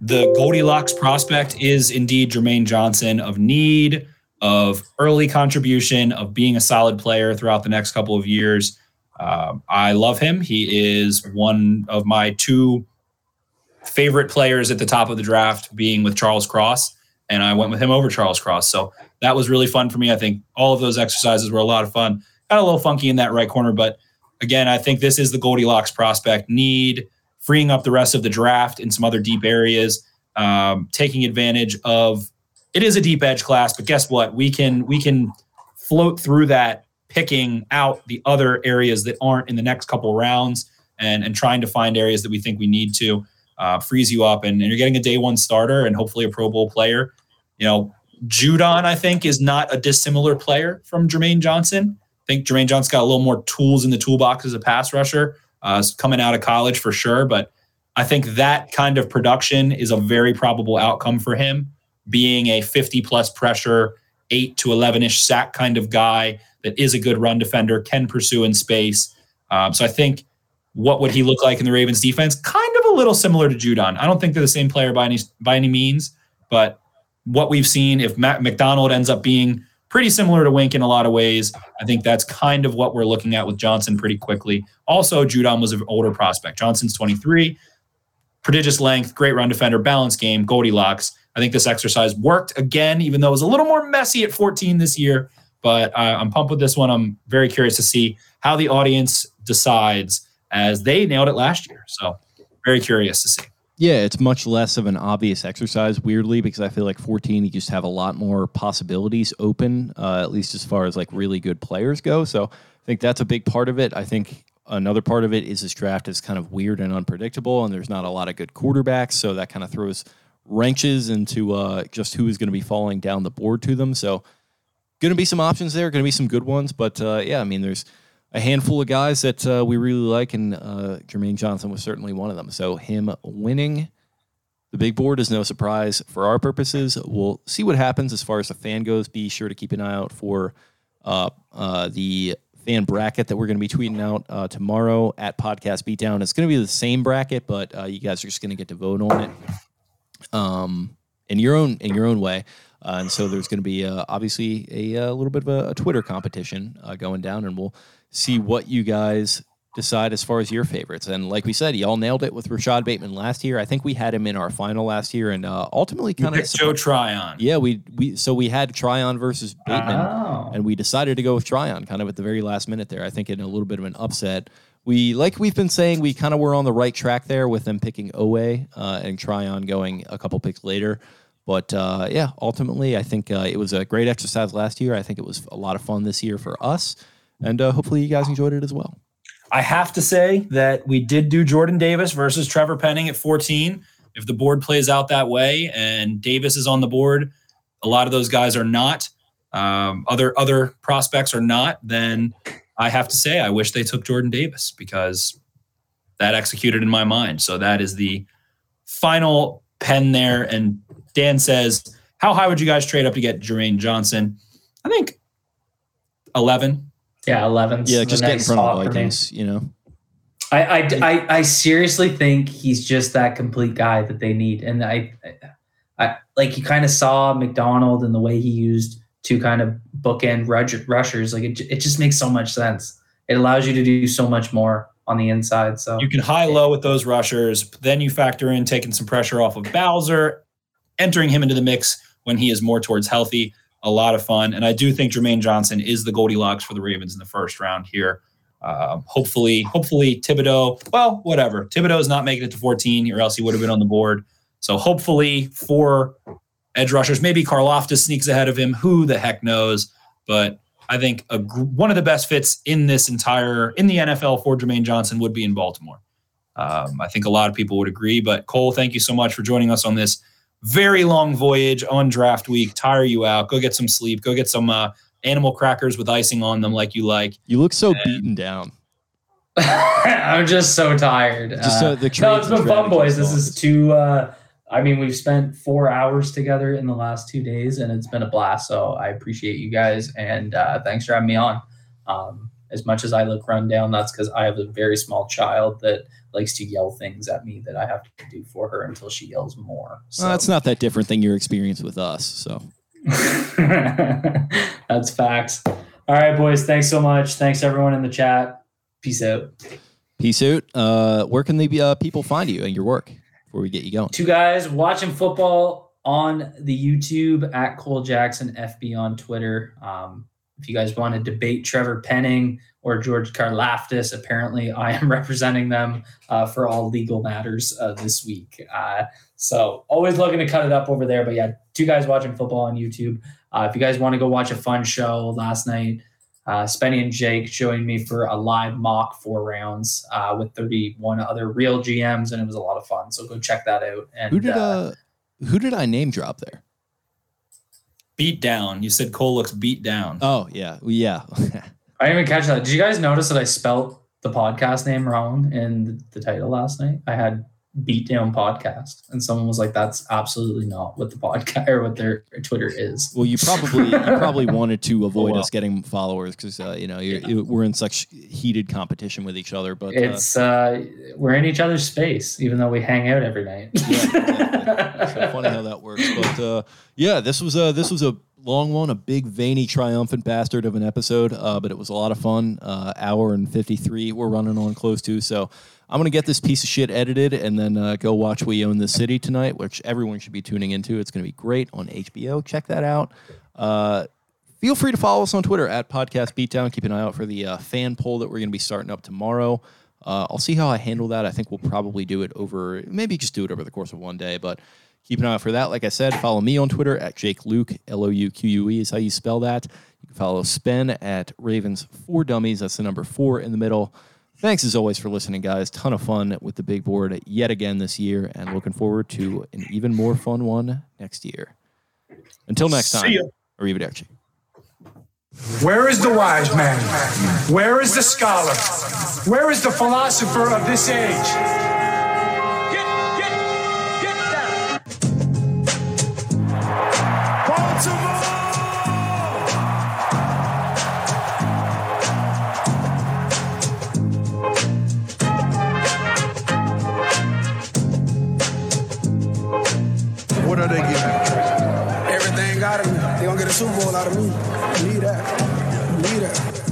the Goldilocks prospect is indeed Jermaine Johnson of need, of early contribution, of being a solid player throughout the next couple of years. Um, I love him. He is one of my two favorite players at the top of the draft, being with Charles Cross. And I went with him over Charles Cross. So that was really fun for me. I think all of those exercises were a lot of fun. Got a little funky in that right corner, but again, I think this is the Goldilocks prospect need, freeing up the rest of the draft in some other deep areas, um, taking advantage of. It is a deep edge class, but guess what? We can we can float through that, picking out the other areas that aren't in the next couple rounds and, and trying to find areas that we think we need to uh, freeze you up. And, and you're getting a day one starter and hopefully a Pro Bowl player. You know, Judon, I think, is not a dissimilar player from Jermaine Johnson. I think Jermaine Johnson's got a little more tools in the toolbox as a pass rusher, uh, coming out of college for sure. But I think that kind of production is a very probable outcome for him, being a 50 plus pressure, eight to 11 ish sack kind of guy that is a good run defender, can pursue in space. Um, so I think what would he look like in the Ravens defense? Kind of a little similar to Judon. I don't think they're the same player by any by any means, but what we've seen, if Matt Macdonald ends up being pretty similar to Wink in a lot of ways, I think that's kind of what we're looking at with Johnson pretty quickly. Also, Judon was an older prospect. Johnson's 23, prodigious length, great run defender, balance game, Goldilocks. I think this exercise worked again, even though it was a little more messy at 14 this year. But uh, I'm pumped with this one. I'm very curious to see how the audience decides as they nailed it last year. So, very curious to see. Yeah, it's much less of an obvious exercise, weirdly, because I feel like 14, you just have a lot more possibilities open, uh, at least as far as like really good players go. So I think that's a big part of it. I think another part of it is this draft is kind of weird and unpredictable, and there's not a lot of good quarterbacks. So that kind of throws wrenches into uh, just who is going to be falling down the board to them. So going to be some options there, going to be some good ones. But uh, yeah, I mean, there's a handful of guys that uh, we really like, and uh, Jermaine Johnson was certainly one of them. So him winning the big board is no surprise for our purposes. We'll see what happens as far as the fan goes. Be sure to keep an eye out for uh, uh the fan bracket that we're going to be tweeting out uh, tomorrow at Podcast Beatdown. It's going to be the same bracket, but you guys are just going to get to vote on it um, in your own in your own way. and so there's going to be obviously a, a, little bit of a, a Twitter competition going down, and we'll see what you guys decide as far as your favorites. And like we said, y'all nailed it with Rashod Bateman last year. I think we had him in our final last year, and uh, ultimately kind of Joe Tryon. Yeah, we we so we had Tryon versus Bateman, oh. and we decided to go with Tryon kind of at the very last minute there. I think in a little bit of an upset. We like we've been saying we kind of were on the right track there with them picking Oweh uh, and Tryon going a couple picks later. But uh, yeah, ultimately, I think uh, it was a great exercise last year. I think it was a lot of fun this year for us and uh, hopefully you guys enjoyed it as well. I have to say that we did do Jordan Davis versus Trevor Penning at 14. If the board plays out that way and Davis is on the board, a lot of those guys are not. Um, other other prospects are not. Then I have to say I wish they took Jordan Davis because that executed in my mind. So that is the final pen there. And Dan says, "How high would you guys trade up to get Jermaine Johnson?" I think 11 yeah, 11. Yeah, just get in front of the Vikings, you know. I, I, I, I, seriously think he's just that complete guy that they need. And I, I like you kind of saw Macdonald and the way he used two kind of bookend rushers. Like it, it just makes so much sense. It allows you to do so much more on the inside. So you can high low with those rushers. Then you factor in taking some pressure off of Bowser, entering him into the mix when he is more towards healthy a lot of fun. And I do think Jermaine Johnson is the Goldilocks for the Ravens in the first round here. Uh, hopefully, hopefully Thibodeaux. Well, whatever. Thibodeaux is not making it to 14, or else he would have been on the board. So hopefully, for edge rushers, maybe Karlaftis sneaks ahead of him. Who the heck knows? But I think a, one of the best fits in this entire in the NFL for Jermaine Johnson would be in Baltimore. Um, I think a lot of people would agree. But Cole, thank you so much for joining us on this very long voyage on draft week, tire you out. Go get some sleep. Go get some uh, animal crackers with icing on them, like you like. You look so and, beaten down. I'm just so tired. Just so uh, no, it's been fun, boys. This is too. Uh, I mean, we've spent four hours together in the last two days, and it's been a blast. So I appreciate you guys, and uh, thanks for having me on. Um, as much as I look run down, that's because I have a very small child that likes to yell things at me that I have to do for her until she yells more. So well, that's not that different than your experience with us. So that's facts. All right, boys. Thanks so much. Thanks everyone in the chat. Peace out. Peace out. Uh, where can the uh, people find you and your work before we get you going? Two guys watching football on the YouTube at Cole Jackson FB on Twitter. Um, if you guys want to debate Trevor Penning or George Karlaftis, apparently I am representing them uh, for all legal matters uh, this week. Uh, so always looking to cut it up over there. But yeah, two guys watching football on YouTube. Uh, if you guys want to go watch a fun show, last night, uh, Spenny and Jake joined me for a live mock four rounds uh, with 31 other real GMs, and it was a lot of fun. So go check that out. And Who did uh, uh who did I name drop there? Beat down. You said Cole looks beat down. Oh yeah, yeah. I didn't even catch that. Did you guys notice that I spelt the podcast name wrong in the title last night? I had Beatdown Podcast, and someone was like, "That's absolutely not what the podcast or what their Twitter is." well, you probably you probably wanted to avoid well. us getting followers because uh, you know you're, you- we're in such heated competition with each other. But uh, It's uh, we're in each other's space, even though we hang out every night. so funny how that works. But uh, yeah, this was a this was a long one, a big veiny triumphant bastard of an episode. Uh, but it was a lot of fun. Uh, hour and fifty three. We're running on close to. So I'm gonna get this piece of shit edited and then uh, go watch We Own the City tonight, which everyone should be tuning into. It's gonna be great on HBO. Check that out. Uh, feel free to follow us on Twitter at Podcast Beatdown. Keep an eye out for the uh, fan poll that we're to be starting up tomorrow. Uh, I'll see how I handle that. I think we'll probably do it over, maybe just do it over the course of one day, but keep an eye out for that. Like I said, follow me on Twitter at Jake Louque, L O U Q U E is how you spell that. You can follow Spen at Ravens for Dummies. That's the number four in the middle. Thanks as always for listening, guys. Ton of fun with the big board yet again this year, and looking forward to an even more fun one next year. Until next time, ya. arrivederci. Where is the wise man? Where is the scholar? Where is the philosopher of this age? What are they giving? Everything out of me. They gonna get a Super Bowl out of me. Believe that. Believe that.